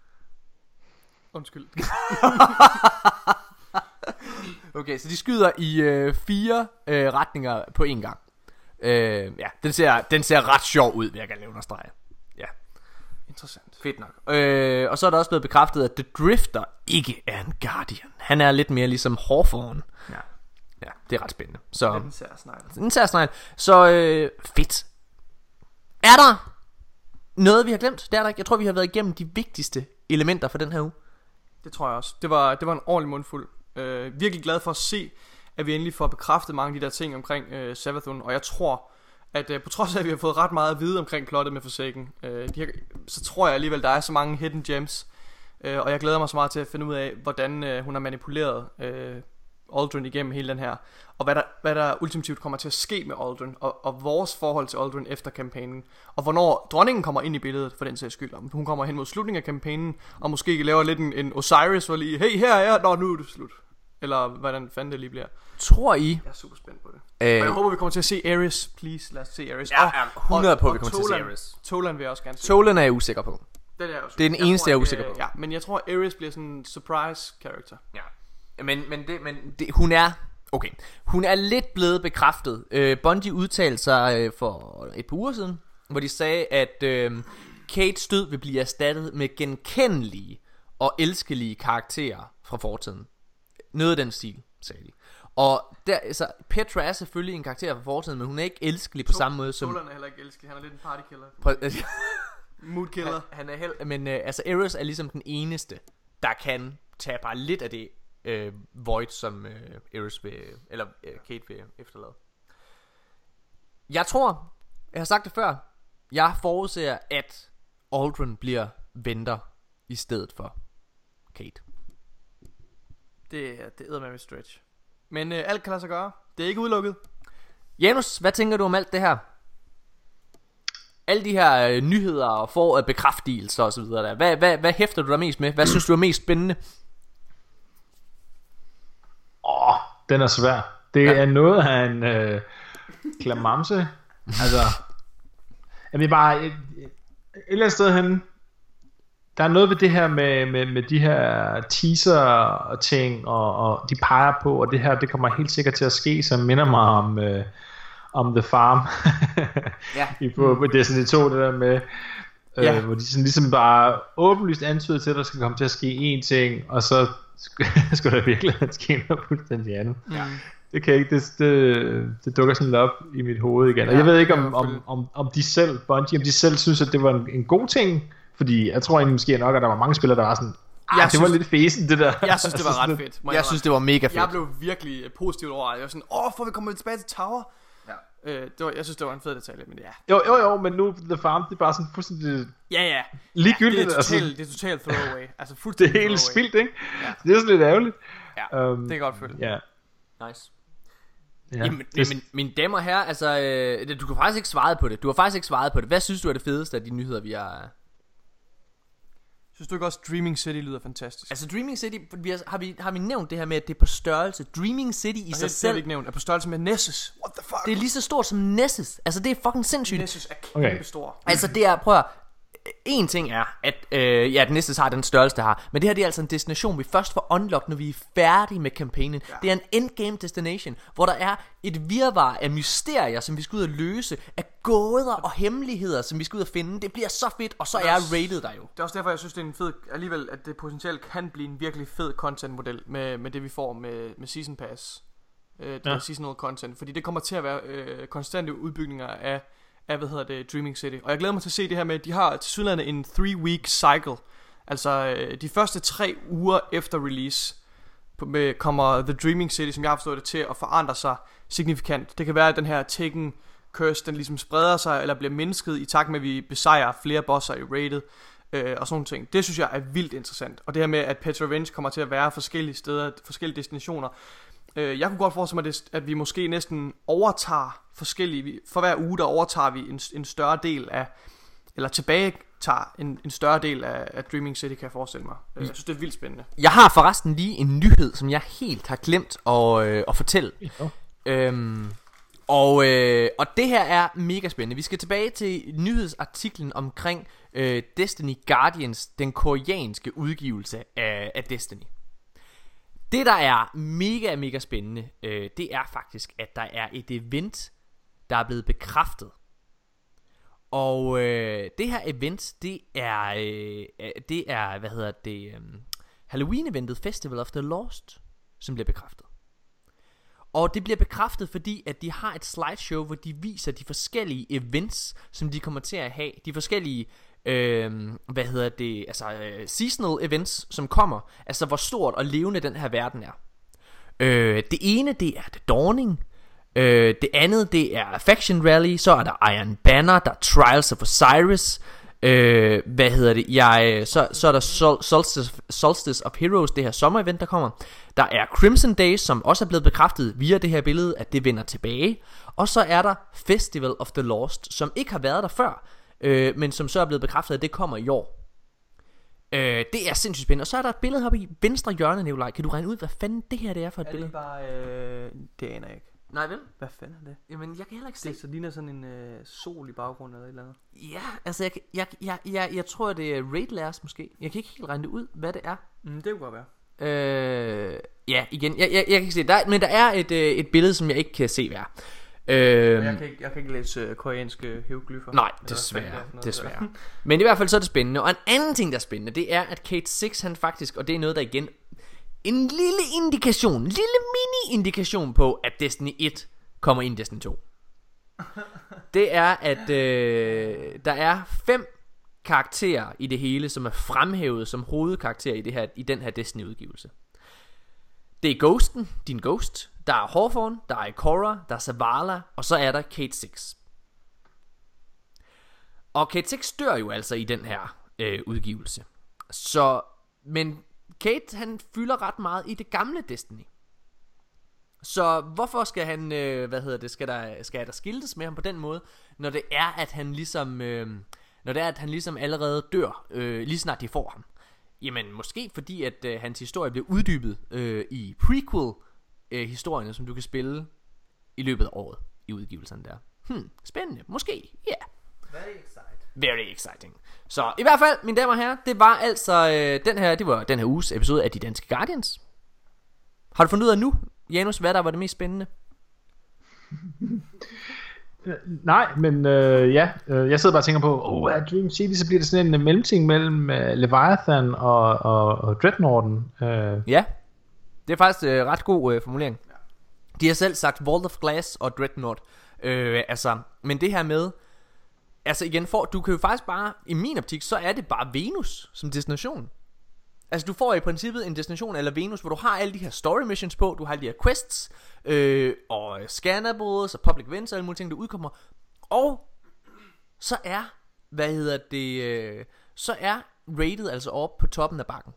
Undskyld. <laughs> Okay, så de skyder i øh, fire øh, retninger på én gang. Øh, ja, den ser, den ser ret sjov ud, vil jeg gerne understrege. Ja. Interessant. Fedt nok. Øh, og så er der også blevet bekræftet, at The Drifter ikke er en Guardian. Han er lidt mere ligesom Hawthorne. Ja. Ja, det er ret spændende. Så Den ser snegl. den ser snegl. Så øh, fedt. Er der noget, vi har glemt? Det er der ikke. Jeg tror, vi har været igennem de vigtigste elementer for den her uge. Det tror jeg også. Det var, det var en ordentlig mundfuld. Øh, virkelig glad for at se, at vi endelig får bekræftet mange af de der ting omkring øh, Savathun. Og jeg tror, at øh, på trods af, at vi har fået ret meget at vide omkring plottet med Forsaken, øh, de her, så tror jeg alligevel, der er så mange hidden gems. Øh, og jeg glæder mig så meget til at finde ud af, hvordan øh, hun har manipuleret øh, Aldrin igennem hele den her. Og hvad der, hvad der ultimativt kommer til at ske med Aldrin, og, og vores forhold til Aldrin efter kampagnen. Og hvornår dronningen kommer ind i billedet, for den sags skyld. Om hun kommer hen mod slutningen af kampagnen, og måske laver lidt en, en Osiris, hvor lige, hey, her er jeg, nå, nu er det slut. Eller hvordan fanden det lige bliver. Tror I? Jeg er super spændt på det. Øh, Og jeg håber, vi kommer til at se Ares. Please, lad os se Ares. Ja, Og- ja, 100 på, og vi kommer til at se Ares. Toland vil jeg også gerne se. Tolen er jeg usikker på. Det er, jeg også. Det er den eneste, tror, jeg er usikker øh, på. Ja, men jeg tror, Ares bliver sådan en surprise character. Ja. Men, men, det, men det, hun er... Okay, hun er lidt blevet bekræftet. Øh, Bungie udtalte sig øh, for et par uger siden, hvor de sagde, at øh, Kates død vil blive erstattet med genkendelige og elskelige karakterer fra fortiden. Noget af den stil, sagde de. Og der, altså, Petra er selvfølgelig en karakter fra fortiden, men hun er ikke elskelig på To- samme måde som... Toland er heller ikke elskelig. Han er lidt en partykiller. Prøv- <laughs> Mood killer. Han, han er held, men øh, altså Eris er ligesom den eneste, der kan tage bare lidt af det øh, void, som øh, Eris vil, eller øh, Kate vil efterlade. Jeg tror, jeg har sagt det før, jeg forudser, at Aldrin bliver venter i stedet for Kate. Det, er- det æder med stretch. Men øh, alt kan lade sig gøre. Det er ikke udelukket. Janus, hvad tænker du om alt det her? Alle de her øh, nyheder og for, øh, bekræftelser og så videre der. Hvad, hvad, hvad hæfter du dig mest med? Hvad synes du er mest spændende? den er svær. Det Ja. er noget af en øh, klamamse. Altså, jeg vil bare, et, et eller andet sted hen, der er noget ved det her med, med, med de her teaser og ting, og, og de peger på, og det her, det kommer helt sikkert til at ske, som minder mig om, øh, om The Farm. Ja. <laughs> I på, på Destiny 2, det der med, øh, Ja. hvor de sådan ligesom bare åbenlyst antyder til, at der skal komme til at ske én ting, og så <laughs> skulle, der virkelig ske noget fuldstændig andet. Ja. Det kan ikke, det, det, det dukker sådan lidt op i mit hoved igen. Og jeg ved ikke, om, om, om, om de selv, Bungie, om de selv synes, at det var en, en god ting, fordi jeg tror egentlig måske nok, at der var mange spillere, der var sådan, ah, Jeg det var synes- lidt fesen, det der. Jeg synes, det var <laughs> Altså ret fedt. må Jeg synes, det var mega fedt. Jeg blev virkelig positivt over. Jeg var sådan, åh, får vi komme tilbage til Tower? Ja. Øh, det var, jeg synes, det var en fed detalje, men ja. Jo, jo, jo, men nu The Farm, det er bare sådan fuldstændig Ja, ja. ligegyldigt. Det er altså, totalt, det er totalt throwaway. Altså <laughs> det fuldstændig er helt spildt, ikke? Ja. Det er sådan lidt ærgerligt. Ja, um, det kan jeg godt føle. Ja, Nice. ja. Jamen, det, jamen, mine damer og herrer, altså, øh, det- du kan faktisk ikke svare på det. Du har faktisk ikke svaret på det. Hvad synes du er det fedeste af de nyheder, vi har... Synes du ikke også, Dreaming City lyder fantastisk? Altså, Dreaming City, vi har, har, vi, har vi nævnt det her med, at det er på størrelse. Dreaming City i Og sig det, det har vi selv, ikke nævnt. Er på størrelse med Nessus. What the fuck? det er lige så stort som Nessus. Altså, det er fucking sindssygt. Nessus er kæmpe Okay. stor. Altså det er, prøv at en ting er, at øh, ja, at Nessus har den størrelse, der har. Men det her det er altså en destination, vi først får unlocked, når vi er færdige med kampagnen. Ja. Det er en endgame destination, hvor der er et virvar af mysterier, som vi skal ud og løse, af gåder og hemmeligheder, som vi skal ud og finde. Det bliver så fedt, og så er rated der jo. Det er også derfor, jeg synes, det er en fed... Alligevel, at det potentielt kan blive en virkelig fed content-model med, med det, vi får med, med Season Pass. Øh, det ja. Seasonal content. Fordi det kommer til at være øh, konstante udbygninger af, af, hvad hedder det, Dreaming City. Og jeg glæder mig til at se det her med, at de har til sydlandet en 3-week cycle. Altså, øh, de første tre uger efter release med, kommer The Dreaming City, som jeg har forstået det til, at forandre sig signifikant. Det kan være, at den her Tekken Curse, den ligesom spreder sig, eller bliver mindsket i takt med, at vi besejrer flere bosser i rated, øh, og sådan nogle ting. Det synes jeg er vildt interessant. Og det her med, at Petra Revenge kommer til at være forskellige steder, forskellige destinationer. Øh, jeg kunne godt forestille mig, det- at vi måske næsten overtager forskellige, for hver uge, der overtager vi en, en større del af, eller tilbage tager en, en større del af, af Dreaming City, kan jeg forestille mig. Øh, Jeg synes, det er vildt spændende. Jeg har forresten lige en nyhed, som jeg helt har glemt at, øh, at fortælle. Jo. Øhm, og, øh, og det her er mega spændende. Vi skal tilbage til nyhedsartiklen omkring øh, Destiny Guardians, den koreanske udgivelse af, af Destiny. Det der er mega mega spændende, øh, det er faktisk, at der er et event, der er blevet bekræftet. Og øh, det her event, det er, øh, det er, hvad hedder det, øh, Halloween-eventet Festival of the Lost, som bliver bekræftet. Og det bliver bekræftet, fordi at de har et slideshow, hvor de viser de forskellige events, som de kommer til at have. De forskellige, øh, hvad hedder det, altså øh, seasonal events, som kommer. Altså hvor stort og levende den her verden er. Øh, det ene, det er The Dawning. Øh, det andet, det er Faction Rally. Så er der Iron Banner, der er Trials of Osiris. Øh, hvad hedder det? Jeg, så, så er der Sol- Solstice, Solstice of Heroes, det her sommerevent, der kommer. Der er Crimson Days, som også er blevet bekræftet via det her billede, at det vender tilbage. Og så er der Festival of the Lost, som ikke har været der før, øh, men som så er blevet bekræftet, at det kommer i år. Øh, det er sindssygt spændende. Og så er der et billede heroppe i venstre hjørne, Nikolaj. Kan du regne ud, hvad fanden det her det er for et billede? bare... Øh, det aner jeg ikke. Nej, vel? Hvad fanden er det? Jamen, jeg kan heller ikke se. Det så ligner sådan en øh, sol i baggrunden eller et eller andet. Ja, altså, jeg, jeg, jeg, jeg, jeg tror, det er Raid Lairs måske. Jeg kan ikke helt regne det ud, hvad det er. Mm, det kunne godt være. Øh, ja, igen, jeg, jeg, jeg kan ikke se det. Der, men der er et, øh, et billede, som jeg ikke kan se hvad er. Øh, Jeg kan ikke, jeg kan ikke læse øh, koreanske hieroglyffer. Nej, desværre, noget desværre. Men i hvert fald så er det spændende. Og en anden ting, der er spændende, det er, at Kate 6, han faktisk, og det er noget, der igen, en lille indikation, en lille mini-indikation på, at Destiny 1 kommer ind i Destiny 2. <laughs> Det er, at øh, der er fem karakterer i det hele, som er fremhævet som hovedkarakterer i, det her, i den her Destiny-udgivelse. Det er Ghosten, din Ghost. Der er Hawthorne, der er Ikora, der er Zavala, og så er der Kate Six. Og Kate Six dør jo altså i den her øh, udgivelse. Så, men Kate han fylder ret meget i det gamle Destiny. Så hvorfor skal han, øh, hvad hedder det, skal der, skal der skiltes med ham på den måde, når det er, at han ligesom, øh, når det er, at han ligesom allerede dør, øh, lige snart de får ham. Jamen, måske fordi, at øh, hans historie bliver uddybet øh, i prequel øh, historierne, som du kan spille i løbet af året i udgivelserne der. Hmm, spændende. Måske. Ja. Yeah. Very excited. Very exciting. Så i hvert fald, mine damer og herrer, det var altså øh, den her, det var den her uges episode af De Danske Guardians. Har du fundet ud af nu, Janus, hvad der var det mest spændende? <laughs> Nej, men øh, ja, øh, jeg sidder bare og tænker på, oh, er Dream City, så bliver det sådan en øh, mellemting mellem øh, Leviathan og, og, og Dreadnoughten. Øh, Ja, det er faktisk øh, ret god øh, formulering. De har selv sagt Vault of Glass og Dreadnought. Øh, altså, men det her med, altså igen, for, du kan jo faktisk bare, i min optik, så er det bare Venus som destination. Altså du får i princippet en destination eller Venus, hvor du har alle de her story missions på, du har alle de her quests, øh, og scannables og public events og alle mulige ting, der udkommer. Og så er, hvad hedder det, øh, så er rated altså op på toppen af bakken.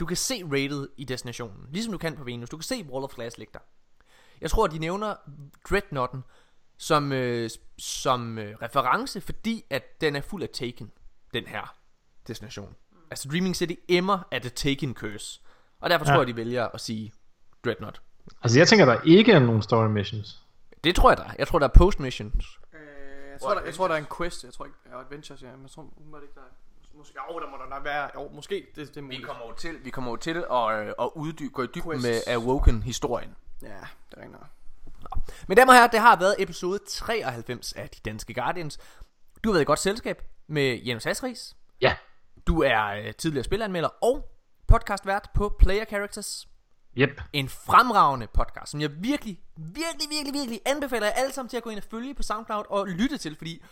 Du kan se rated i destinationen, ligesom du kan på Venus. Du kan se Wall of Glass ligge der. Jeg tror, de nævner Dreadnoughten som, øh, som øh, reference, fordi at den er fuld af Taken, den her destination. Altså Dreaming City emmer af The Taken Curse. Og derfor ja. Tror jeg, de vælger at sige Dreadnought. altså jeg tænker, der ikke er nogen story missions. Det tror jeg der er. Jeg tror, der er post missions. Øh, jeg, tror, der, jeg tror, der er en quest. Jeg tror ikke, ja, Adventures, ja. Men jeg tror, var det ikke der er- Måske, jo, der må der nok være. Jo, måske. Det, det er Vi muligt. kommer jo til, vi kommer jo til at, øh, at uddybe, gå i dybden Quests. med Awoken-historien. Ja, det er ikke noget. Men damer og herrer, det har været episode 93 af De Danske Guardians. Du har været i godt selskab med Janus Hasris. Ja. Du er øh, tidligere spilanmelder og podcastvært på Player Characters. Yep. En fremragende podcast, som jeg virkelig, virkelig, virkelig, virkelig anbefaler jer alle sammen til at gå ind og følge på SoundCloud og lytte til, fordi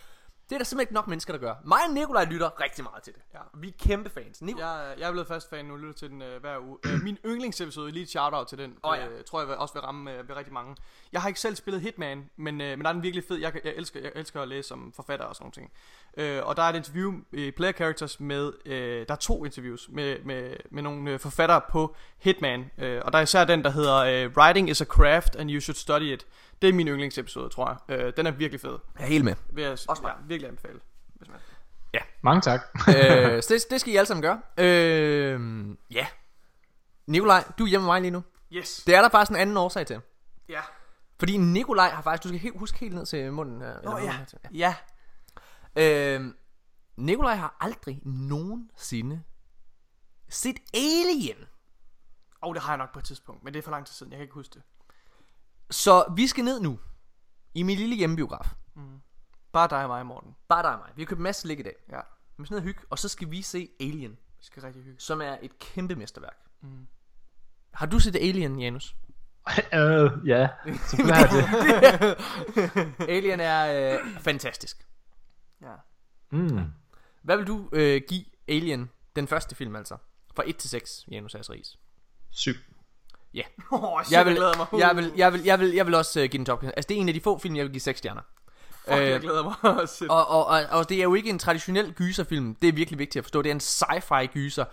det er der simpelthen ikke nok mennesker, der gør. Mig og Nikolaj lytter rigtig meget til det. Ja. Vi er kæmpe fans. Nik- Jeg, jeg er blevet fast fan nu, lytter til den øh, hver uge. Øh, min yndlingsepisode, lige et shout-out til den, Åh, ja. øh, tror jeg også vil ramme øh, ved rigtig mange. Jeg har ikke selv spillet Hitman, men, øh, men der er den virkelig fed. Jeg, jeg, elsker, jeg elsker at læse om forfatter og sådan nogle ting. Øh, og der er et interview i Player Characters med, øh, der er to interviews med, med, med nogle øh, forfattere på Hitman. Øh, og der er især den, der hedder øh, Writing is a craft and you should study it. Det er min yndlingsepisode, tror jeg. Øh, den er virkelig fed. Jeg er helt med. Vil jeg Også ja, virkelig anbefale. Hvis man... Mange tak. øh, så <laughs> det, det skal I alle sammen gøre. Øh, ja. Nikolaj, du er hjemme med mig lige nu. Yes. Det er der faktisk en anden årsag til. Ja. Fordi Nikolaj har faktisk, du skal helt, huske helt ned til munden her. eller Åh, munden ja. her til- Ja. ja. Øh, Nikolaj har aldrig nogensinde set Alien. Og det har jeg nok på et tidspunkt, men det er for lang tid siden. Jeg kan ikke huske det. Så vi skal ned nu. I min lille hjemmebiograf. Bare dig og mig, Morten. Bare dig og mig. Vi har købt en masse slik i dag. Ja, Vi skal ned og hygge, og så skal vi se Alien. vi skal rigtig hygge. Som er et kæmpe mesterværk. Mm. Har du set Alien, Janus? <laughs> øh, ja, <laughs> selvfølgelig har jeg det. <laughs> Alien er øh, fantastisk. Ja. Mm. Hvad vil du øh, give Alien, den første film altså? Fra 1 til 6, Janus Ries. Syv. Ja. <laughs> Oh, shit, Jeg vil, glæder mig. jeg vil, jeg vil, jeg vil, jeg vil også uh, give den top. Altså det er en af de få film, jeg vil give 6 stjerner. Fuck, jeg Øh, glæder mig. <laughs> Shit. og, og, og, og det er jo ikke en traditionel gyserfilm. Det er virkelig vigtigt at forstå. Det er en sci-fi gyser.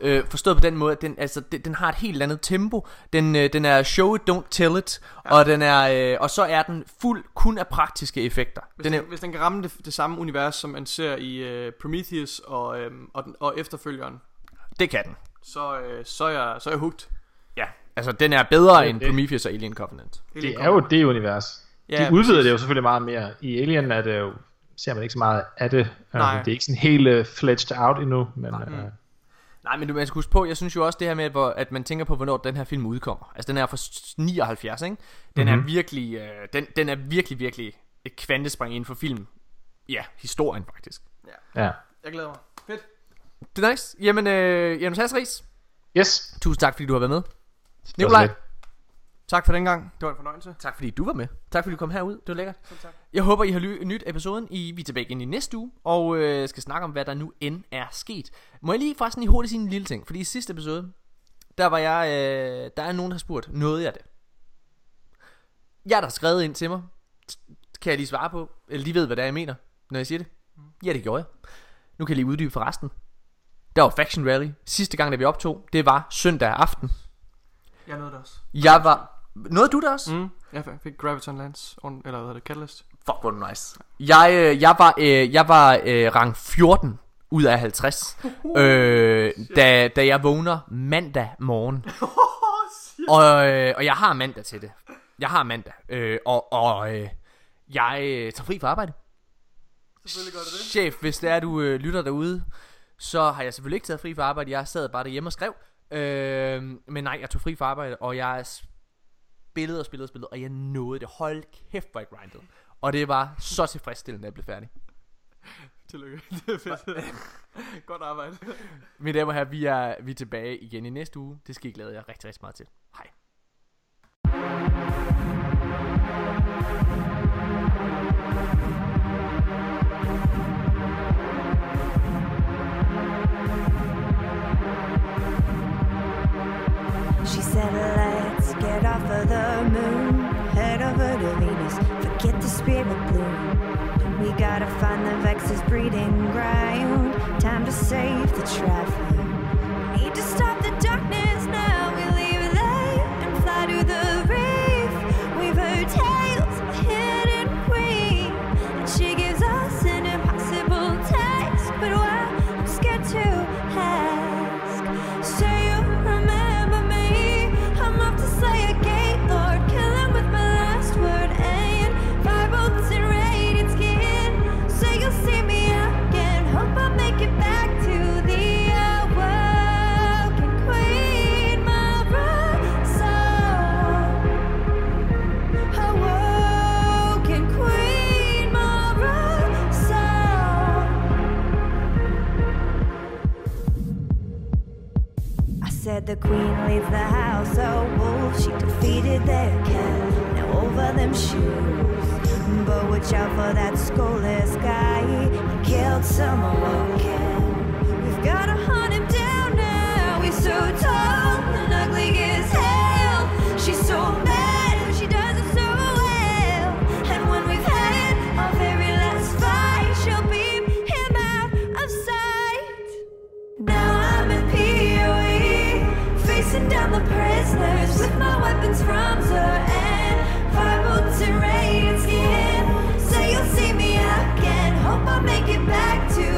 Øh, forstået på den måde, at den, altså, den, den har et helt andet tempo. Den, øh, den er show it, don't tell it. Ja. Og, den er, øh, og så er den fuld kun af praktiske effekter. Hvis Den den, er, hvis den kan ramme det, det samme univers, som man ser i uh, Prometheus og, øhm, og, den, og efterfølgeren, det kan den. så, øh, så, er jeg, så er jeg hooked. Ja. Altså den er bedre Det end det. Prometheus og Alien Covenant. Det er jo det univers. Ja, De udvider præcis. det jo selvfølgelig meget mere. I Alien er det jo, ser man ikke så meget af det. Nej. Um, det er ikke sådan helt uh, fledged out endnu, men uh, Nej, men du man skal huske på, jeg synes jo også det her med, at, hvor, at man tænker på, hvornår den her film udkommer. Altså den er fra s- 79, ikke? Den mm-hmm. er virkelig, øh, den, den er virkelig, virkelig et kvantespring inden for film. Ja, historien faktisk. ja. Jeg glæder mig. Fedt. Det er nice. Jamen, øh, Janus Hasseris, Yes. tusind tak, fordi du har været med. Nikolaj. Tak for den gang. Det var en fornøjelse. tak fordi du var med. Tak fordi du kom herud, det var lækkert. Selv tak. Jeg håber, I har ly- nyt episoden. I, vi er tilbage igen i næste uge, og øh, skal snakke om, hvad der nu end er sket. Må jeg lige forresten lige hurtigt sige en lille ting, fordi i sidste episode, der var jeg, øh, der er nogen, der har spurgt, nåede jeg det? Jeg der har skrevet ind til mig, kan jeg lige svare på, eller de ved, hvad det er, jeg mener, når jeg siger det. Ja, det gjorde jeg. Nu kan jeg lige uddybe for resten. Der var Faction Rally. Sidste gang, da vi optog, det var søndag aften. Jeg nåede det også. Jeg var... Nåede du det også? Mm. Jeg fik Graviton Lance, on, eller hvad hedder det, Catalyst. Fuck, hvor det nice. Jeg, øh, jeg var, øh, jeg var øh, rang 14 ud af 50, <laughs> øh, da, da jeg vågner mandag morgen. <laughs> Og, øh, og jeg har mandag til det. Jeg har mandag. Øh, og og øh, jeg øh, tager fri fra arbejde. Selvfølgelig gør det det. Chef, hvis det er, du øh, lytter derude, så har jeg selvfølgelig ikke taget fri fra arbejde. Jeg sad bare derhjemme og skrev. Øh, men nej, jeg tog fri fra arbejde, og jeg spillede og spillede og spillede, og jeg nåede det. Hold kæft, hvor jeg grindede. Og det var så tilfredsstillende, at jeg blev færdig. Tillykke. <laughs> Det er fedt. <laughs> Godt arbejde. Mine damer og herrer, vi er, vi er tilbage igen i næste uge. Det skal I glæde jer rigtig, rigtig meget til. Hej. She said, let's get off of the moon, head over to Venus, forget the spirit of bloom. We gotta find the Vex's breeding ground, time to save the traffic. Need to stop the the queen leaves the house, oh wolf, she defeated their cat. Now over them shoes. But watch out for that soulless guy. He killed some Facing down the prisoners with my weapons from Zur and fire boots and radiant skin. Say you'll see me again. Hope I make it back to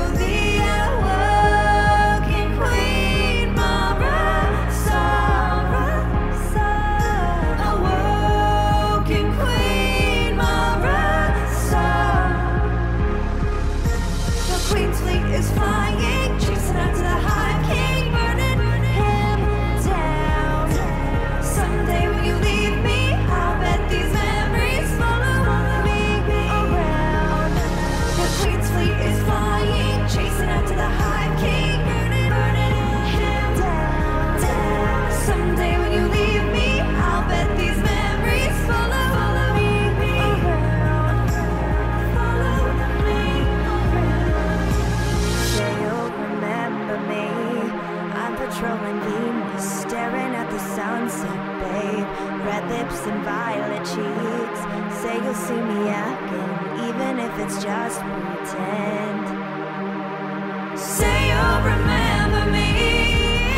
see me acting, even if it's just pretend. Say you'll remember me.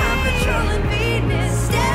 I'm patrolling Venus.